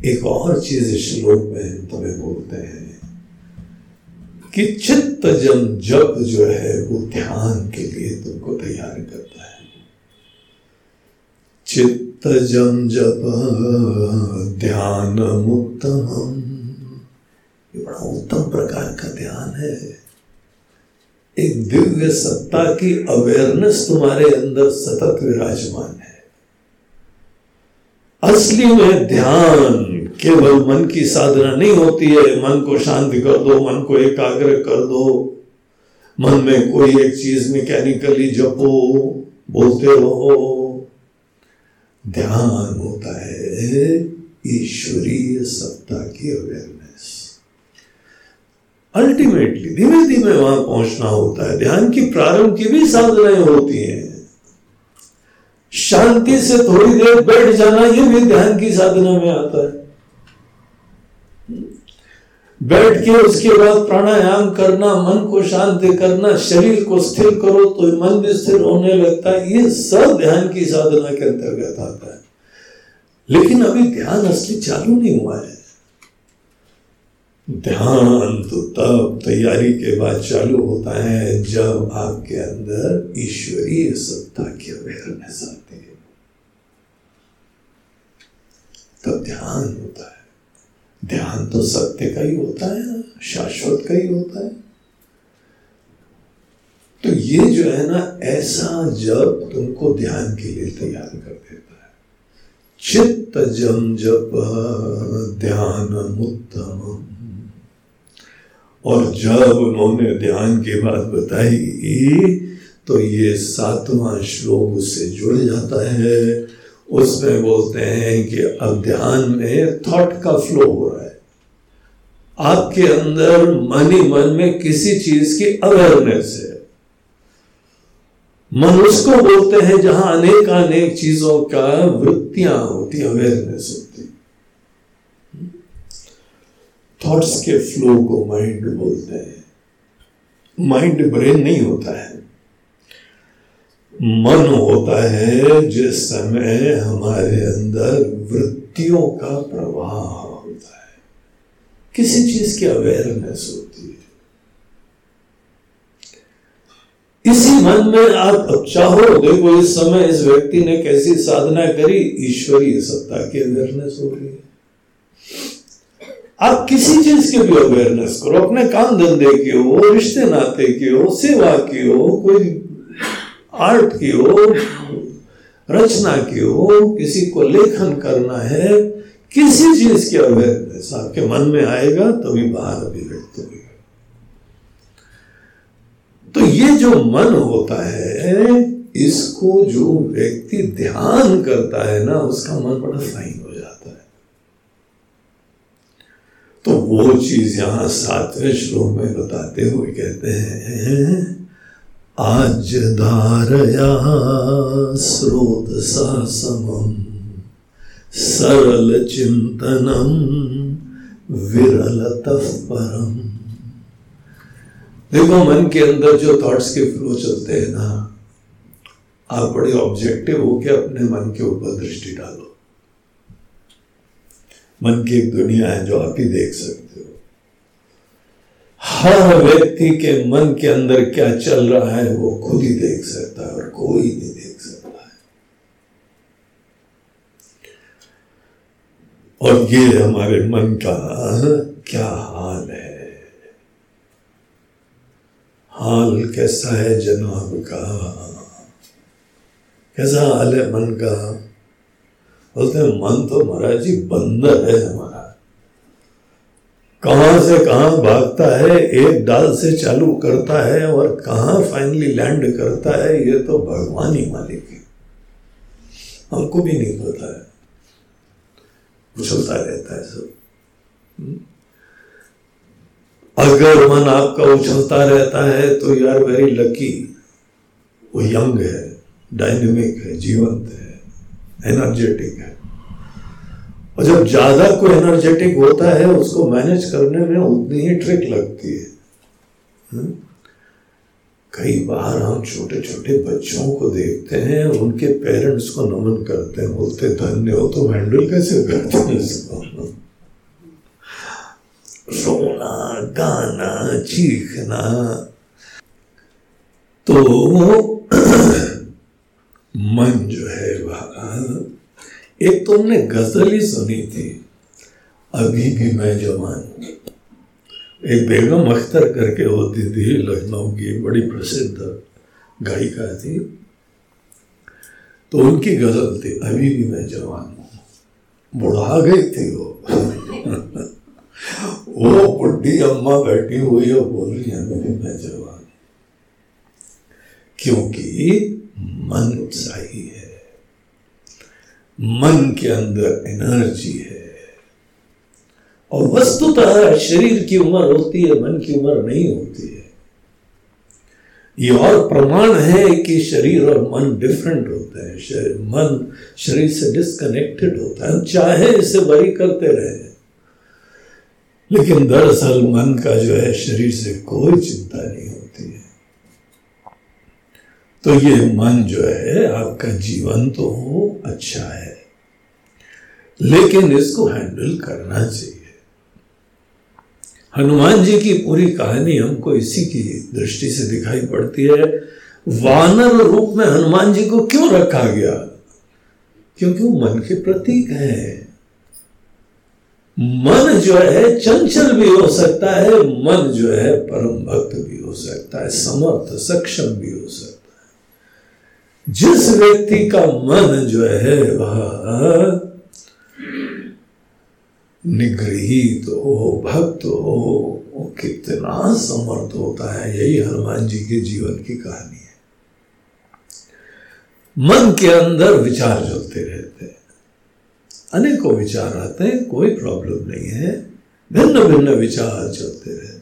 एक और चीज़ श्लोक में तुम्हें बोलते हैं कि चित्त जन जप जो है, वो ध्यान के लिए तुमको तैयार करता है। चित्त तजम जप, ध्यान उत्तम ये बड़ा उत्तम प्रकार का ध्यान है। एक दिव्य सत्ता की अवेयरनेस तुम्हारे अंदर सतत विराजमान है। असली में ध्यान केवल मन की साधना नहीं होती है। मन को शांत कर दो, मन को एकाग्र कर दो। मन में कोई एक चीज़ मैकेनिकली जपो, बोलते रहो। ध्यान होता है ईश्वरीय सत्ता की अवेयरनेस अल्टीमेटली धीमे धीमे वहाँ पहुँचना होता है। ध्यान की प्रारंभ की भी साधनाएँ होती हैं। शांति से थोड़ी देर बैठ जाना ये भी ध्यान की साधना में आता है। बैठ के उसके बाद प्राणायाम करना, मन को शांत करना, शरीर को स्थिर करो तो मन भी स्थिर होने लगता है। ये सब ध्यान की साधना के अंतर्गत आता है। लेकिन अभी ध्यान असली चालू नहीं हुआ है। ध्यान तो तब तैयारी के बाद चालू होता है जब आपके अंदर ईश्वरीय सत्ता की अवेयरनेस आती है। तब ध्यान होता है। ध्यान तो सत्य का ही होता है, शाश्वत का ही होता है। तो ये जो है ना, ऐसा जब तुमको ध्यान के लिए तैयार कर देता है। चित्त जम जप, ध्यान उत्तम और जब उन्होंने ध्यान की बात बताई तो ये सातवां श्लोक उससे जुड़ जाता है, उसमें बोलते हैं कि अब ध्यान में थॉट का फ्लो हो रहा है। आपके अंदर मन ही मन में किसी चीज़ की अवेयरनेस है। मन उसको बोलते हैं जहाँ अनेक अनेक चीज़ों का वृत्तियाँ होती अवेयरनेस होती थॉट्स के फ्लो को माइंड बोलते हैं। माइंड ब्रेन नहीं होता है। मन होता है जिस समय हमारे अंदर वृत्तियों का प्रवाह होता है। किसी चीज़ की अवेयरनेस होती है। इसी मन में आप चाहो देखो इस समय इस व्यक्ति ने कैसी साधना करी, ईश्वरीय सत्ता की अवेयरनेस हो रही है। आप किसी चीज़ की भी अवेयरनेस करो, अपने काम धंधे की हो, रिश्ते नाते की हो, सेवा की हो, कोई आर्ट की हो, रचना की हो, किसी को लेखन करना है, किसी चीज़ की अवेयरनेस आपके मन में आएगा, तभी बाहर अभिव्यक्त होगा। तो ये जो मन होता है, इसको जो व्यक्ति ध्यान करता है ना, उसका मन बड़ा फाइन हो जाता है तो वो चीज़ यहाँ सातवें श्लोक में बताते हुए कहते हैं, आज धारया स्रोत सा समम सरल चिंतनम विरल परम देखो, मन के अंदर जो थॉट्स के फ्लो चलते हैं ना, आप बड़े ऑब्जेक्टिव होके अपने मन के ऊपर दृष्टि डालो। मन की एक दुनिया है जो आप ही देख सकते हो। हर व्यक्ति के मन के अंदर क्या चल रहा है, वो खुद ही देख सकता है और कोई नहीं देख सकता है। और ये हमारे मन का क्या हाल है। हाल कैसा है जनाब का? कैसा हाल है मन का? बोलते हैं, मन तो महाराज जी बंदर है हमारा। कहाँ से कहाँ भागता है, एक डाल से चालू करता है और कहाँ फाइनली लैंड करता है, ये तो भगवान ही मालिक है। हमको भी नहीं पता है। उछलता रहता है सब। हम्म? अगर मन आपका उछलता रहता है तो यू आर वेरी लकी वो यंग है डायनेमिक है, जीवंत है। एनर्जेटिक है। और जब ज़्यादा कोई एनर्जेटिक होता है, उसको मैनेज करने में उतनी ही ट्रिक लगती है। हम्म? कई बार हम छोटे छोटे बच्चों को देखते हैं, उनके पेरेंट्स को नमन करते हैं, बोलते, धन्य हो तो हैंडल कैसे करते हैं इसको? रोना, गाना, चीखना। तो मन जो है एक तुमने गज़ल ही सुनी थी। अभी भी मैं जवान एक बेगम अख्तर करके होती थी लखनऊ की बड़ी प्रसिद्ध गायिका थी। तो उनकी गज़ल थी, अभी भी मैं जवान हूँ। बुढ़ा गई थी वो। [LAUGHS] वो बुढ़ी अम्मा बैठी हुई है, बोल रही है मेरे मैं जवान क्योंकि मन है मन के अंदर एनर्जी है। और वस्तुतः शरीर की उम्र होती है, मन की उम्र नहीं होती है। ये और प्रमाण है कि शरीर और मन डिफरेंट होते हैं। शरीर, मन शरीर से डिस्कनेक्टेड होता है। चाहे इसे वरी करते रहे। लेकिन दरअसल मन का जो है, शरीर से कोई चिंता नहीं होती। तो ये मन जो है, आपका जीवन तो अच्छा है। लेकिन इसको हैंडल करना चाहिए। हनुमान जी की पूरी कहानी हमको इसी की दृष्टि से दिखाई पड़ती है। वानर रूप में हनुमान जी को क्यों रखा गया? क्योंकि वो मन के प्रतीक है। मन जो है, चंचल भी हो सकता है, मन जो है, परम भक्त भी हो सकता है, समर्थ, सक्षम भी हो सकता है। जिस व्यक्ति का मन जो है वह निगृहित हो, भक्त हो, वो कितना समर्थ होता है, यही हनुमान जी के जीवन की कहानी है। मन के अंदर विचार चलते रहते हैं। अनेकों विचार आते हैं, कोई प्रॉब्लम नहीं है भिन्न भिन्न विचार चलते रहते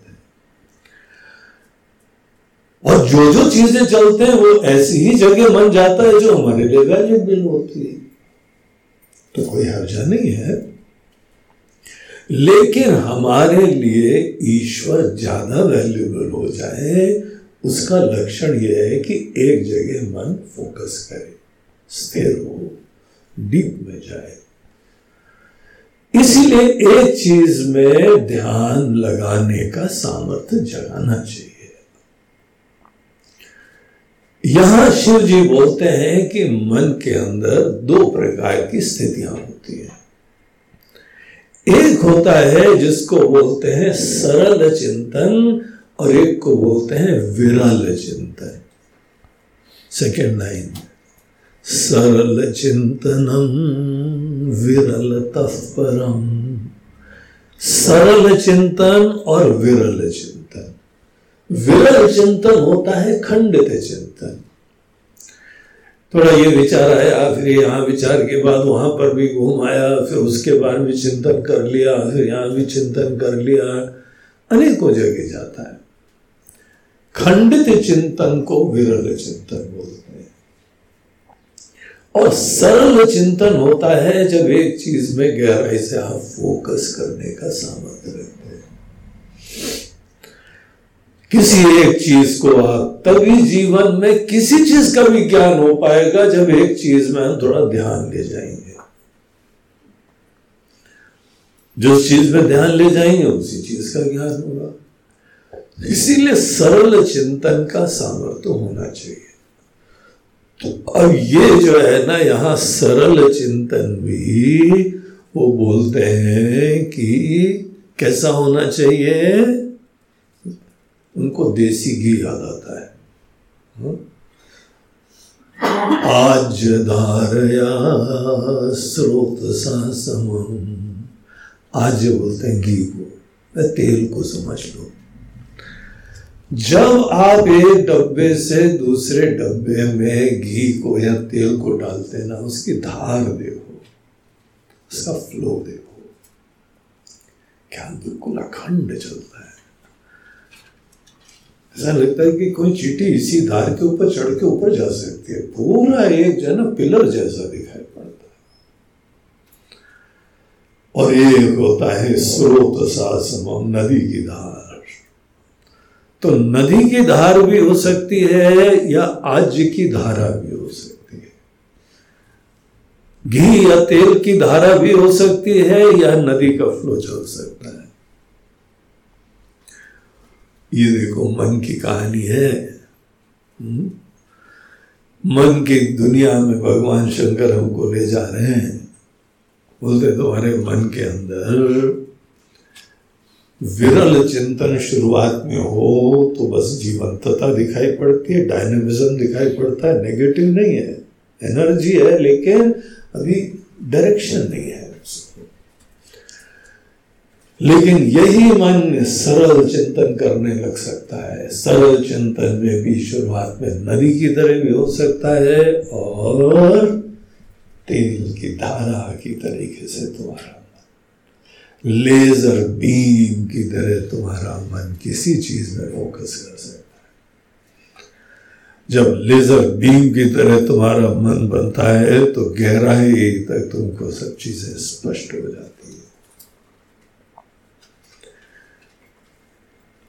और जो जो चीज़ें चलते हैं, वो ऐसी ही जगह मन जाता है जो हमारे लिए वैल्यूबल होती है। तो कोई हर्जा नहीं है। लेकिन हमारे लिए ईश्वर ज़्यादा वैल्यूबल हो जाए, उसका लक्षण यह है कि एक जगह मन फोकस करे, स्थिर हो डीप में जाए। इसीलिए एक चीज़ में ध्यान लगाने का सामर्थ्य जगाना चाहिए। यहाँ शिव जी बोलते हैं कि मन के अंदर दो प्रकार की स्थितियाँ होती हैं। एक होता है जिसको बोलते हैं सरल चिंतन और एक को बोलते हैं विरल चिंतन। सेकेंड लाइन सरल चिंतनम विरल तत्परम। सरल चिंतन और विरल चिंतन। विरल चिंतन होता है खंडित चिंतन। थोड़ा ये विचार आया, फिर यहाँ विचार के बाद वहाँ पर भी घूम आया, फिर उसके बाद भी चिंतन कर लिया, फिर यहाँ भी चिंतन कर लिया। अनेकों जगह जाता है। खंडित चिंतन को विरल चिंतन बोलते हैं। और सरल चिंतन होता है जब एक चीज़ में गहराई से आप फोकस करने का सामर्थ्य रखते हैं। किसी एक चीज़ को आप, तभी जीवन में किसी चीज़ का भी ज्ञान हो पाएगा जब एक चीज़ में हम थोड़ा ध्यान ले जाएँगे। जो चीज़ में ध्यान ले जाएँगे, उसी चीज़ का ज्ञान होगा। इसीलिए सरल चिंतन का सामर्थ्य होना चाहिए। तो अब ये जो है ना, यहाँ सरल चिंतन भी वो बोलते हैं कि कैसा होना चाहिए? उनको देसी घी याद आता है। हाँ? आज धारया स्रोत आज बोलते हैं घी को मैं तेल को समझ लो। जब आप एक डब्बे से दूसरे डब्बे में घी को या तेल को डालते ना उसकी धार देखो उसका फ्लो देखो। क्या बिल्कुल अखंड चलता है। ऐसा लगता है कि कोई चीटी इसी धार के ऊपर, चढ़ के ऊपर जा सकती है। पूरा एक जो है ना पिलर जैसा दिखाई पड़ता है। और एक होता है स्रोत सासम, नदी की धार। तो नदी की धार भी हो सकती है या आज की धारा भी हो सकती है। घी या तेल की धारा भी हो सकती है या नदी का फ्लो चल सकता है ये देखो, मन की कहानी है। हम्म? मन की दुनिया में भगवान शंकर हमको ले जा रहे हैं। बोलते तुम्हारे मन के अंदर विरल चिंतन शुरुआत में हो तो बस जीवंतता दिखाई पड़ती है, डायनेमिज्म दिखाई पड़ता है। नेगेटिव नहीं है एनर्जी है, लेकिन अभी डायरेक्शन नहीं है। लेकिन यही मन सरल चिंतन करने लग सकता है। सरल चिंतन में भी शुरुआत में नदी की तरह भी हो सकता है और तेल की धारा की तरीके से तुम्हारा मन, लेजर बीम की तरह तुम्हारा मन किसी चीज़ में फोकस कर सकता है। जब लेजर बीम की तरह तुम्हारा मन बनता है तो गहराई तक तुमको सब चीज़ें स्पष्ट हो जाती है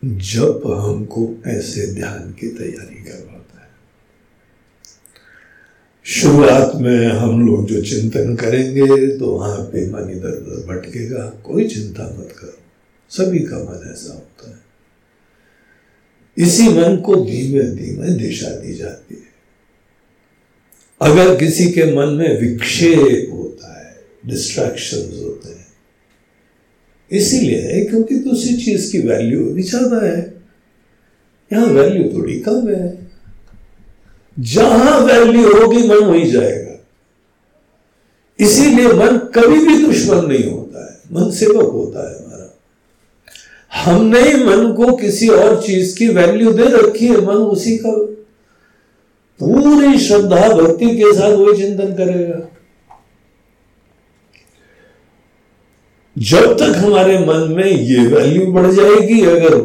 जब हमको ऐसे ध्यान की तैयारी करवाता है। शुरुआत में हम लोग जो चिंतन करेंगे तो वहाँ पे मन इधर उधर भटकेगा। कोई चिंता मत करो। सभी का मन ऐसा होता है। इसी मन को धीमे धीमे दिशा दी जाती है। अगर किसी के मन में विक्षेप होता है डिस्ट्रैक्शन होते हैं इसीलिए है क्योंकि दूसरी चीज़ की वैल्यू भी ज़्यादा है। यहाँ वैल्यू थोड़ी कम है। जहाँ वैल्यू होगी, मन वही जाएगा। इसीलिए मन कभी भी दुश्मन नहीं होता है। मन सेवक होता है हमारा। हमने मन को किसी और चीज़ की वैल्यू दे रखी है, मन उसी का पूरी श्रद्धा, भक्ति के साथ वही चिंतन करेगा। जब तक हमारे मन में ये वैल्यू बढ़ जाएगी, अगर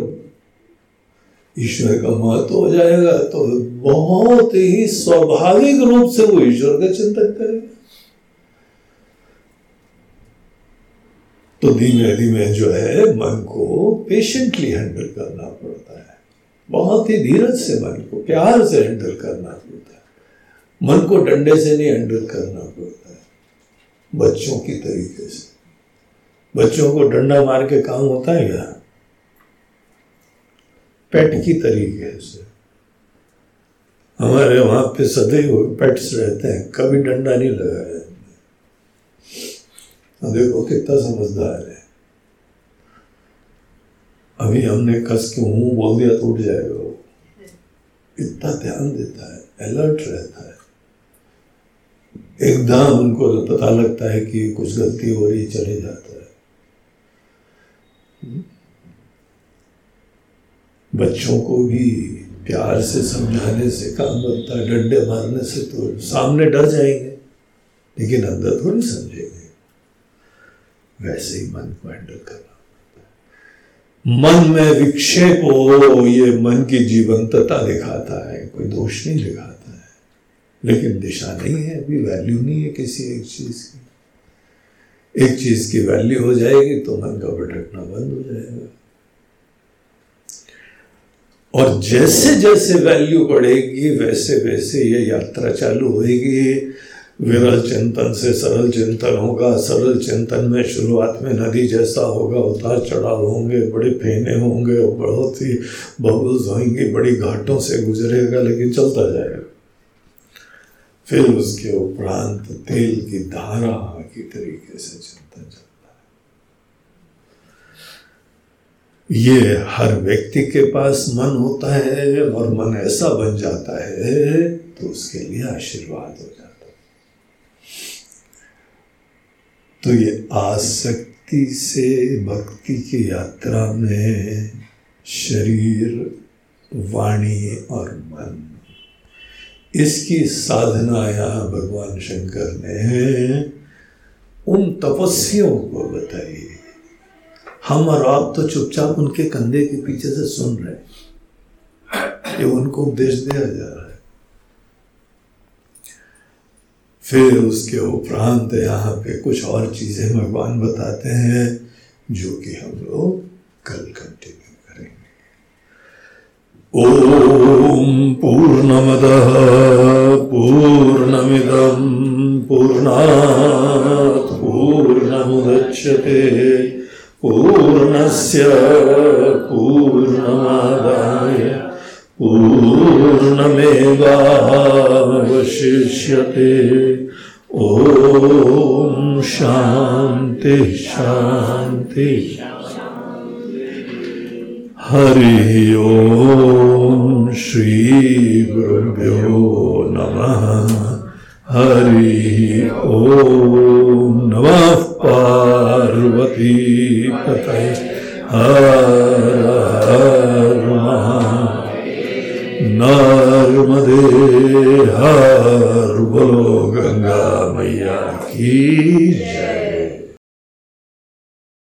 ईश्वर का महत्व हो जाएगा तो बहुत ही स्वाभाविक रूप से वो ईश्वर का चिंतन करेगा। तो धीमे धीमे जो है, मन को पेशेंटली हैंडल करना पड़ता है। बहुत ही धीरज से मन को, प्यार से हैंडल करना पड़ता है। मन को डंडे से नहीं हैंडल करना पड़ता है। बच्चों की तरीके से। बच्चों को डंडा मार के काम होता है क्या? पेट की तरीके से। हमारे वहाँ पे सदैव पेट्स रहते हैं, कभी डंडा नहीं लगाया देखो कितना समझदार है। अभी हमने कस के मुँह बोल दिया तो उठ जाएगा वो। इतना ध्यान देता है अलर्ट रहता है। एकदम उनको पता लगता है कि कुछ गलती हो रही, चले जाता है। बच्चों को भी प्यार से समझाने से काम बनता है, डंडे मारने से तो सामने डर जाएँगे, लेकिन अंदर थोड़ी समझेंगे। वैसे ही मन को हैंडल करना मन में विक्षेप हो, ये मन की जीवंतता दिखाता है, कोई दोष नहीं दिखाता है। लेकिन दिशा नहीं है, अभी वैल्यू नहीं है किसी एक चीज़ की। एक चीज़ की वैल्यू हो जाएगी तो मन का भटकना बंद हो जाएगा। और जैसे जैसे वैल्यू बढ़ेगी, वैसे वैसे ये यात्रा चालू होगी विरल चिंतन से सरल चिंतन होगा। सरल चिंतन में शुरुआत में नदी जैसा होगा, उतार चढ़ाव होंगे, बड़े फेने होंगे बहुत ही बबल्स होंगे, बड़ी घाटों से गुजरेगा, लेकिन चलता जाएगा। फिर उसके उपरांत तेल की धारा की तरीके से चलता चलता है। ये हर व्यक्ति के पास मन होता है और मन ऐसा बन जाता है तो उसके लिए आशीर्वाद हो जाता है। तो ये आसक्ति से भक्ति की यात्रा में शरीर, वाणी और मन, इसकी साधना यहाँ भगवान शंकर ने उन तपस्वियों को बताइए। हम और आप तो चुपचाप उनके कंधे के पीछे से सुन रहे हैं। ये उनको उपदेश दिया जा रहा है। फिर उसके उपरांत यहाँ पे कुछ और चीज़ें भगवान बताते हैं, जो कि हम लोग कल कंटिन्यू करेंगे। ओम पूर्णमद पूर्णमिदम पूर्णात् पूर्णमुदच्यते पूर्णस्य पूर्णमादाय। पूर्णमेवावशिष्यते। ॐ शान्ति शान्ति। हरि ॐ श्रीगुरुभ्यो नमः। हरि ॐ नमः पार्वती पतये हर हर नर्मदे हर बोलो गंगा मैया की जय।